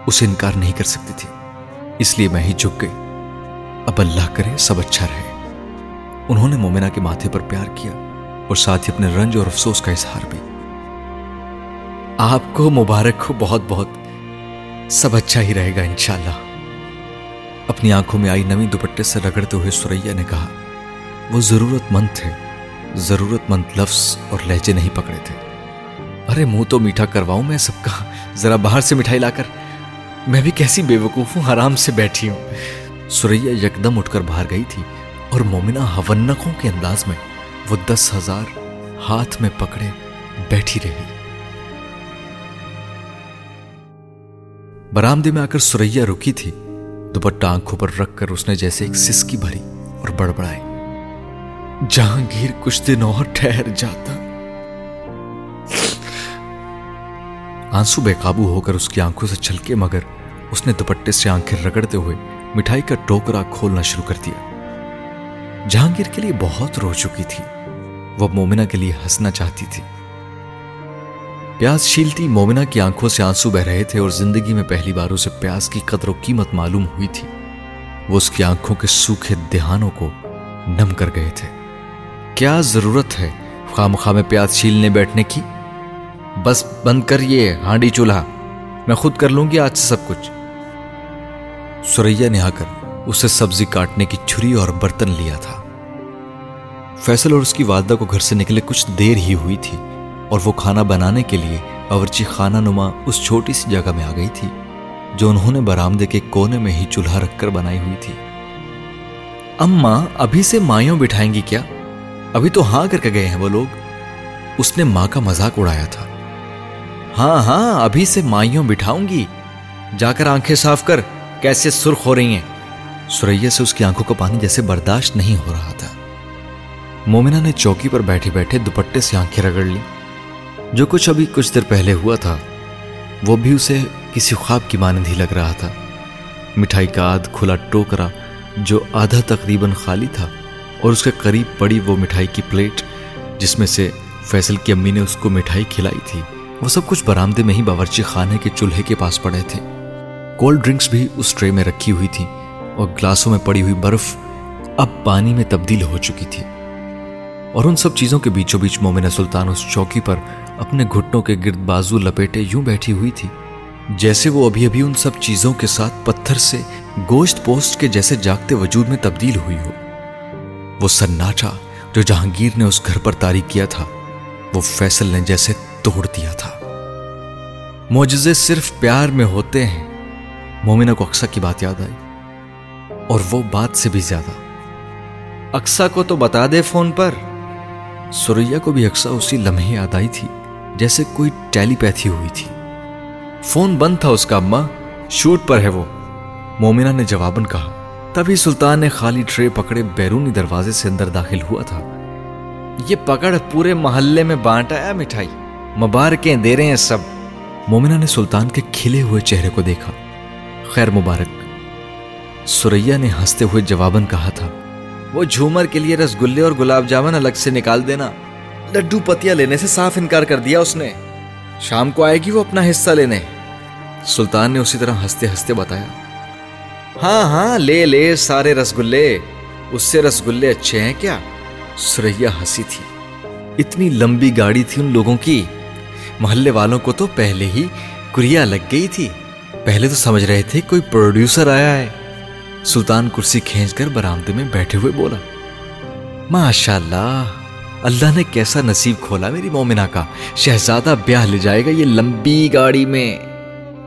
اسے انکار نہیں کر سکتی تھی، اس لیے میں ہی جھک گئی۔ اب اللہ کرے، سب اچھا رہے۔ انہوں نے مومنہ کے ماتھے پر پیار کیا اور ساتھ ہی اپنے رنج اور افسوس کا اظہار بھی۔ آپ کو مبارک ہو، بہت بہت۔ سب اچھا ہی رہے گا انشاءاللہ۔ اپنی آنکھوں میں آئی نمی دوپٹے سے رگڑتے ہوئے سوریا نے کہا، وہ ضرورت مند تھے۔ ضرورت مند لفظ اور لہجے نہیں پکڑے تھے۔ ارے، منہ تو میٹھا کرواؤں میں سب کا۔ ذرا باہر سے مٹھائی لا کر۔ میں بھی کیسی بے وقوف ہوں، آرام سے بیٹھی ہوں۔ سوریا یکدم اٹھ کر باہر گئی تھی۔ اور مومنہ ہونقوں کے انداز میں وہ دس ہزار ہاتھ میں پکڑے بیٹھی رہی۔ برامدے میں آ کر سوریا رکی تھی، دوپٹہ آنکھوں پر رکھ کر اس نے جیسے ایک سسکی بھری اور بڑبڑائی۔ جہانگیر کچھ دن اور ٹھہر جاتا۔ آنسو بے قابو ہو کر اس کی آنکھوں سے چھلکے مگر اس نے دوپٹے سے آنکھیں رگڑتے ہوئے مٹھائی کا ٹوکرا کھولنا شروع کر دیا۔ جہانگیر کے لیے بہت رو چکی تھی۔ وہ مومنہ کے لیے ہنسنا چاہتی تھی۔ پیاس شیلتی مومنہ کی آنکھوں سے آنسو بہ رہے تھے اور زندگی میں پہلی بار اسے پیاس کی قدر و قیمت معلوم ہوئی تھی۔ وہ اس کی آنکھوں کے سوکھے دہانوں کو نم کر گئے تھے۔ کیا ضرورت ہے خام خواہ میں پیاس شیلنے بیٹھنے کی؟ بس بند کر یہ ہانڈی چولہا۔ میں خود کر لوں گی آج سے سب کچھ۔ سوریا نے آ کر۔ اسے سبزی کاٹنے کی چھری اور برتن لیا تھا۔ فیصل اور اس کی والدہ کو گھر سے نکلے کچھ دیر ہی ہوئی تھی اور وہ کھانا بنانے کے لیے باورچی خانہ نما اس چھوٹی سی جگہ میں آ گئی تھی جو انہوں نے برامدے کے کونے میں ہی چولہا رکھ کر بنائی ہوئی تھی۔ اماں، ابھی سے مائیوں بٹھائیں گی کیا؟ ابھی تو ہاں کر کے گئے ہیں وہ لوگ۔ اس نے ماں کا مذاق اڑایا تھا۔ ہاں ہاں ابھی سے مائیوں بٹھاؤں گی۔ جا کر آنکھیں صاف کر، کیسے سرخ ہو رہی ہیں؟ سوریا سے اس کی آنکھوں کا پانی جیسے برداشت نہیں ہو رہا تھا۔ مومنہ نے چوکی پر بیٹھے بیٹھے دوپٹے سے آنکھیں رگڑ لی جو کچھ ابھی کچھ دیر پہلے ہوا تھا، وہ بھی اسے کسی خواب کی مانند ہی لگ رہا تھا۔ مٹھائی کا آدھ کھلا ٹوکرا جو آدھا تقریباً خالی تھا اور اس کے قریب پڑی وہ مٹھائی کی پلیٹ، جس میں سے فیصل کی امی نے اس کو مٹھائی کھلائی تھی۔ وہ سب کچھ برامدے میں ہی باورچی خانے کے چولہے کے پاس پڑے تھے۔ کولڈ ڈرنکس بھی اس ٹرے میں رکھی ہوئی تھی اور گلاسوں میں پڑی ہوئی برف اب پانی میں تبدیل ہو چکی تھی۔ اور ان سب چیزوں کے بیچوں بیچ مومنہ سلطان اس چوکی پر اپنے گھٹنوں کے گرد بازو لپیٹے یوں بیٹھی ہوئی تھی جیسے وہ ابھی ابھی ان سب چیزوں کے ساتھ پتھر سے گوشت پوسٹ کے جیسے جاگتے وجود میں تبدیل ہوئی ہو۔ وہ سناٹا جو جہانگیر نے اس گھر پر تاریخ کیا تھا، وہ فیصل نے جیسے توڑ دیا تھا۔ معجزے صرف پیار میں ہوتے ہیں۔ مومنہ کو اکسا کی بات یاد آئی۔ اور وہ بات سے بھی زیادہ۔ اکسا کو تو بتا دے فون پر۔ سوریا کو بھی اکثر اسی لمحے یاد آئی تھی جیسے کوئی ٹیلی پیتھی ہوئی تھی۔ فون بند تھا اس کا اما شوٹ پر ہے وہ۔ مومنہ نے جواباً کہا، تبھی سلطان نے خالی ٹرے پکڑے بیرونی دروازے سے اندر داخل ہوا تھا۔ یہ پکڑ پورے محلے میں بانٹا ہے، مٹھائی۔ مبارکیں دے رہے ہیں سب۔ مومنہ نے سلطان کے کھلے ہوئے چہرے کو دیکھا۔ خیر مبارک۔ سوریا نے ہنستے ہوئے جواباً کہا تھا، وہ جھومر کے لیے رس گلے اور گلاب جامن الگ سے نکال دینا۔ لڈو پتیا لینے سے صاف انکار کر دیا اس نے۔ شام کو آئے گی وہ اپنا حصہ لینے۔ سلطان نے اسی طرح ہنستے ہنستے بتایا۔ ہاں ہاں لے لے، سارے رس گلے اس سے رس گلے اچھے ہیں کیا؟ سریا ہنسی تھی۔ اتنی لمبی گاڑی تھی ان لوگوں کی۔ محلے والوں کو تو پہلے ہی کریا لگ گئی تھی۔ پہلے تو سمجھ رہے تھے کوئی پروڈیوسر آیا ہے۔ سلطان کرسی کھینچ کر برامدے میں بیٹھے ہوئے بولا ماشاء اللہ اللہ نے کیسا نصیب کھولا میری مومنہ کا۔ شہزادہ بیاہ لے جائے گا یہ لمبی گاڑی میں۔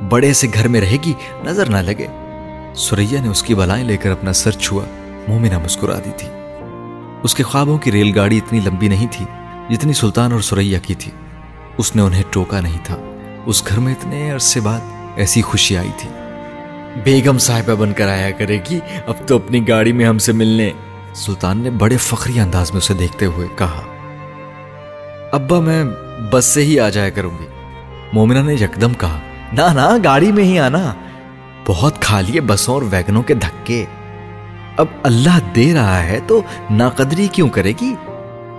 بڑے سے گھر میں رہے گی، نظر نہ لگے۔ سوریا نے اس کی بلائیں لے کر اپنا سر چھوا، مومنہ مسکرا دی تھی۔ اس کے خوابوں کی ریل گاڑی اتنی لمبی نہیں تھی جتنی سلطان اور سوریا کی تھی۔ اس نے انہیں ٹوکا نہیں تھا۔ اس گھر میں اتنے عرصے بعد ایسی خوشی آئی تھی۔ بیگم صاحبہ بن کر آیا کرے گی۔ اب تو اپنی گاڑی میں ہم سے ملنے۔ سلطان نے بڑے فخری انداز میں اسے دیکھتے ہوئے کہا، ابا میں بس سے ہی آ جایا کروں گی۔ مومنہ نے یکدم کہا، نہ نہ، گاڑی میں ہی آنا۔ بہت کھا لیے بسوں اور ویگنوں کے دھکے۔ اب اللہ دے رہا ہے تو ناقدری کیوں کرے گی؟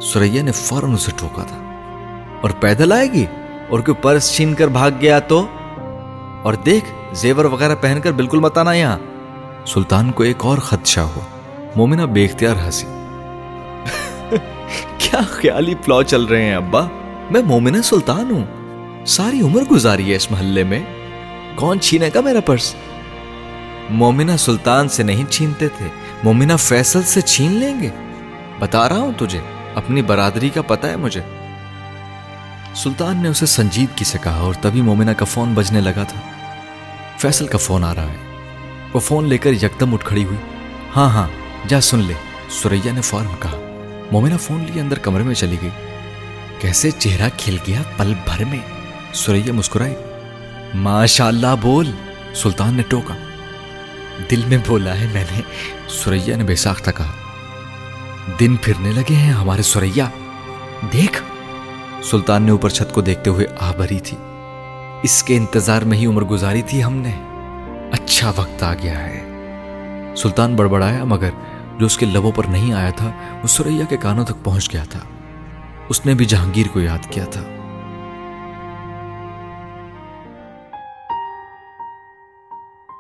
سوریا نے فوراً اسے ٹوکا تھا۔ اور پیدل آئے گی؟ اور کوئی پرس چھین کر بھاگ گیا تو؟ اور دیکھ زیور وغیرہ پہن کر بالکل مت آنا یہاں۔ سلطان کو ایک اور خدشہ ہو۔ مومنہ بے اختیار ہنسی۔ کیا خیالی پلاؤ چل رہے ہیں ابا؟ میں مومنہ سلطان ہوں۔ ساری عمر گزاری ہے اس محلے میں۔ کون چھینے گا میرا پرس؟ مومنہ سلطان سے نہیں چھینتے تھے۔ مومنہ فیصل سے چھین لیں گے۔ بتا رہا ہوں تجھے۔ اپنی برادری کا پتہ ہے مجھے۔ سلطان نے اسے سنجیدگی سے کہا اور تبھی مومنہ کا فون بجنے لگا تھا۔ فیصل کا فون آ رہا ہے۔ وہ فون لے کر یکدم اٹھ کھڑی ہوئی۔ ہاں ہاں جا سن لے سوریا نے فوراً کہا۔ مومنہ فون لیے اندر کمرے میں چلی گئی۔ کیسے چہرہ کھل گیا پل بھر میں۔ سوریا مسکرائی ماشاء اللہ بول، سلطان نے ٹوکا۔ دل میں بولا ہے میں نے سوریا نے بے ساختہ کہا۔ دن پھرنے لگے ہیں ہمارے سوریا دیکھ۔ سلطان نے اوپر چھت کو دیکھتے ہوئے آ بھری تھی۔ اس کے انتظار میں ہی عمر گزاری تھی ہم نے۔ اچھا وقت آ گیا ہے۔ سلطان بڑبڑایا، مگر جو اس کے لبوں پر نہیں آیا تھا، وہ سوریا کے کانوں تک پہنچ گیا تھا۔ اس نے بھی جہانگیر کو یاد کیا تھا۔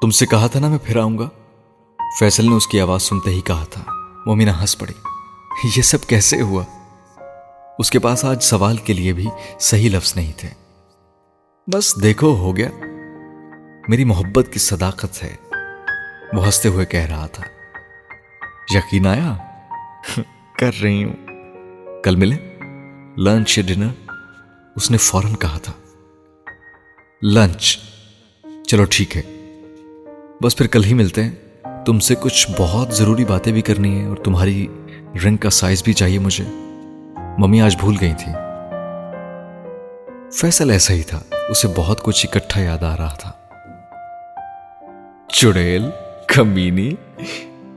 تم سے کہا تھا نا میں پھر آؤں گا؟ فیصل نے اس کی آواز سنتے ہی کہا تھا۔ مومنہ ہنس پڑی۔ یہ سب کیسے ہوا؟ اس کے پاس آج سوال کے لیے بھی صحیح لفظ نہیں تھے۔ بس دیکھو، ہو گیا۔ میری محبت کی صداقت ہے۔ وہ ہنستے ہوئے کہہ رہا تھا۔ یقین آیا؟ کر رہی ہوں۔ کل ملے لنچ یا ڈنر؟ اس نے فوراً کہا تھا۔ لنچ۔ چلو ٹھیک ہے۔ بس پھر کل ہی ملتے ہیں۔ تم سے کچھ بہت ضروری باتیں بھی کرنی ہیں اور تمہاری رنگ کا سائز بھی چاہیے مجھے۔ ممی آج بھول گئی تھی فیصل ایسا ہی تھا، اسے بہت کچھ اکٹھا یاد آ رہا تھا۔ چڑیل، کمینی،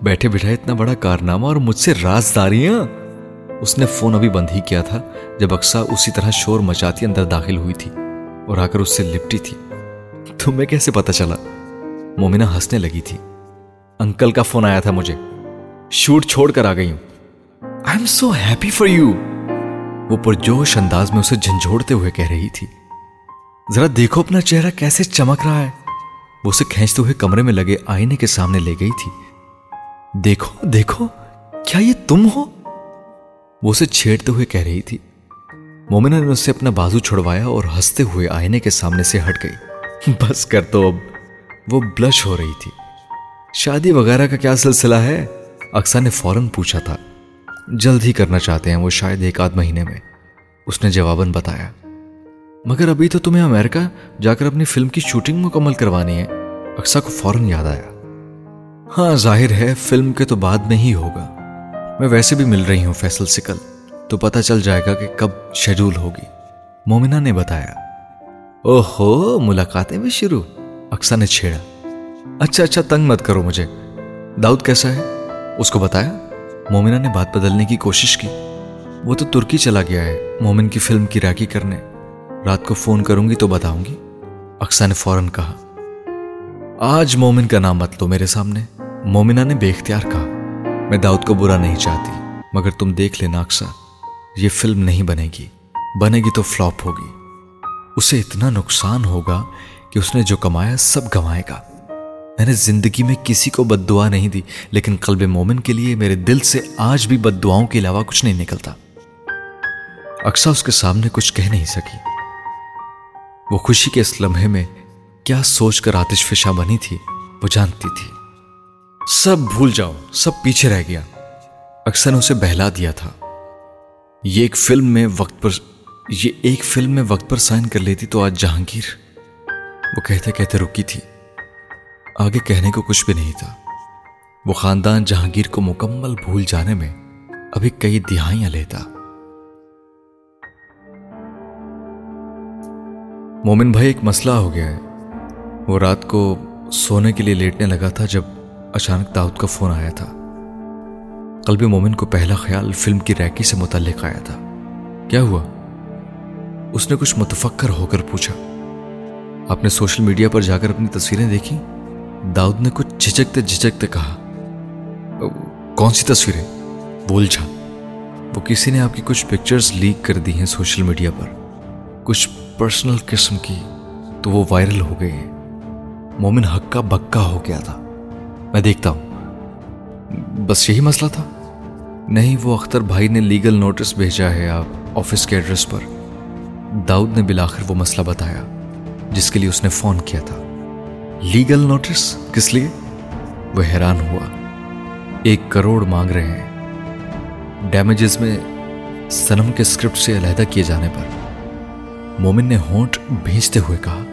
بیٹھے بیٹھے اتنا بڑا کارنامہ اور مجھ سے رازداریاں اس نے فون ابھی بند ہی کیا تھا، جب اکسا اسی طرح شور مچاتی اندر داخل ہوئی تھی اور آ کر اس سے لپٹی تھی۔ تمہیں کیسے پتا چلا؟ مومنہ ہنسنے لگی تھی۔ انکل کا فون آیا تھا مجھے۔ شوٹ چھوڑ کر آ گئی ہوں۔ I am so happy for you وہ پرجوش انداز میں اسے جھنجھوڑتے ہوئے کہہ رہی تھی۔ ذرا دیکھو اپنا چہرہ کیسے چمک رہا ہے۔ وہ اسے کھینچتے ہوئے کمرے میں لگے آئینے کے سامنے لے گئی تھی۔ دیکھو دیکھو، کیا یہ تم ہو؟ وہ اسے چھیڑتے ہوئے کہہ رہی تھی۔ مومنہ نے اسے اپنا بازو چھڑوایا اور ہنستے ہوئے آئینے کے سامنے سے ہٹ گئی۔ بس کر تو اب۔ وہ بلش ہو رہی تھی۔ شادی وغیرہ کا کیا سلسلہ ہے؟ اکثر نے فوراً پوچھا تھا۔ جلد ہی کرنا چاہتے ہیں وہ شاید ایک آدھ مہینے میں۔ اس نے جواباً بتایا، مگر ابھی تو تمہیں امریکہ جا کر اپنی فلم کی شوٹنگ مکمل کروانی ہے۔ اکثر کو فوراً یاد آیا۔ ہاں ظاہر ہے، فلم کے تو بعد میں ہی ہوگا۔ میں ویسے بھی مل رہی ہوں فیصل سے کل تو پتہ چل جائے گا کہ کب شیڈول ہوگی۔ مومنہ نے بتایا او ہو ملاقاتیں بھی شروع۔ اکثر نے چھیڑا۔ اچھا اچھا تنگ مت کرو مجھے۔ داؤد کیسا ہے؟ اس کو بتایا۔ مومنہ نے بات بدلنے کی کوشش کی۔ وہ تو ترکی چلا گیا ہے، مومن کی فلم کی راکی کرنے۔ رات کو فون کروں گی تو بتاؤں گی۔ اکثر نے فوراً کہا۔ آج مومن کا نام مت لو میرے سامنے۔ مومنہ نے بے اختیار کہا۔ میں داؤد کو برا نہیں چاہتی، مگر تم دیکھ لینا اکثر یہ فلم نہیں بنے گی۔ بنے گی تو فلاپ ہوگی۔ اسے اتنا نقصان ہوگا کہ اس نے جو کمایا سب گنوائے گا۔ میں نے زندگی میں کسی کو بد دعا نہیں دی، لیکن قلب مومن کے لیے میرے دل سے آج بھی بد دعاؤں کے علاوہ کچھ نہیں نکلتا۔ اکثر اس کے سامنے کچھ کہہ نہیں سکی۔ وہ خوشی کے اس لمحے میں کیا سوچ کر آتش فشاں بنی تھی، وہ جانتی تھی۔ سب بھول جاؤ، سب پیچھے رہ گیا۔ اکثر نے اسے بہلا دیا تھا۔ یہ ایک فلم میں وقت پر، یہ ایک فلم میں وقت پر سائن کر لیتی تو آج جہانگیر۔ وہ کہتے کہتے رکی تھی۔ آگے کہنے کو کچھ بھی نہیں تھا۔ وہ خاندان جہانگیر کو مکمل بھول جانے میں ابھی کئی دہائیاں لیتا۔ مومن بھائی، ایک مسئلہ ہو گیا ہے۔ وہ رات کو سونے کے لیے لیٹنے لگا تھا جب اچانک داؤد کا فون آیا تھا۔ قلب مومن کو پہلا خیال فلم کی ریکی سے متعلق آیا تھا۔ کیا ہوا؟ اس نے کچھ متفکر ہو کر پوچھا۔ آپ نے سوشل میڈیا پر جا کر اپنی تصویریں دیکھی داؤد نے کچھ جھجکتے جھجکتے کہا، کون سی تصویریں؟ بول جھا، وہ کسی نے آپ کی کچھ پکچرز لیک کر دی ہیں سوشل میڈیا پر۔ کچھ پرسنل قسم کی تو وہ وائرل ہو گئی ہیں۔ مومن ہکا بکا ہو گیا تھا۔ میں دیکھتا ہوں۔ بس یہی مسئلہ تھا۔ نہیں، وہ اختر بھائی نے لیگل نوٹس بھیجا ہے آپ آفس کے ایڈریس پر۔ داؤد نے بلاخر وہ مسئلہ بتایا، جس کے لیے اس نے فون کیا تھا۔ لیگل نوٹس کس لیے؟ وہ حیران ہوا۔ ایک کروڑ مانگ رہے ہیں۔ ڈیمیجز میں سنم کے اسکرپٹ سے علیحدہ کیے جانے پر۔ مومن نے ہونٹ بھیجتے ہوئے کہا،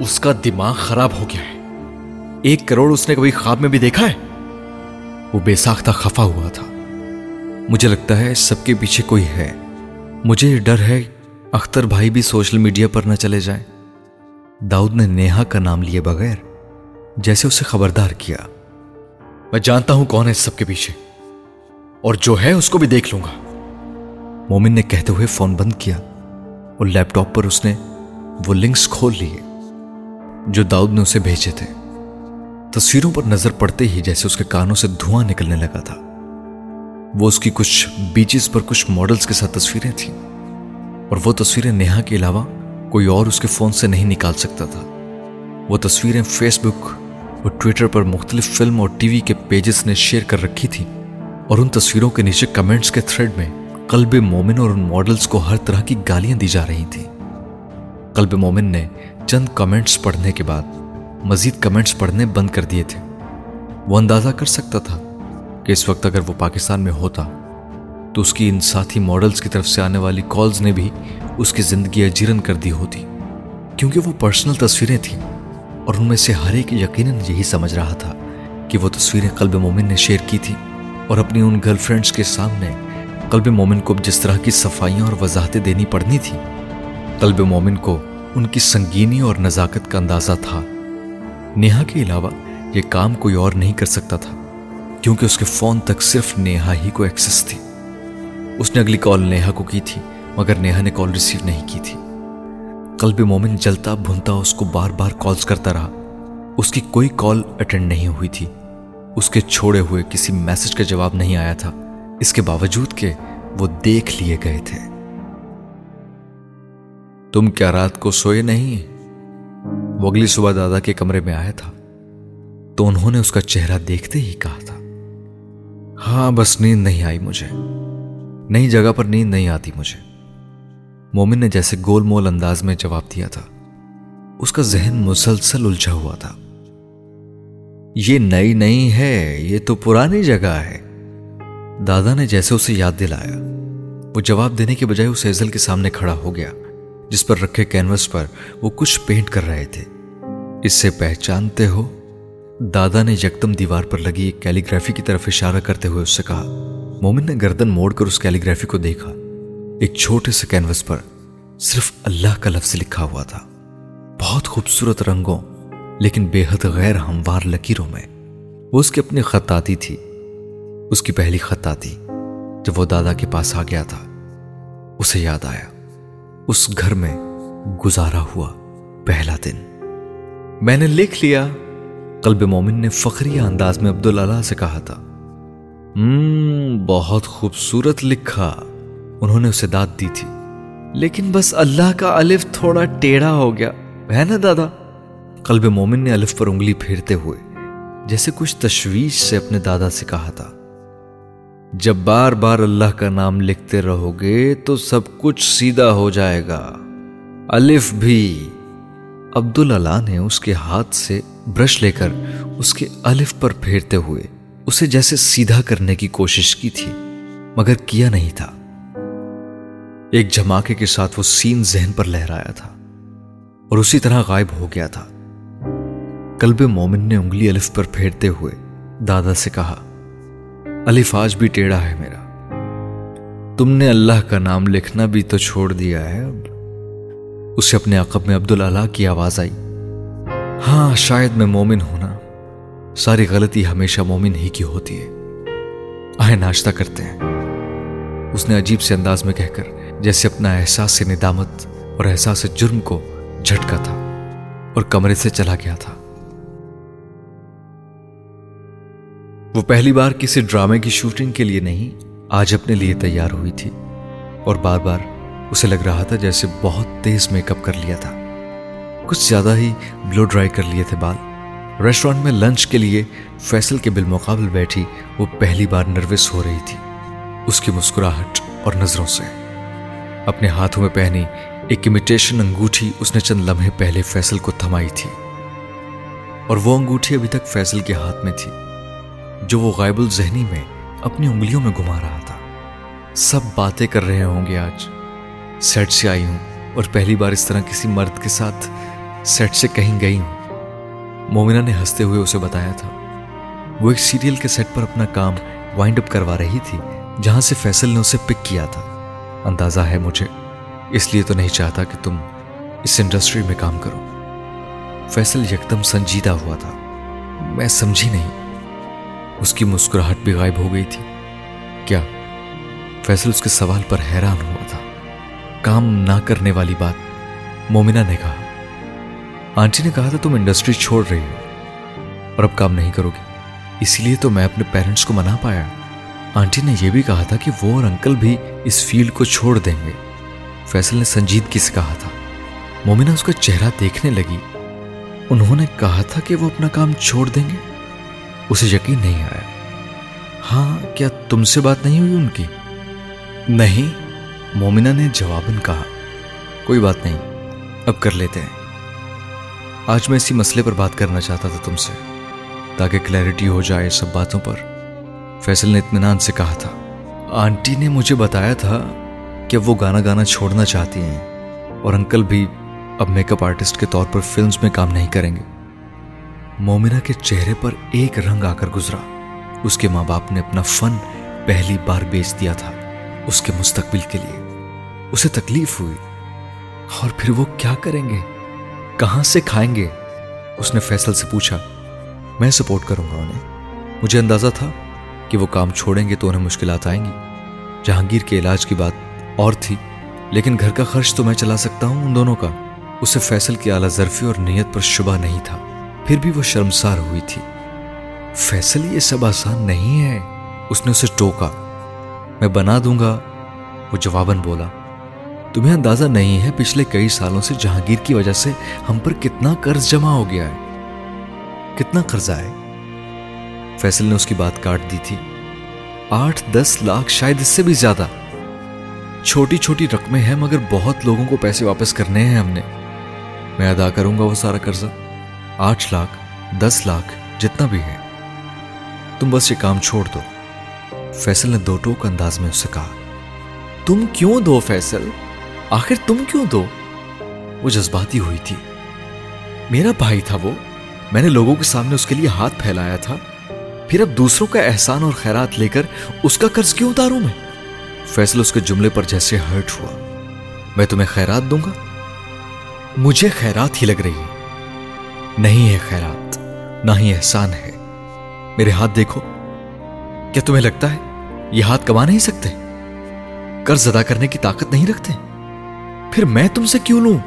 اس کا دماغ خراب ہو گیا ہے۔ ایک کروڑ اس نے کبھی خواب میں بھی دیکھا ہے؟ وہ بے ساختہ خفا ہوا تھا۔ مجھے لگتا ہے سب کے پیچھے کوئی ہے۔ مجھے ڈر ہے اختر بھائی بھی سوشل میڈیا پر نہ چلے جائیں۔ داؤد نے نیہا کا نام لیے بغیر جیسے اسے خبردار کیا۔ میں جانتا ہوں کون ہے سب کے پیچھے، اور جو ہے اس کو بھی دیکھ لوں گا۔ مومن نے کہتے ہوئے فون بند کیا اور لیپ ٹاپ پر اس نے وہ لنکس کھول لیے جو داؤد نے اسے بھیجے تھے۔ تصویروں پر نظر پڑتے ہی جیسے اس کے کانوں سے دھواں نکلنے لگا تھا۔ وہ اس کی کچھ بیچز پر کچھ ماڈلز کے ساتھ تصویریں تھیں اور وہ تصویریں نیہا کے علاوہ کوئی اور اس کے فون سے نہیں نکال سکتا تھا۔ وہ تصویریں فیس بک اور ٹویٹر پر مختلف فلم اور ٹی وی کے پیجز نے شیئر کر رکھی تھی اور ان تصویروں کے نیچے کمنٹس کے تھریڈ میں قلب مومن اور ان ماڈلز کو ہر طرح کی گالیاں دی جا رہی تھیں۔ قلب مومن نے چند کمنٹس پڑھنے کے بعد مزید کمنٹس پڑھنے بند کر دیے تھے۔ وہ اندازہ کر سکتا تھا کہ اس وقت اگر وہ پاکستان میں ہوتا تو اس کی ان ساتھی ماڈلز کی طرف سے آنے والی کالز نے بھی اس کی زندگی اجیرن کر دی ہوتی، کیونکہ وہ پرسنل تصویریں تھیں۔ اور ان میں سے ہر ایک یقیناً یہی سمجھ رہا تھا کہ وہ تصویریں قلب مومن نے شیئر کی تھی اور اپنی ان گرل فرینڈس کے سامنے قلب مومن کو جس طرح کی صفائیاں اور وضاحتیں دینی پڑنی تھی قلب مومن کو ان کی سنگینی اور نزاکت کا اندازہ تھا۔ نیہا کے علاوہ یہ کام کوئی اور نہیں کر سکتا تھا، کیونکہ اس کے فون تک صرف نیہا ہی کو ایکسس تھی۔ اس نے اگلی کال نیہا کو کی تھی مگر نیہا نے کال ریسیو نہیں کی تھی۔ قلب مومن جلتا بھنتا اس کو بار بار کالز کرتا رہا۔ اس کی کوئی کال اٹینڈ نہیں ہوئی تھی۔ اس کے چھوڑے ہوئے کسی میسج کا جواب نہیں آیا تھا۔ اس کے باوجود کہ وہ دیکھ لیے گئے تھے۔ تم کیا رات کو سوئے نہیں؟ وہ اگلی صبح دادا کے کمرے میں آیا تھا۔ تو انہوں نے اس کا چہرہ دیکھتے ہی کہا تھا۔ ہاں بس نیند نہیں آئی مجھے۔ نئی جگہ پر نیند نہیں آتی مجھے۔ مومن نے جیسے گول مول انداز میں جواب دیا تھا۔ اس کا ذہن مسلسل الجھا ہوا تھا۔ یہ نئی نہیں ہے، یہ تو پرانی جگہ ہے۔ دادا نے جیسے اسے یاد دلایا، وہ جواب دینے کے بجائے اس ایزل کے سامنے کھڑا ہو گیا، جس پر رکھے کینوس پر وہ کچھ پینٹ کر رہے تھے۔ اس سے پہچانتے ہو، دادا نے یکدم دیوار پر لگی ایک کیلیگرافی کی طرف اشارہ کرتے ہوئے اس سے کہا، مومن نے گردن موڑ کر اس کیلیگرافی کو دیکھا۔ ایک چھوٹے سے کینوس پر صرف اللہ کا لفظ لکھا ہوا تھا۔ بہت خوبصورت رنگوں، لیکن بے حد غیر ہموار لکیروں میں۔ وہ اس کی اپنی خط آتی تھی۔ اس کی پہلی خط آتی جب وہ دادا کے پاس آ گیا تھا، اسے یاد آیا۔ اس گھر میں گزارا ہوا پہلا دن۔ میں نے لکھ لیا۔ قلب مومن نے فخری انداز میں عبداللہ سے کہا تھا۔ بہت خوبصورت لکھا۔ انہوں نے اسے داد دی تھی۔ لیکن بس اللہ کا الف تھوڑا ٹیڑھا ہو گیا، ہے نا دادا؟ قلب مومن نے الف پر انگلی پھیرتے ہوئے جیسے کچھ تشویش سے اپنے دادا سے کہا تھا۔ جب بار بار اللہ کا نام لکھتے رہو گے تو سب کچھ سیدھا ہو جائے گا۔ الف بھی۔ عبداللہ نے اس کے ہاتھ سے برش لے کر اس کے الف پر پھیرتے ہوئے اسے جیسے سیدھا کرنے کی کوشش کی تھی، مگر کیا نہیں تھا۔ ایک جھماکے کے ساتھ وہ سین ذہن پر لہرایا تھا اور اسی طرح غائب ہو گیا تھا۔ کلب مومن نے انگلی الف پر پھیرتے ہوئے دادا سے کہا، الف آج بھی ٹیڑھا ہے میرا۔ تم نے اللہ کا نام لکھنا بھی تو چھوڑ دیا ہے۔ اب اسے اپنے عقب میں عبداللہ کی آواز آئی۔ ہاں شاید میں مومن ہونا ساری غلطی ہمیشہ مومن ہی کی ہوتی ہے۔ آئے ناشتہ کرتے ہیں۔ اس نے عجیب سے انداز میں کہہ کر جیسے اپنا احساس ندامت اور احساس جرم کو جھٹکا تھا اور کمرے سے چلا گیا تھا۔ وہ پہلی بار کسی ڈرامے کی شوٹنگ کے لیے نہیں، آج اپنے لیے تیار ہوئی تھی اور بار بار اسے لگ رہا تھا جیسے بہت تیز میک اپ کر لیا تھا۔ کچھ زیادہ ہی بلو ڈرائی کر لیے تھے بال۔ ریسٹورینٹ میں لنچ کے لیے فیصل کے بالمقابل بیٹھی وہ پہلی بار نروس ہو رہی تھی۔ اس کی مسکراہٹ اور نظروں سے۔ اپنے ہاتھوں میں پہنی ایک امیٹیشن انگوٹھی، اس نے چند لمحے پہلے فیصل کو تھمائی تھی۔ اور وہ انگوٹھی ابھی تک فیصل کے ہاتھ میں تھی، جو وہ غائب الذہنی میں اپنی انگلیوں میں گھما رہا تھا۔ سب باتیں کر رہے ہوں گے آج۔ سیٹ سے آئی ہوں اور پہلی بار اس طرح کسی مرد کے ساتھ سیٹ سے کہیں گئی ہوں۔ مومنہ نے ہنستے ہوئے اسے بتایا تھا۔ وہ ایک سیریل کے سیٹ پر اپنا کام وائنڈ اپ کروا رہی تھی، جہاں سے فیصل نے اسے پک کیا تھا۔ اندازہ ہے مجھے۔ اس لیے تو نہیں چاہتا کہ تم اس انڈسٹری میں کام کرو۔ فیصل یکدم سنجیدہ ہوا تھا۔ میں سمجھی نہیں۔ اس کی مسکراہٹ بھی غائب ہو گئی تھی۔ کیا فیصل اس کے سوال پر حیران ہوا تھا؟ کام نہ کرنے والی بات۔ مومنہ نے کہا، آنٹی نے کہا تھا تم انڈسٹری چھوڑ رہی ہو اور اب کام نہیں کرو گی اسی لیے تو میں اپنے پیرنٹس کو منا پایا۔ آنٹی نے یہ بھی کہا تھا کہ وہ اور انکل بھی اس فیلڈ کو چھوڑ دیں گے۔ فیصل نے سنجیدگی سے کہا تھا؟ مومنہ اس کا چہرہ دیکھنے لگی۔ انہوں نے کہا تھا کہ وہ اپنا کام چھوڑ دیں گے۔ اسے یقین نہیں آیا۔ ہاں کیا تم سے بات نہیں ہوئی ان کی؟ نہیں، مومنہ نے جواباً کہا۔ کوئی بات نہیں، اب کر لیتے ہیں۔ آج میں اسی مسئلے پر بات کرنا چاہتا تھا تم سے، تاکہ کلیئرٹی ہو جائے سب باتوں پر۔ فیصل نے اطمینان سے کہا تھا۔ آنٹی نے مجھے بتایا تھا کہ وہ گانا گانا چھوڑنا چاہتی ہیں اور انکل بھی اب میک اپ آرٹسٹ کے طور پر فلمز میں کام نہیں کریں گے۔ مومنہ کے چہرے پر ایک رنگ آ کر گزرا۔ اس کے ماں باپ نے اپنا فن پہلی بار بیچ دیا تھا اس کے مستقبل کے لیے۔ اسے تکلیف ہوئی۔ اور پھر وہ کیا کریں گے؟ کہاں سے کھائیں گے؟ اس نے فیصل سے پوچھا۔ میں سپورٹ کروں گا انہیں۔ مجھے اندازہ تھا کہ وہ کام چھوڑیں گے تو انہیں مشکلات آئیں گی۔ جہانگیر کے علاج کی بات اور تھی، لیکن گھر کا خرچ تو میں چلا سکتا ہوں ان دونوں کا۔ اسے فیصل کی اعلیٰ ظرفی اور نیت پر شبہ نہیں تھا، پھر بھی وہ شرمسار ہوئی تھی۔ فیصل، یہ سب آسان نہیں ہے۔ اس نے اسے ٹوکا۔ میں بنا دوں گا، وہ جواباً بولا۔ تمہیں اندازہ نہیں ہے پچھلے کئی سالوں سے جہانگیر کی وجہ سے ہم پر کتنا قرض جمع ہو گیا ہے۔ کتنا قرضہ ہے فیصل نے اس کی بات کاٹ دی تھی۔ آٹھ دس لاکھ شاید اس سے بھی زیادہ۔ چھوٹی چھوٹی رقمیں ہیں، مگر بہت لوگوں کو پیسے واپس کرنے ہیں ہم نے۔ میں ادا کروں گا وہ سارا قرضہ۔ آٹھ لاکھ، دس لاکھ، جتنا بھی ہے۔ تم بس یہ کام چھوڑ دو۔ فیصل نے دو ٹوک انداز میں اس سے کہا۔ تم کیوں دو فیصل؟ آخر تم کیوں دو؟ وہ جذباتی ہوئی تھی۔ میرا بھائی تھا وہ۔ میں نے لوگوں کے سامنے اس کے لیے ہاتھ پھیلایا تھا۔ پھر اب دوسروں کا احسان اور خیرات لے کر اس کا قرض کیوں اتاروں میں؟ فیصل اس کے جملے پر جیسے ہرٹ ہوا۔ میں تمہیں خیرات دوں گا؟ مجھے خیرات ہی لگ رہی ہے۔ نہیں ہے خیرات، نہ ہی احسان ہے۔ میرے ہاتھ دیکھو۔ کیا تمہیں لگتا ہے یہ ہاتھ کما نہیں سکتے؟ قرض ادا کرنے کی طاقت نہیں رکھتے؟ پھر میں تم سے کیوں لوں؟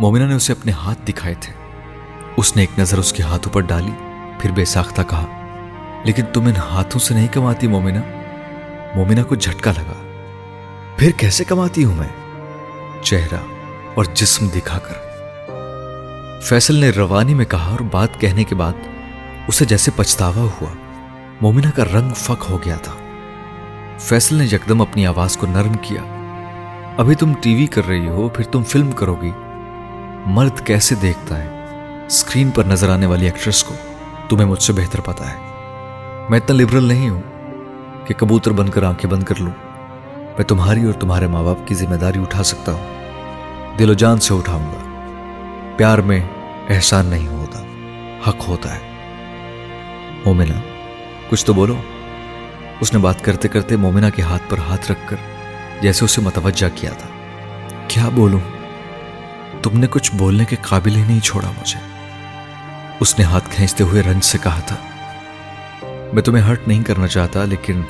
مومنہ نے اسے اپنے ہاتھ دکھائے تھے۔ اس نے ایک نظر اس کے ہاتھوں پر ڈالی، پھر بے ساختہ کہا لیکن تم ان ہاتھوں سے نہیں کماتی مومنہ؟ مومنہ کو جھٹکا لگا۔ پھر کیسے کماتی ہوں میں؟ چہرہ اور جسم دکھا کر۔ فیصل نے روانی میں کہا اور بات کہنے کے بعد اسے جیسے پچھتاوا ہوا۔ مومنہ کا رنگ فک ہو گیا تھا۔ فیصل نے یکدم اپنی آواز کو نرم کیا۔ ابھی تم ٹی وی کر رہی ہو، پھر تم فلم کرو گی۔ مرد کیسے دیکھتا ہے؟ اسکرین پر نظر آنے والی ایکٹریس کو تمہیں مجھ سے بہتر پتا ہے۔ میں اتنا لبرل نہیں ہوں کہ کبوتر بن کر آنکھیں بند کر لوں۔ میں تمہاری اور تمہارے ماں باپ کی ذمہ داری اٹھا سکتا ہوں۔ دل و جان سے اٹھاؤں گا۔ پیار میں احسان نہیں ہوتا، حق ہوتا ہے۔ مومنہ، کچھ تو بولو۔ اس نے بات کرتے کرتے مومنہ کے ہاتھ پر ہاتھ رکھ کر جیسے اسے متوجہ کیا تھا۔ کیا بولوں؟ تم نے کچھ بولنے کے قابل ہی نہیں چھوڑا مجھے۔ اس نے ہاتھ کھینچتے ہوئے رنج سے کہا تھا۔ میں تمہیں ہرٹ نہیں کرنا چاہتا، لیکن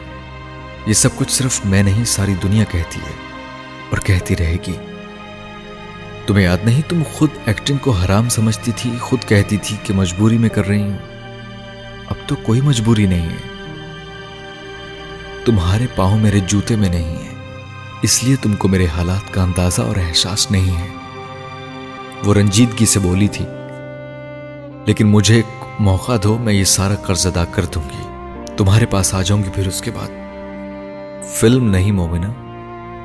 یہ سب کچھ صرف میں نہیں، ساری دنیا کہتی ہے اور کہتی رہے گی۔ تمہیں یاد نہیں، تم خود ایکٹنگ کو حرام سمجھتی تھی، خود کہتی تھی کہ مجبوری میں کر رہی ہوں۔ اب تو کوئی مجبوری نہیں ہے۔ تمہارے پاؤں میرے جوتے میں نہیں ہے اس لیے تم کو میرے حالات کا اندازہ اور احساس نہیں ہے۔ وہ رنجیدگی سے بولی تھی، لیکن مجھے ایک موقع دو، میں یہ سارا قرض ادا کر دوں گی۔ تمہارے پاس آ جاؤں گی پھر اس کے بعد۔ فلم نہیں مومنہ،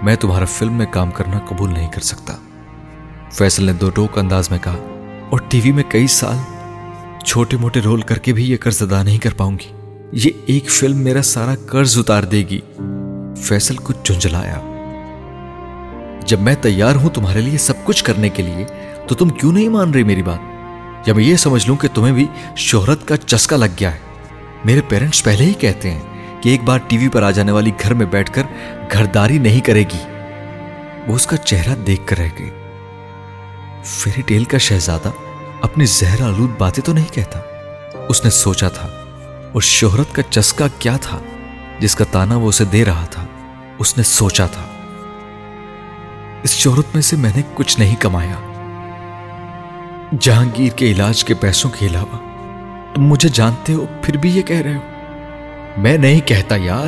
میں تمہارا فلم میں کام کرنا قبول نہیں کر سکتا۔ فیصل نے دو ٹوک انداز میں کہا، اور ٹی وی میں کئی سال چھوٹے موٹے رول کر کے بھی یہ قرض ادا نہیں کر پاؤں گی۔ یہ ایک فلم میرا سارا قرض اتار دے گی۔ فیصل کچھ جنجلایا جب میں تیار ہوں تمہارے لیے سب کچھ کرنے کے لیے، تو تم کیوں نہیں مان رہی میری بات؟ یا میں یہ سمجھ لوں کہ تمہیں بھی شہرت کا چسکا لگ گیا ہے۔ میرے پیرنٹس پہلے ہی کہتے ہیں کہ ایک بار ٹی وی پر آ جانے والی گھر میں بیٹھ کر گھرداری نہیں کرے گی۔ وہ اس کا چہرہ دیکھ کر رہ گئی۔ فیری ٹیل کا شہزادہ اپنی زہر آلود باتیں تو نہیں کہتا۔ اس نے سوچا تھا، اور شہرت کا چسکا کیا تھا جس کا تانا وہ اسے دے رہا تھا۔ اس نے سوچا تھا، اس شہرت میں سے میں نے کچھ نہیں کمایا۔ جہانگیر کے علاج کے پیسوں کے علاوہ تم مجھے جانتے ہو، پھر بھی یہ کہہ رہے ہو۔ میں نہیں کہتا یار،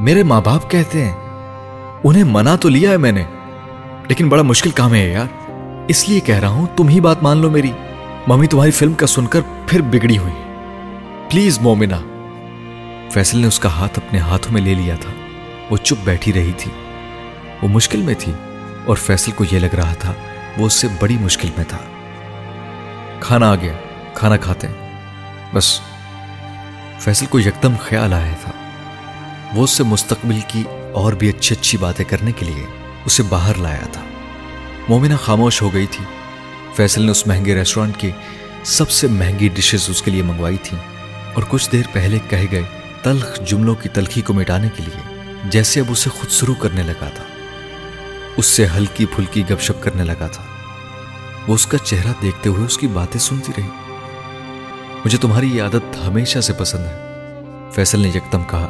میرے ماں باپ کہتے ہیں۔ انہیں منع تو لیا ہے میں نے، لیکن بڑا مشکل کام ہے یار۔ اس لیے کہہ رہا ہوں، تم ہی بات مان لو میری۔ ممی تمہاری فلم کا سن کر پھر بگڑی ہوئی۔ پلیز مومنا فیصل نے اس کا ہاتھ اپنے ہاتھوں میں لے لیا تھا۔ وہ چپ بیٹھی رہی تھی۔ وہ مشکل میں تھی اور فیصل کو یہ لگ رہا تھا، وہ اس سے بڑی مشکل میں تھا۔ کھانا آ گیا، کھانا کھاتے ہیں۔ بس فیصل کو یکدم خیال آیا تھا۔ وہ اس سے مستقبل کی اور بھی اچھی اچھی باتیں کرنے کے لیے اسے باہر لایا تھا۔ مومنہ خاموش ہو گئی تھی۔ فیصل نے اس مہنگے ریسٹورانٹ کی سب سے مہنگی ڈشز اس کے لیے منگوائی تھی اور کچھ دیر پہلے کہے گئے تلخ جملوں کی تلخی کو مٹانے کے لیے، جیسے اب اسے خود شروع کرنے لگا تھا۔ اس سے ہلکی پھلکی گپ شپ کرنے لگا تھا۔ وہ اس کا چہرہ دیکھتے ہوئے اس کی باتیں سنتی رہی۔ مجھے تمہاری یہ عادت ہمیشہ سے پسند ہے۔ فیصل نے یکدم کہا،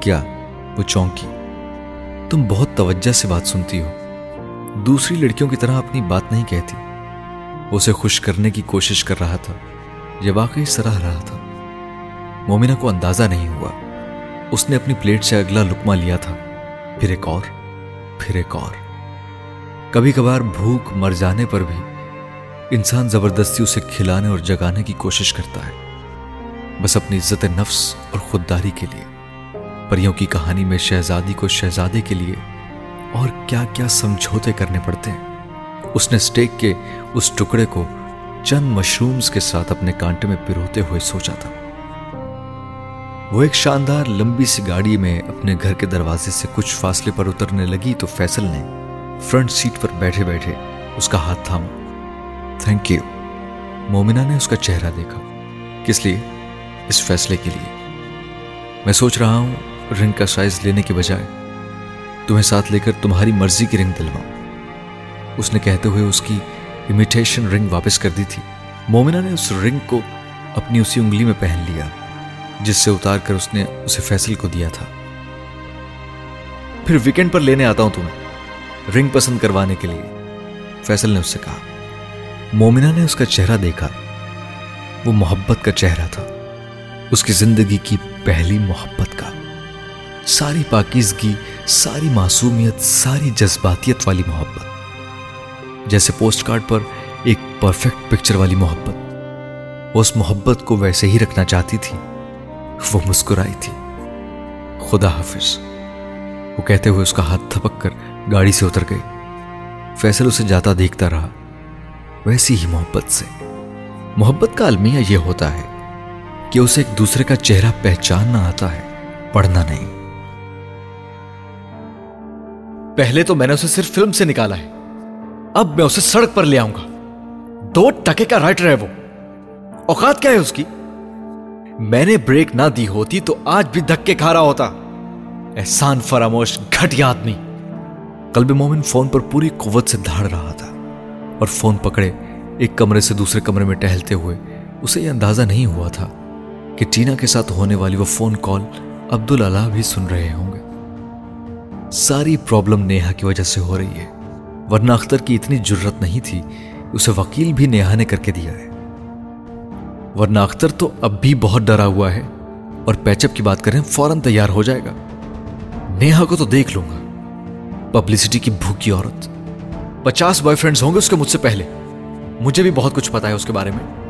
کیا وہ چونکی؟ تم بہت توجہ سے بات سنتی ہو۔ دوسری لڑکیوں کی طرح اپنی بات نہیں کہتی۔ اسے خوش کرنے کی کوشش کر رہا تھا۔ یہ واقعی سراہ رہا تھا۔ مومنہ کو اندازہ نہیں ہوا۔ اس نے اپنی پلیٹ سے اگلا لکما لیا تھا۔ پھر ایک اور، پھر ایک اور۔ کبھی کبھار بھوک مر جانے پر بھی انسان زبردستی اسے کھلانے اور جگانے کی کوشش کرتا ہے۔ بس اپنی عزت نفس اور خودداری کے لیے۔ پریوں کی کہانی میں شہزادی کو شہزادے کے لیے اور کیا کیا سمجھوتے کرنے پڑتے ہیں۔ اس نے سٹیک کے اس ٹکڑے کو چند مشرومز کے ساتھ اپنے کانٹے میں پروتے ہوئے سوچا تھا۔ وہ ایک شاندار لمبی سی گاڑی میں اپنے گھر کے دروازے سے کچھ فاصلے پر اترنے لگی تو فیصل نے فرنٹ سیٹ پر بیٹھے بیٹھے اس کا ہاتھ تھاما۔ تھینک یو مومنہ نے اس کا چہرہ دیکھا۔ کس لیے؟ اس فیصلے کے لیے۔ میں سوچ رہا ہوں رنگ کا سائز لینے کے بجائے تمہیں ساتھ لے کر تمہاری مرضی کی رنگ دلواؤں۔ اس نے کہتے ہوئے اس کی امیٹیشن رنگ واپس کر دی تھی۔ مومنہ نے اس رنگ کو اپنی اسی انگلی میں پہن لیا، جس سے اتار کر اس نے اسے فیصل کو دیا تھا۔ پھر ویکینڈ پر لینے آتا ہوں تمہیں رنگ پسند کروانے کے لیے۔ فیصل نے اس سے کہا۔ مومنہ نے اس کا چہرہ دیکھا۔ وہ محبت کا چہرہ تھا۔ اس کی زندگی کی پہلی محبت کا۔ ساری پاکیزگی، ساری معصومیت، ساری جذباتیت والی محبت۔ جیسے پوسٹ کارڈ پر ایک پرفیکٹ پکچر والی محبت۔ وہ اس محبت کو ویسے ہی رکھنا چاہتی تھی۔ وہ مسکرائی تھی۔ خدا حافظ۔ وہ کہتے ہوئے اس کا ہاتھ تھپک کر گاڑی سے اتر گئی۔ فیصل اسے جاتا دیکھتا رہا۔ ویسی ہی محبت سے۔ محبت کا المیہ یہ ہوتا ہے کہ اسے ایک دوسرے کا چہرہ پہچاننا آتا ہے، پڑھنا نہیں۔ پہلے تو میں نے اسے صرف فلم سے نکالا ہے۔ اب میں اسے سڑک پر لے آؤں گا۔ دو ٹکے کا رائٹر ہے وہ۔ اوقات کیا ہے اس کی؟ میں نے بریک نہ دی ہوتی تو آج بھی دھکے کھا رہا ہوتا۔ احسان فراموش، گھٹیا آدمی۔ قلب مومن فون پر پوری قوت سے دھاڑ رہا تھا۔ اور فون پکڑے، ایک کمرے سے دوسرے کمرے میں ٹہلتے ہوئے، اسے یہ اندازہ نہیں ہوا تھا کہ ٹینا کے ساتھ ہونے والی وہ فون کال عبداللہ بھی سن رہے ہوں گے۔ ساری پرابلم نیہا کی وجہ سے ہو رہی ہے، ورنہ اختر کی اتنی جرت نہیں تھی، اسے وکیل بھی نیہا نے کر کے دیا ہے۔ ورنہ اختر تو اب بھی بہت ڈرا ہوا ہے، اور پیچپ کی بات کریں، فوراً تیار ہو جائے گا۔ نیہا کو تو دیکھ لوں گا۔ پبلسٹی کی بھوکی عورت۔ پچاس بوائے فرینڈز ہوں گے اس کے مجھ سے پہلے۔ مجھے بھی بہت کچھ پتا ہے اس کے بارے میں۔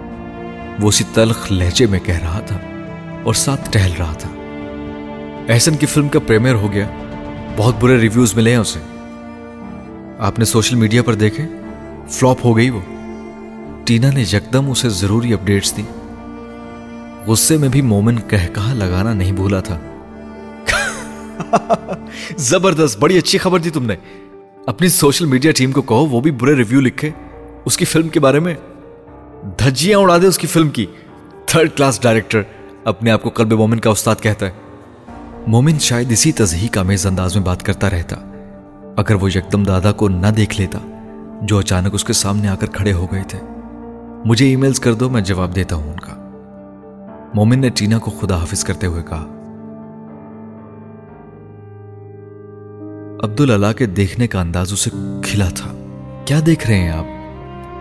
وہ اسی تلخ لہجے میں کہہ رہا تھا اور ساتھ ٹہل رہا تھا۔ احسن کی فلم کا پریمیئر ہو گیا۔ بہت برے ریویوز ملے ہیں اسے۔ آپ نے سوشل میڈیا پر دیکھے؟ فلاپ ہو گئی وہ۔ ٹینا نے یکدم اسے ضروری اپڈیٹس دی۔ غصے میں بھی مومن کہہ کہا لگانا نہیں بھولا تھا۔ زبردست، بڑی اچھی خبر دی تم نے۔ اپنی سوشل میڈیا ٹیم کو کہو، وہ بھی برے ریویو لکھے۔ اس کی فلم کے بارے میں دھجیاں اڑا دے اس کی فلم کی۔ تھرڈ کلاس ڈائریکٹر اپنے آپ کو قلب مومن کا استاد کہتا ہے۔ مومن شاید اسی تزہی کا میز انداز میں بات کرتا رہتا، اگر وہ یکدم دادا کو نہ دیکھ لیتا جو اچانک اس کے سامنے آ کر کھڑے ہو گئے تھے۔ مجھے ای میلز کر دو، میں جواب دیتا ہوں ان کا۔ مومن نے ٹینا کو خدا حافظ کرتے ہوئے کہا عبداللہ کے دیکھنے کا انداز اسے کھلا تھا۔ کیا دیکھ رہے ہیں آپ؟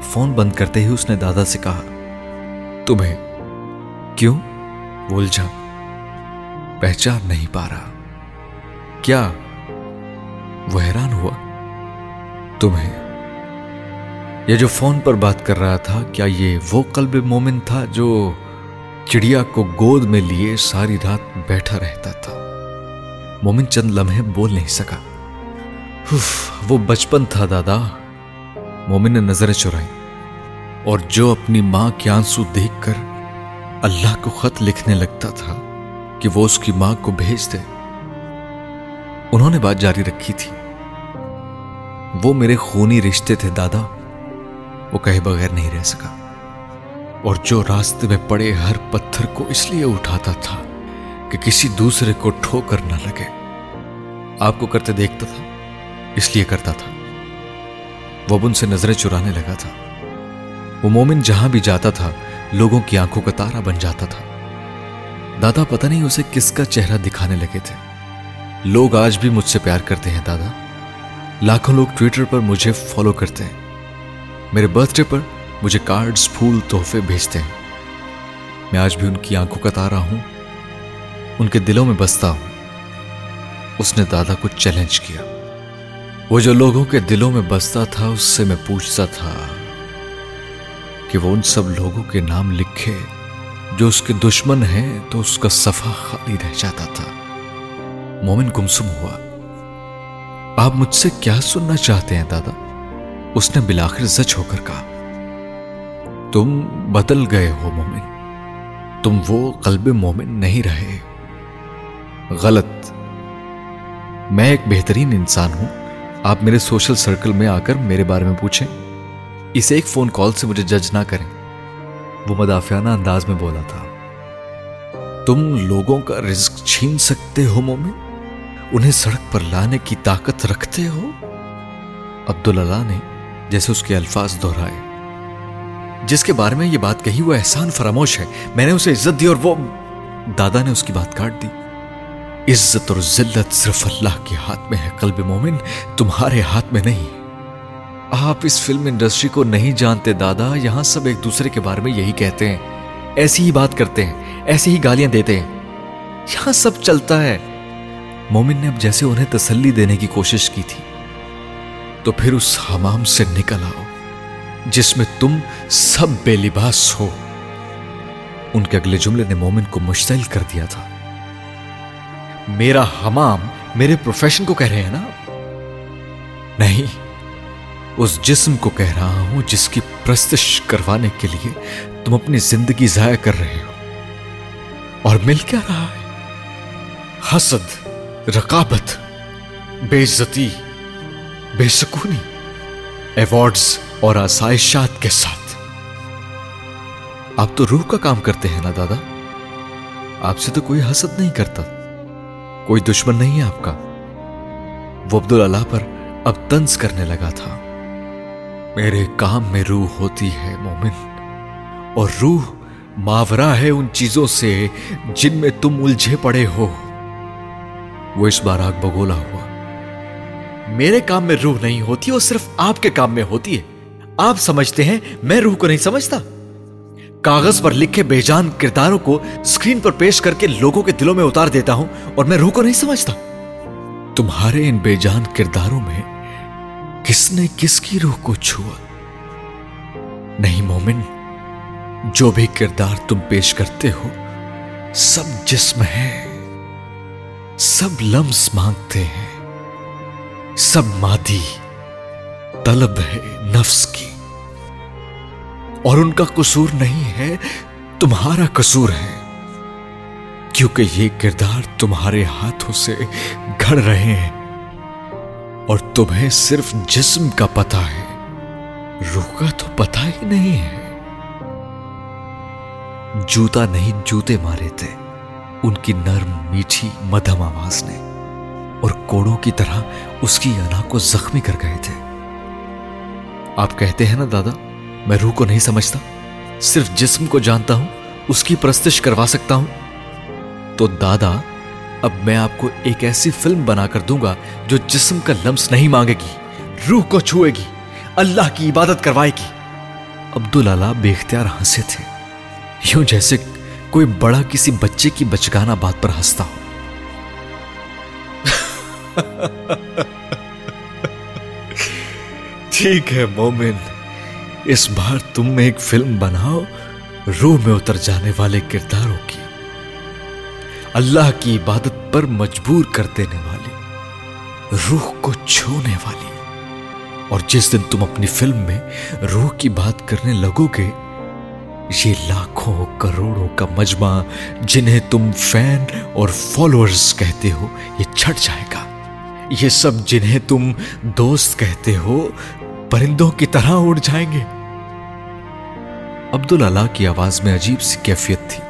فون بند کرتے ہی اس نے دادا سے کہا، تمہیں؟ کیوں؟ الجھا، پہچان نہیں پا رہا۔ کیا؟ وہ حیران ہوا۔ تمہیں؟ یہ جو فون پر بات کر رہا تھا، کیا یہ وہ قلب مومن تھا جو چڑیا کو گود میں لیے ساری رات بیٹھا رہتا تھا؟ مومن چند لمحے بول نہیں سکا۔ وہ بچپن تھا دادا۔ مومن نے نظریں چرائی۔ اور جو اپنی ماں کے آنسو دیکھ کر اللہ کو خط لکھنے لگتا تھا کہ وہ اس کی ماں کو بھیج دے، انہوں نے بات جاری رکھی تھی۔ وہ میرے خونی رشتے تھے دادا، وہ کہے بغیر نہیں رہ سکا۔ اور جو راستے میں پڑے ہر پتھر کو اس لیے اٹھاتا تھا کہ کسی دوسرے کو ٹھوکر نہ لگے۔ آپ کو کرتے دیکھتا تھا۔ اس لیے کرتا تھا۔ وہ ان سے نظریں چرانے لگا تھا۔ وہ مومن جہاں بھی جاتا تھا، لوگوں کی آنکھوں کا تارا بن جاتا تھا۔ دادا پتہ نہیں اسے کس کا چہرہ دکھانے لگے تھے۔ لوگ آج بھی مجھ سے پیار کرتے ہیں دادا۔ لاکھوں لوگ ٹویٹر پر مجھے فالو کرتے ہیں۔ میرے برتھ ڈے پر مجھے کارڈز پھول، تحفے بھیجتے ہیں۔ میں آج بھی ان کی آنکھوں کا تارا ہوں۔ ان کے دلوں میں بستا ہوں۔ اس نے دادا کو چیلنج کیا۔ وہ جو لوگوں کے دلوں میں بستا تھا، اس سے میں پوچھتا تھا کہ وہ ان سب لوگوں کے نام لکھے جو اس کے دشمن ہیں تو اس کا صفحہ خالی رہ جاتا تھا۔ مومن گمسم ہوا۔ آپ مجھ سے کیا سننا چاہتے ہیں دادا؟ اس نے بلاخر زچ ہو کر کہا، تم بدل گئے ہو مومن۔ تم وہ قلب مومن نہیں رہے۔ غلط۔ میں ایک بہترین انسان ہوں۔ آپ میرے سوشل سرکل میں آ کر میرے بارے میں پوچھیں۔ اسے ایک فون کال سے مجھے جج نہ کریں۔ وہ مدافعانہ انداز میں بولا تھا۔ تم لوگوں کا رزق چھین سکتے ہو مومن؟ انہیں سڑک پر لانے کی طاقت رکھتے ہو؟ عبداللہ نے جیسے اس کے الفاظ دہرائے۔ جس کے بارے میں یہ بات کہی وہ احسان فراموش ہے۔ میں نے اسے عزت دی اور وہ دادا نے اس کی بات کاٹ دی۔ عزت اور ذلت صرف اللہ کے ہاتھ میں ہے، قلب مومن، تمہارے ہاتھ میں نہیں۔ آپ اس فلم انڈسٹری کو نہیں جانتے دادا، یہاں سب ایک دوسرے کے بارے میں یہی کہتے ہیں۔ ایسی ہی بات کرتے ہیں، ایسی ہی گالیاں دیتے ہیں۔ یہاں سب چلتا ہے۔ مومن نے اب جیسے انہیں تسلی دینے کی کوشش کی تھی، تو پھر اس حمام سے نکل آؤ، جس میں تم سب بے لباس ہو۔ ان کے اگلے جملے نے مومن کو مشتعل کر دیا تھا۔ میرا حمام میرے پروفیشن کو کہہ رہے ہیں نا؟ نہیں، اس جسم کو کہہ رہا ہوں جس کی پرستش کروانے کے لیے تم اپنی زندگی ضائع کر رہے ہو۔ اور مل کیا رہا ہے؟ حسد، رقابت بے عزتی بے سکونی ایوارڈز اور آسائشات کے ساتھ۔ آپ تو روح کا کام کرتے ہیں نا دادا؟ آپ سے تو کوئی حسد نہیں کرتا۔ کوئی دشمن نہیں ہے آپ کا۔ وہ عبداللہ پر اب تنز کرنے لگا تھا۔ میرے کام میں روح ہوتی ہے مومن، اور روح ماورا ہے ان چیزوں سے جن میں تم الجھے پڑے ہو۔ وہ اس بار آگ بگولا ہوا۔ میرے کام میں روح نہیں ہوتی، وہ صرف آپ کے کام میں ہوتی ہے۔ آپ سمجھتے ہیں، میں روح کو نہیں سمجھتا۔ کاغذ پر لکھے بے جان کرداروں کو اسکرین پر پیش کر کے لوگوں کے دلوں میں اتار دیتا ہوں اور میں روح کو نہیں سمجھتا۔ تمہارے ان بے جان کرداروں میں کس نے کس کی روح کو چھوا؟ نہیں مومن، جو بھی کردار تم پیش کرتے ہو، سب جسم ہے، سب لمس مانگتے ہیں، سب مادی، طلب ہے نفس کی۔ اور ان کا قصور نہیں ہے، تمہارا قصور ہے۔ کیونکہ یہ کردار تمہارے ہاتھوں سے گھڑ رہے ہیں اور تمہیں صرف جسم کا پتا ہے۔ روح کا تو پتا ہی نہیں ہے۔ جوتا نہیں جوتے مارے تھے، ان کی نرم میٹھی مدھم آواز نے، اور کوڑوں کی طرح اس کی انا کو زخمی کر گئے تھے۔ آپ کہتے ہیں نا دادا میں روح کو نہیں سمجھتا، صرف جسم کو جانتا ہوں، اس کی پرستش کروا سکتا ہوں۔ تو دادا، اب میں آپ کو ایک ایسی فلم بنا کر دوں گا جو جسم کا لمس نہیں مانگے گی، روح کو چھوئے گی، اللہ کی عبادت کروائے گی۔ عبداللہ بے اختیار ہنسے تھے۔ یوں جیسے کوئی بڑا کسی بچے کی بچگانا بات پر ہنستا ہو۔ ٹھیک ہے مومن۔ اس بار تم میں ایک فلم بناؤ، روح میں اتر جانے والے کرداروں کی۔ اللہ کی عبادت پر مجبور کر دینے والی، روح کو چھونے والی۔ اور جس دن تم اپنی فلم میں روح کی بات کرنے لگو گے، یہ لاکھوں کروڑوں کا مجمع جنہیں تم فین اور فالوورز کہتے ہو، یہ چھٹ جائے گا۔ یہ سب جنہیں تم دوست کہتے ہو پرندوں کی طرح اڑ جائیں گے۔ عبداللہ کی آواز میں عجیب سی کیفیت تھی۔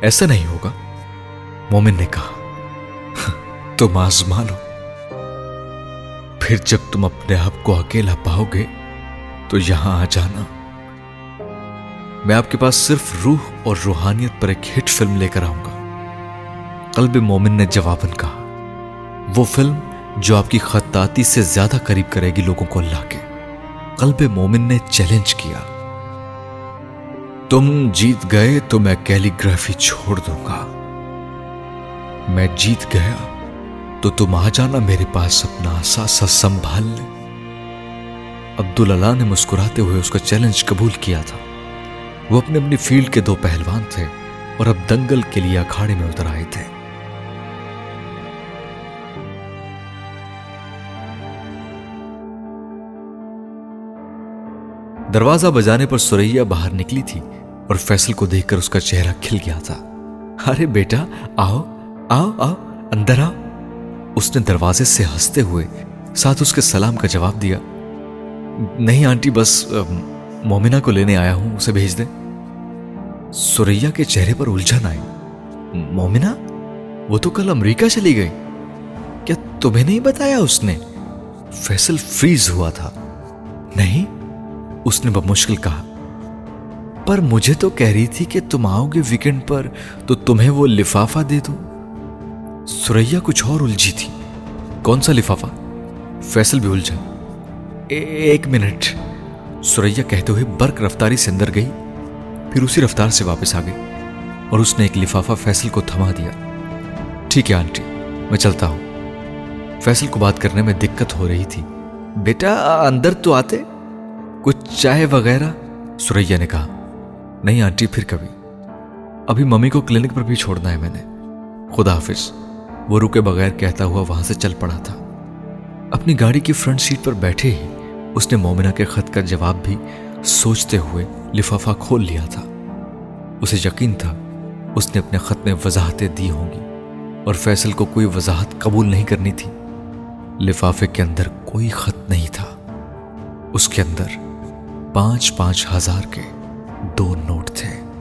ایسا نہیں ہوگا۔ مومن نے کہا، تم آزما لو پھر جب تم اپنے آپ کو اکیلا پاؤ گے، تو یہاں آ جانا۔ میں آپ کے پاس صرف روح اور روحانیت پر ایک ہٹ فلم لے کر آؤں گا۔ قلب مومن نے جواباً کہا، وہ فلم جو آپ کی خطاطی سے زیادہ قریب کرے گی لوگوں کو اللہ کے۔ قلب مومن نے چیلنج کیا۔ تم جیت گئے تو میں کیلی گرافی چھوڑ دوں گا۔ میں جیت گیا تو تم آ جانا میرے پاس اپنا اثاثہ سنبھال لے۔ عبداللہ نے مسکراتے ہوئے اس کا چیلنج قبول کیا تھا۔ وہ اپنے اپنی فیلڈ کے دو پہلوان تھے اور اب دنگل کے لیے اکھاڑے میں اتر آئے تھے۔ دروازہ بجانے پر سوریا باہر نکلی تھی اور فیصل کو دیکھ کر اس کا چہرہ کھل گیا تھا۔ ارے بیٹا، آؤ آؤ آؤ، اندر آؤ۔ اس نے دروازے سے ہنستے ہوئے ساتھ اس کے سلام کا جواب دیا۔ نہیں آنٹی، بس مومنہ کو لینے آیا ہوں، اسے بھیج دیں۔ سوریا کے چہرے پر الجھن آئی۔ مومنہ؟ وہ تو کل امریکہ چلی گئی۔ کیا تمہیں نہیں بتایا اس نے؟ فیصل فریز ہوا تھا۔ نہیں؟ اس نے بمشکل کہا، پر مجھے تو کہہ رہی تھی کہ تم آؤ گے ویکینڈ پر، تو تمہیں وہ لفافہ دے دوں۔ سوریا کچھ اور الجھی تھی۔ کون سا لفافہ؟ فیصل بھی الجھا۔ ایک منٹ۔ سوریا کہتے ہوئے برق رفتاری سے اندر گئی، پھر اسی رفتار سے واپس آ گئی اور اس نے ایک لفافہ فیصل کو تھما دیا۔ ٹھیک ہے، آنٹی، میں چلتا ہوں۔ فیصل کو بات کرنے میں دقت ہو رہی تھی۔ بیٹا، اندر تو آتے۔ کچھ چائے وغیرہ؟ سوریا نے کہا، نہیں آنٹی، پھر کبھی۔ ابھی ممی کو کلینک پر بھی چھوڑنا ہے میں نے۔ خدا حافظ، وہ رکے بغیر کہتا ہوا وہاں سے چل پڑا تھا۔ اپنی گاڑی کی فرنٹ سیٹ پر بیٹھے ہی اس نے مومنہ کے خط کا جواب بھی سوچتے ہوئے لفافہ کھول لیا تھا۔ اسے یقین تھا، اس نے اپنے خط میں وضاحتیں دی ہوں گی اور فیصل کو کوئی وضاحت قبول نہیں کرنی تھی۔ لفافے کے اندر کوئی خط نہیں تھا۔ اس کے اندر پانچ پانچ ہزار کے دو نوٹ تھے۔